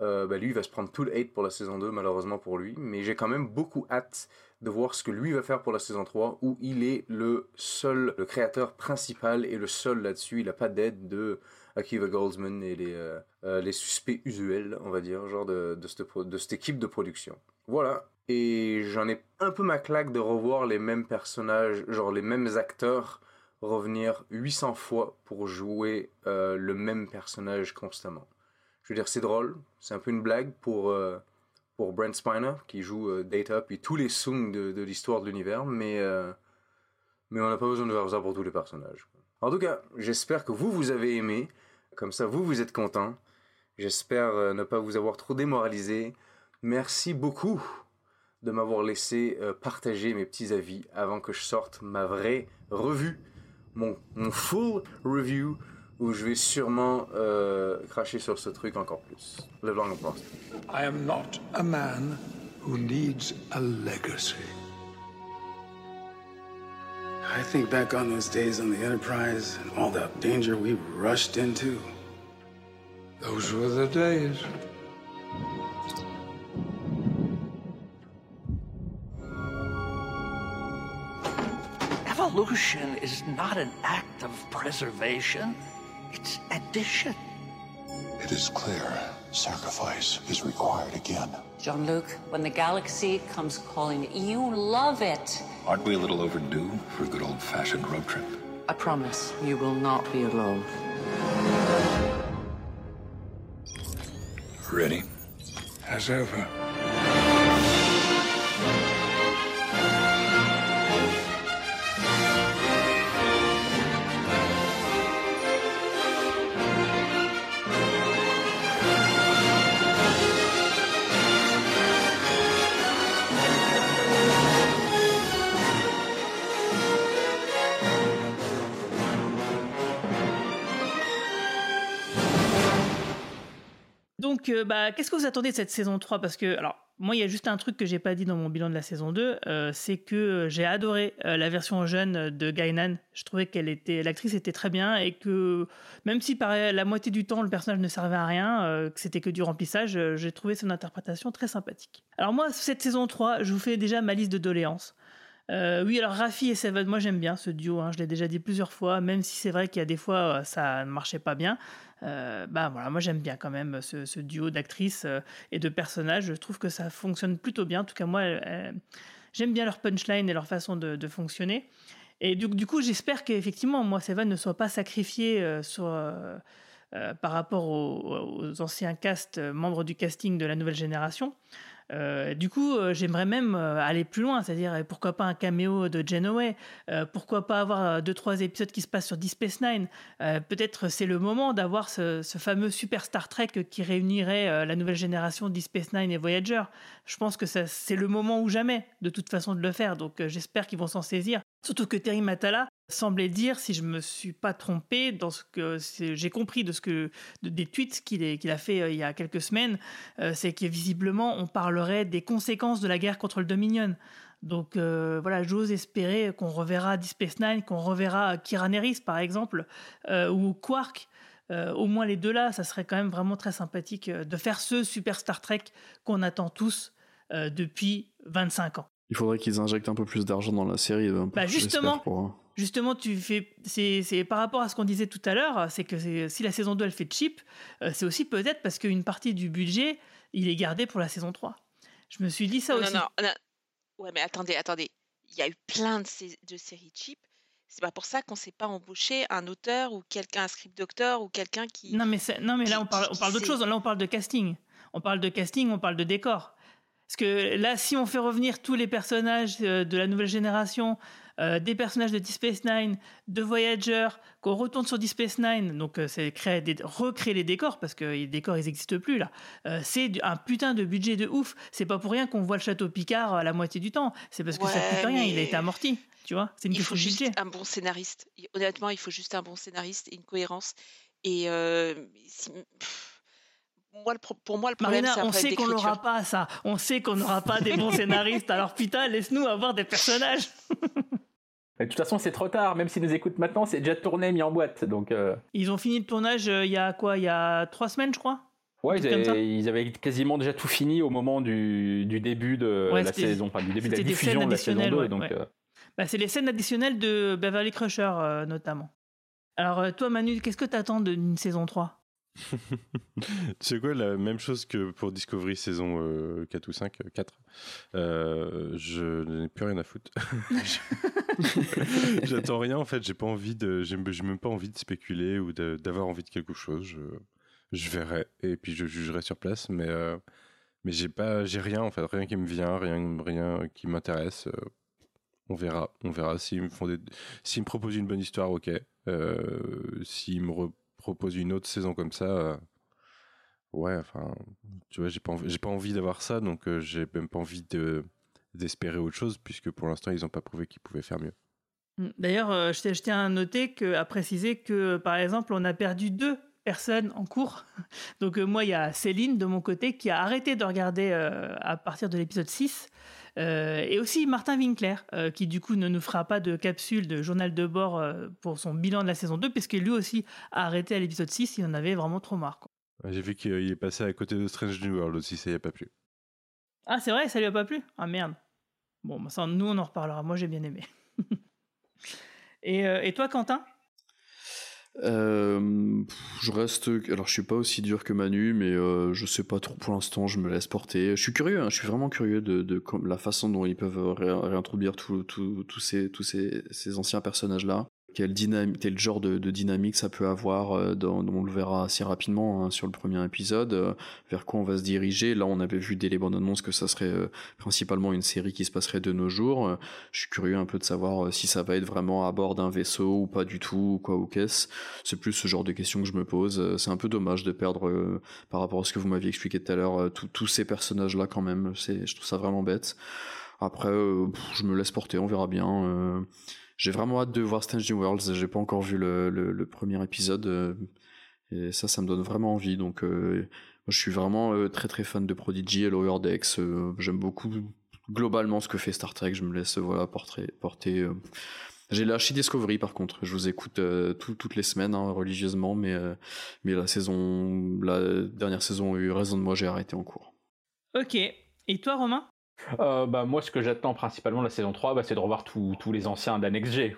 Euh, bah, lui, il va se prendre tout le hate pour la saison 2, malheureusement pour lui. Mais j'ai quand même beaucoup hâte de voir ce que lui va faire pour la saison 3, où il est le seul, le créateur principal et le seul là-dessus. Il n'a pas d'aide de Akiva Goldsman et les, euh, euh, les suspects usuels, on va dire, genre de, de, cette, de cette équipe de production. Voilà. Et j'en ai un peu ma claque de revoir les mêmes personnages, genre les mêmes acteurs revenir 800 fois pour jouer euh, le même personnage constamment. Je veux dire, c'est drôle, c'est un peu une blague pour, pour Brent Spiner, qui joue euh, Data, puis tous les songs de, l'histoire de l'univers, mais, euh, mais on n'a pas besoin de faire ça pour tous les personnages. En tout cas, j'espère que vous, vous avez aimé, comme ça, vous, vous êtes content. J'espère euh, ne pas vous avoir trop démoralisé. Merci beaucoup de m'avoir laissé partager mes petits avis avant que je sorte ma vraie revue, mon full review, où je vais sûrement euh, cracher sur ce truc encore plus. Live long and prosper. I am not a man who needs a legacy. I think back on those days on the Enterprise and all the danger we rushed into. Those were the days. Evolution is not an act of preservation, it's addition. It is clear sacrifice is required again. Jean Luc, when the galaxy comes calling, you love it. Aren't we a little overdue for a good old fashioned road trip? I promise you will not be alone. Ready? As ever. Euh, bah, qu'est-ce que vous attendez de cette saison 3 Parce que, alors, moi, il y a juste un truc que j'ai pas dit dans mon bilan de la saison 2, euh, c'est que j'ai adoré euh, la version jeune de Gainan. Je trouvais qu'elle était, l'actrice était très bien et que même si par la moitié du temps le personnage ne servait à rien, que c'était que du remplissage, j'ai trouvé son interprétation très sympathique. Alors moi, cette saison 3, je vous fais déjà ma liste de doléances. Oui, alors Rafi et Seven, moi j'aime bien ce duo, hein, je l'ai déjà dit plusieurs fois, même si c'est vrai qu'il y a des fois ça ne marchait pas bien. Euh, bah voilà, moi j'aime bien quand même ce, duo d'actrices euh, et de personnages. Je trouve que ça fonctionne plutôt bien. En tout cas, moi, j'aime bien leur punchline et leur façon de, fonctionner. Et du, coup, j'espère qu'effectivement, moi, Seven ne soit pas sacrifié euh, par rapport aux, aux, anciens cast, membres du casting de la nouvelle génération. Euh, du coup, euh, j'aimerais même euh, aller plus loin, c'est-à-dire pourquoi pas un caméo de Genoway, pourquoi pas avoir deux trois épisodes qui se passent sur Deep Space Nine. Peut-être c'est le moment d'avoir ce, fameux super Star Trek qui réunirait la nouvelle génération Deep Space Nine et Voyager. Je pense que c'est le moment ou jamais, de toute façon, de le faire. Donc j'espère qu'ils vont s'en saisir. Surtout que Terry Matala semblait dire, si je me suis pas trompé, dans ce que j'ai compris de ce que des tweets qu'il a fait euh, il y a quelques semaines, euh, c'est que visiblement on parlerait des conséquences de la guerre contre le Dominion. Donc euh, voilà, j'ose espérer qu'on reverra Deep Space Nine, qu'on reverra Kira Nerys par exemple, ou Quark. au moins les deux là, ça serait quand même vraiment très sympathique de faire ce super Star Trek qu'on attend tous depuis 25 ans. Il faudrait qu'ils injectent un peu plus d'argent dans la série. Bah justement, justement, tu fais, c'est par rapport à ce qu'on disait tout à l'heure, c'est que si la saison 2 elle fait cheap, euh, c'est aussi peut-être parce qu'une partie du budget il est gardé pour la saison 3. Je me suis dit ça aussi. Non, non, ouais, mais attendez, attendez, il y a eu plein de, de séries cheap. C'est pas pour ça qu'on s'est pas embauché un auteur ou quelqu'un, un script docteur ou quelqu'un qui. Non, mais non, mais là on parle, on parle d'autre chose. Là on parle de casting. On parle de casting, on parle de décor. Parce que là, si on fait revenir tous les personnages euh, de la nouvelle génération, euh, des personnages de Deep Space Nine, de Voyager, qu'on retourne sur Deep Space Nine, donc euh, c'est créer des, recréer les décors, parce que les décors, ils n'existent plus là. c'est un putain de budget de ouf. C'est pas pour rien qu'on voit le château Picard à la moitié du temps. C'est parce que ça coûte rien, il a été amorti. Tu vois, c'est une il faut juste un bon scénariste. Honnêtement, il faut juste un bon scénariste et une cohérence. Et pour moi, le problème, Marina, on sait qu'on n'aura pas ça. On sait qu'on n'aura pas des bons scénaristes. Alors putain, laisse-nous avoir des personnages. de toute façon, c'est trop tard. Même s'ils nous écoutent maintenant, c'est déjà tourné, mis en boîte. Donc. Euh. Ils ont fini le tournage euh, il y a quoi? Il y a trois semaines, je crois? Ouais, ils avaient, quasiment déjà tout fini au moment du, début de la saison, enfin du début de la diffusion de la saison 2. donc, euh. bah, c'est les scènes additionnelles de Beverly Crusher notamment. Alors toi Manu, qu'est-ce que tu attends d'une saison 3 c'est quoi la même chose que pour Discovery saison 4 euh, ou 5 4 euh, euh, je n'ai plus rien à foutre. J'attends rien en fait j'ai pas envie de j'ai même pas envie de spéculer ou d'avoir envie de quelque chose. Je, je verrai et puis je jugerai sur place mais mais j'ai pas j'ai rien en fait rien qui me vient rien rien qui m'intéresse on verra on verra. S'ils me font des s'ils me proposent une bonne histoire ok. S'ils me propose une autre saison comme ça, euh, ouais, enfin, tu vois, j'ai pas, j'ai pas envie d'avoir ça, donc euh, j'ai même pas envie de, d'espérer autre chose, puisque pour l'instant, ils n'ont pas prouvé qu'ils pouvaient faire mieux. Mm. D'ailleurs, euh, je, tiens à noter que, à préciser que, par exemple, on a perdu deux personnes en cours. Donc moi, il y a Céline de mon côté qui a arrêté de regarder à partir de l'épisode 6 euh, et aussi Martin Winkler, euh, qui du coup ne nous fera pas de capsule de journal de bord euh, pour son bilan de la saison 2, puisque lui aussi a arrêté à l'épisode 6, il en avait vraiment trop marre. J'ai vu qu'il est passé à côté de Strange New World aussi, ça lui a pas plu. Ah c'est vrai, ça lui a pas plu? Ah merde. Bon, bah, ça, nous on en reparlera, moi j'ai bien aimé. et, et toi Quentin? Euh, je reste. Alors, je suis pas aussi dur que Manu, mais euh, je sais pas trop pour l'instant. Je me laisse porter. Je suis curieux. Hein, je suis vraiment curieux de, de, la façon dont ils peuvent réintroduire tous ces, tous ces, ces anciens personnages là quel, genre de, dynamique ça peut avoir, euh, on le verra assez rapidement hein, sur le premier épisode, euh, vers quoi on va se diriger. Là, on avait vu dès les bandes annonces que ça serait euh, principalement une série qui se passerait de nos jours. je suis curieux un peu de savoir si ça va être vraiment à bord d'un vaisseau ou pas du tout, ou quoi ou qu'est-ce. C'est plus ce genre de questions que je me pose. C'est un peu dommage de perdre, par rapport à ce que vous m'aviez expliqué tout à l'heure, tous ces personnages-là quand même. Je trouve ça vraiment bête. Après, je me laisse porter, on verra bien. J'ai vraiment hâte de voir Strange New Worlds. J'ai pas encore vu le, le, premier épisode. Euh, et ça, ça me donne vraiment envie. Donc, euh, je suis vraiment euh, très très fan de Prodigy et Lower Decks. J'aime beaucoup globalement ce que fait Star Trek. Je me laisse voilà porter. porter. J'ai lâché Discovery par contre. Je vous écoute tout- toutes les semaines hein, religieusement, mais mais la saison, la dernière saison a eu raison de moi. J'ai arrêté en cours. Ok. Et toi, Romain? Euh, bah, moi, ce que j'attends principalement de la saison 3, bah, c'est de revoir tous les anciens d'Annex G.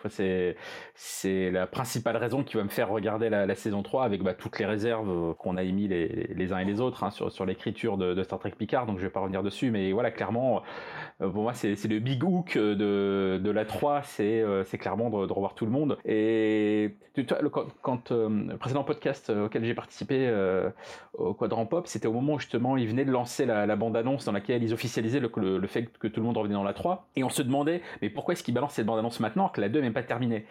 C'est, la principale raison qui va me faire regarder la, saison 3 avec bah, toutes les réserves euh, qu'on a émis les, uns et les autres hein, sur, l'écriture de, Star Trek Picard, donc je vais pas revenir dessus, mais voilà, clairement, euh, pour moi, c'est, le big hook de, la 3, c'est, euh, c'est clairement de, revoir tout le monde. Et vois, le- quand, le précédent podcast auquel j'ai participé au Quadrant Pop, c'était au moment où justement ils venaient de lancer la, la bande-annonce dans laquelle ils officialisaient le, le- le fait que tout le monde revenait dans la 3. Et on se demandait, mais pourquoi est-ce qu'ils balancent cette bande-annonce maintenant que la 2 n'est pas terminée?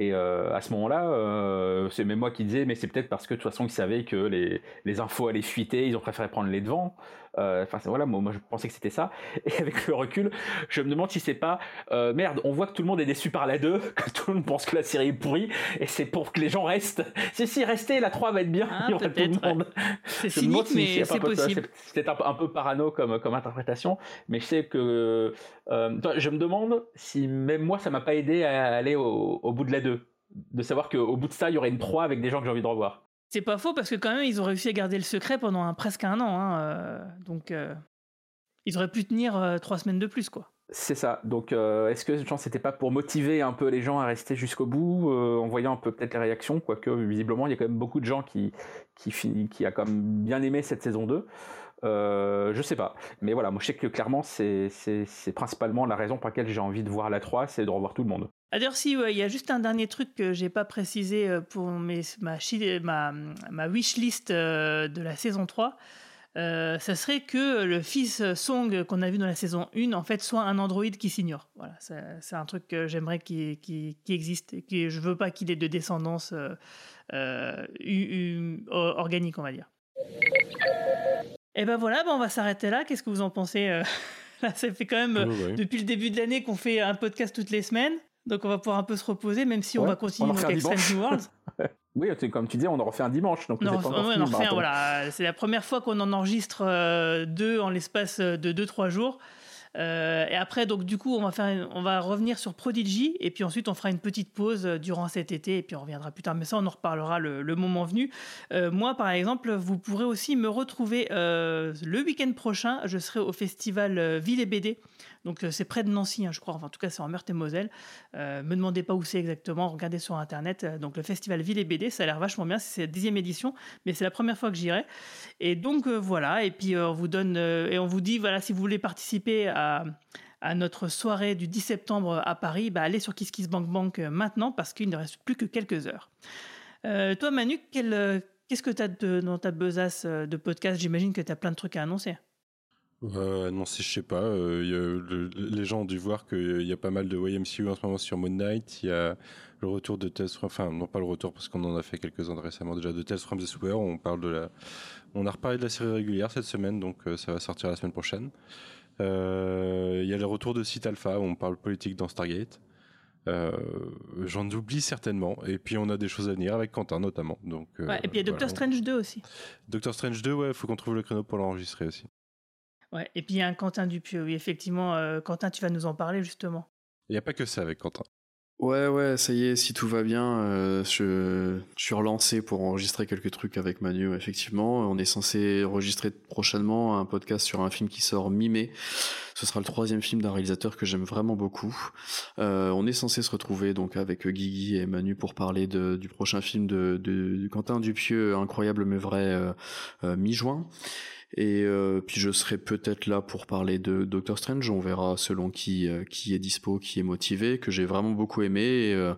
Et euh, à ce moment-là, euh, c'est même moi qui disais, mais c'est peut-être parce que de toute façon ils savaient que les, les infos allaient fuiter, ils ont préféré prendre les devants. Euh, Enfin voilà, moi, moi, je pensais que c'était ça. Et avec le recul, je me demande si c'est pas euh, merde. On voit que tout le monde est déçu par la 2, que tout le monde pense que la série est pourrie, et c'est pour que les gens restent. Si si restez, la 3 va être bien. il y aura tout le monde. C'est cynique, si- mais c'est possible. C'est- un, peu- un peu parano comme, comme interprétation, mais je sais que euh, je me demande si même moi ça m'a pas aidé à aller au, au bout de la 2. De savoir qu'au bout de ça, il y aurait une 3 avec des gens que j'ai envie de revoir. C'est pas faux parce que quand même ils ont réussi à garder le secret pendant presque un an. hein, euh, donc euh, ils auraient pu tenir euh, trois semaines de plus quoi. C'est ça. Donc, est-ce que genre, c'était pas pour motiver un peu les gens à rester jusqu'au bout, en voyant un peu peut-être les réactions, quoique visiblement il y a quand même beaucoup de gens qui qui, a quand bien aimé cette saison 2. Euh, je sais pas. Mais voilà, moi je sais que clairement c'est principalement la raison pour laquelle j'ai envie de voir la 3, c'est de revoir tout le monde. Ah, D'ailleurs, si, ouais, il y a juste un dernier truc que j'ai pas précisé euh, pour mes, ma, ma, ma wishlist euh, de la saison 3. Euh, ça serait que le fils Song qu'on a vu dans la saison 1 en fait soit un androïde qui s'ignore. Voilà, c'est un truc que j'aimerais qu'il qu'il- qu'il existe et que je veux pas qu'il ait de descendance euh, euh, organique, on va dire. Et ben voilà, ben on va s'arrêter là. Qu'est-ce que vous en pensez Là, ça fait quand même Ouais, ouais. depuis le début de l'année qu'on fait un podcast toutes les semaines. Donc on va pouvoir un peu se reposer, même si on va continuer Strange dimanche. New Worlds. oui, comme tu dis, on en refait un dimanche, donc Non, ouais, on refait un, voilà, c'est la première fois qu'on en enregistre euh, deux en l'espace de 2-3 jours. Euh, et après, donc du coup, on va, faire une- on va revenir sur Prodigy, et puis ensuite on fera une petite pause euh, durant cet été, et puis on reviendra plus tard. Mais ça, on en reparlera le, le moment venu. Euh, moi, par exemple, vous pourrez aussi me retrouver euh, le week-end prochain. Je serai au festival euh, Ville et BD. Donc euh, c'est près de Nancy, hein, je crois. Enfin, en tout cas, c'est en Meurthe-et-Moselle. Euh, me demandez pas où c'est exactement. Regardez sur internet. Euh, Donc le festival Ville et BD, ça a l'air vachement bien. C'est la dixième édition, mais c'est la première fois que j'irai. Et donc euh, voilà. Et puis on vous donne et on vous dit voilà si vous voulez participer à notre soirée du 10 septembre à Paris, bah, allez sur KissKissBankBank maintenant parce qu'il ne reste plus que quelques heures. Toi, Manu, qu'est-ce que tu as dans ta besace de podcast? J'imagine que tu as plein de trucs à annoncer. Euh, non, si je sais pas. euh, il y a le- le- les gens ont dû voir qu'il y a pas mal de YMCU en ce moment sur Moon Knight. Il y a le retour de Tales from... Enfin, non pas le retour parce qu'on en a fait quelques-uns récemment déjà de Tales from the Sewer. On parle de la... On a reparlé de la série régulière cette semaine, donc euh, ça va sortir la semaine prochaine. Euh, Il y a le retour de Site Alpha où on parle politique dans Stargate. Euh, J'en oublie certainement. Et puis on a des choses à venir avec Quentin notamment. Donc, euh, Ouais, et puis il y a Doctor voilà. Strange 2 aussi. Doctor Strange 2, ouais, faut qu'on trouve le créneau pour l'enregistrer aussi. Ouais, et puis il y a un Quentin Dupieux. Oui, effectivement, euh, Quentin, tu vas nous en parler justement. Il n'y a pas que ça avec Quentin. Ouais, ouais, ça y est, si tout va bien, euh, je, je suis relancé pour enregistrer quelques trucs avec Manu, effectivement. On est censé enregistrer prochainement un podcast sur un film qui sort mi-mai. Ce sera le troisième film d'un réalisateur que j'aime vraiment beaucoup. Euh, on est censé se retrouver donc avec Guigui et Manu pour parler de, du prochain film de, de, de Quentin Dupieux, Incroyable mais vrai, euh, euh, mi-juin. Et euh, puis je serai peut-être là pour parler de Doctor Strange. On verra selon qui euh, qui est dispo, qui est motivé, que j'ai vraiment beaucoup aimé et, euh,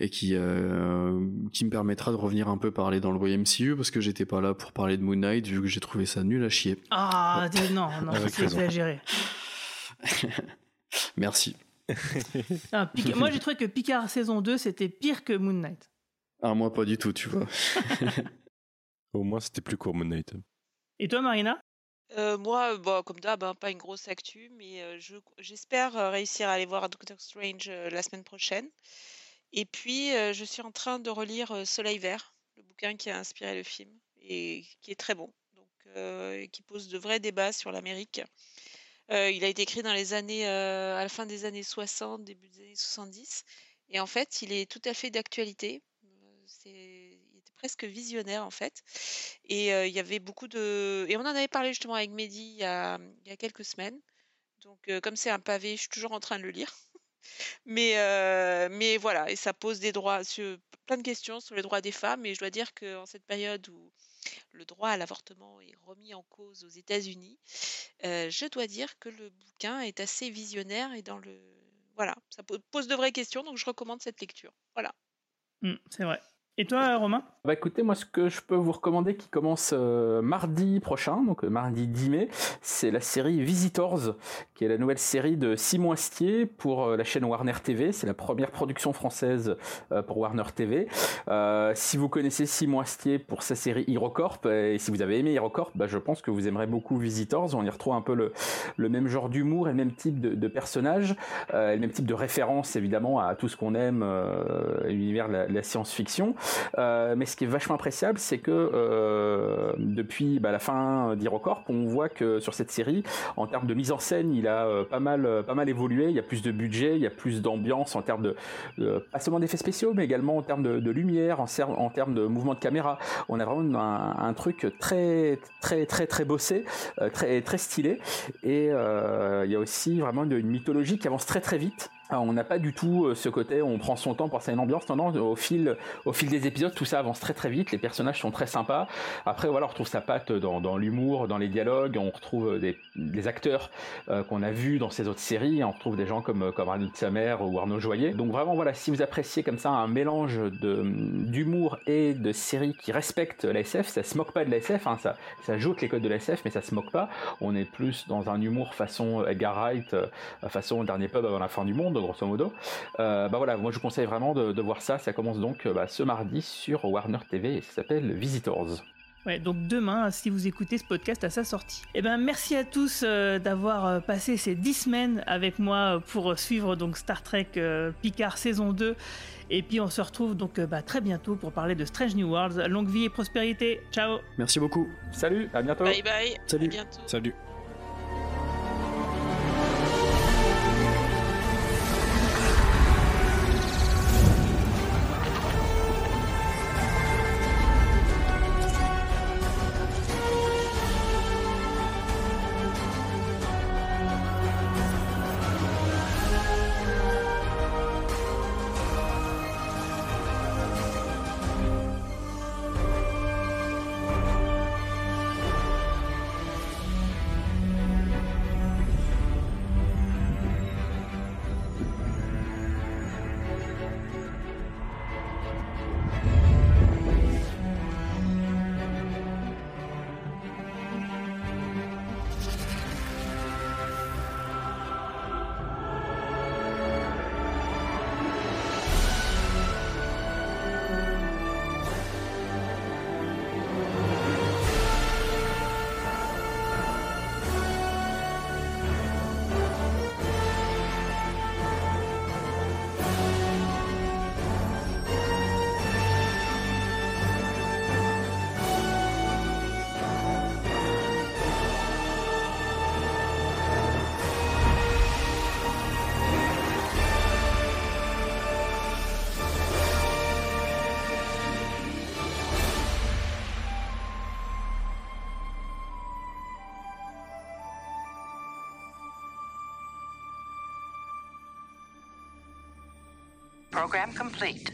et qui euh, qui me permettra de revenir un peu parler dans le YMCU parce que j'étais pas là pour parler de Moon Knight vu que j'ai trouvé ça nul à chier. Ah, dis- non, non, Avec c'est exagéré. Merci. Ah, Pic- Moi, j'ai trouvé que Picard saison 2, c'était pire que Moon Knight. Ah moi pas du tout, tu vois. Au moins, c'était plus court, Moon Knight. Et toi, Marina? Euh, moi, bon, comme d'hab, hein, pas une grosse actu, mais euh, je- j'espère euh, réussir à aller voir Doctor Strange euh, la semaine prochaine. Et puis, euh, je suis en train de relire euh, Soleil Vert, le bouquin qui a inspiré le film et qui est très bon. Donc, euh, qui pose de vrais débats sur l'Amérique. Euh, il a été écrit dans les années, euh, à la fin des années 60, début des années 70, et en fait, il est tout à fait d'actualité. Euh, presque visionnaire en fait, et il y avait beaucoup de, et on en avait parlé justement avec Mehdi il y a, a quelques semaines. Donc, comme c'est un pavé, je suis toujours en train de le lire. Mais, mais voilà, et ça pose des droits, sur, plein de questions sur les droits des femmes. Et je dois dire qu'en cette période où le droit à l'avortement est remis en cause aux États-Unis, je dois dire que le bouquin est assez visionnaire et dans le. Voilà, ça po- pose de vraies questions, donc je recommande cette lecture. Voilà. Hmm, c'est vrai. Et toi, Romain? Bah écoutez, moi ce que je peux vous recommander qui commence euh, mardi prochain, donc euh, mardi 10 mai, c'est la série Visitors, qui est la nouvelle série de Simon Astier pour euh, la chaîne Warner TV. C'est la première production française pour Warner TV. Si vous connaissez Simon Astier pour sa série HeroCorp, et si vous avez aimé HeroCorp, bah, je pense que vous aimerez beaucoup Visitors. On y retrouve un peu le, même genre d'humour et le même type de, de personnages, et le même type de référence évidemment à tout ce qu'on aime, l'univers de la science-fiction. Euh, mais ce qui est vachement appréciable, c'est que euh, depuis bah, la fin d'HeroCorp, on voit que sur cette série, en termes de mise en scène, il a euh, pas mal, euh, pas mal évolué. Il y a plus de budget, il y a plus d'ambiance en termes de, pas seulement d'effets spéciaux, mais également en termes de, de lumière, en, termes de mouvement de caméra. On a vraiment un, truc très, très, très, très bossé, très, très stylé. Et il y a aussi vraiment une, une mythologie qui avance très, très vite. Ah, On n'a pas du tout euh, ce côté, on prend son temps pour passer une ambiance. Non, au fil, au fil des épisodes, tout ça avance très très vite. Les personnages sont très sympas. Après, voilà, on retrouve sa patte dans, dans l'humour, dans les dialogues. On retrouve des, des acteurs euh, qu'on a vus dans ces autres séries. On retrouve des gens comme, comme Arnold Samer ou Arnaud Joyer. Donc vraiment, voilà, si vous appréciez comme ça un mélange d'humour et de séries qui respectent la SF, ça se moque pas de la SF, hein, ça, ça joue les codes de la SF, mais ça se moque pas. On est plus dans un humour façon Edgar Wright, euh, façon Dernier Pub avant la fin du monde, grosso modo. Euh, bah voilà, moi je vous conseille vraiment de, de voir ça. Ça commence donc euh, bah, ce mardi sur Warner TV et ça s'appelle Visitors. Ouais, donc demain, si vous écoutez ce podcast à sa sortie. Eh ben, merci à tous euh, d'avoir passé ces 10 semaines avec moi pour suivre donc Star Trek euh, Picard saison 2. Et puis on se retrouve donc euh, bah, très bientôt pour parler de Strange New Worlds. Longue vie et prospérité. Ciao Merci beaucoup. Salut, à bientôt. Bye bye. Salut. À bientôt. Salut. Program complete.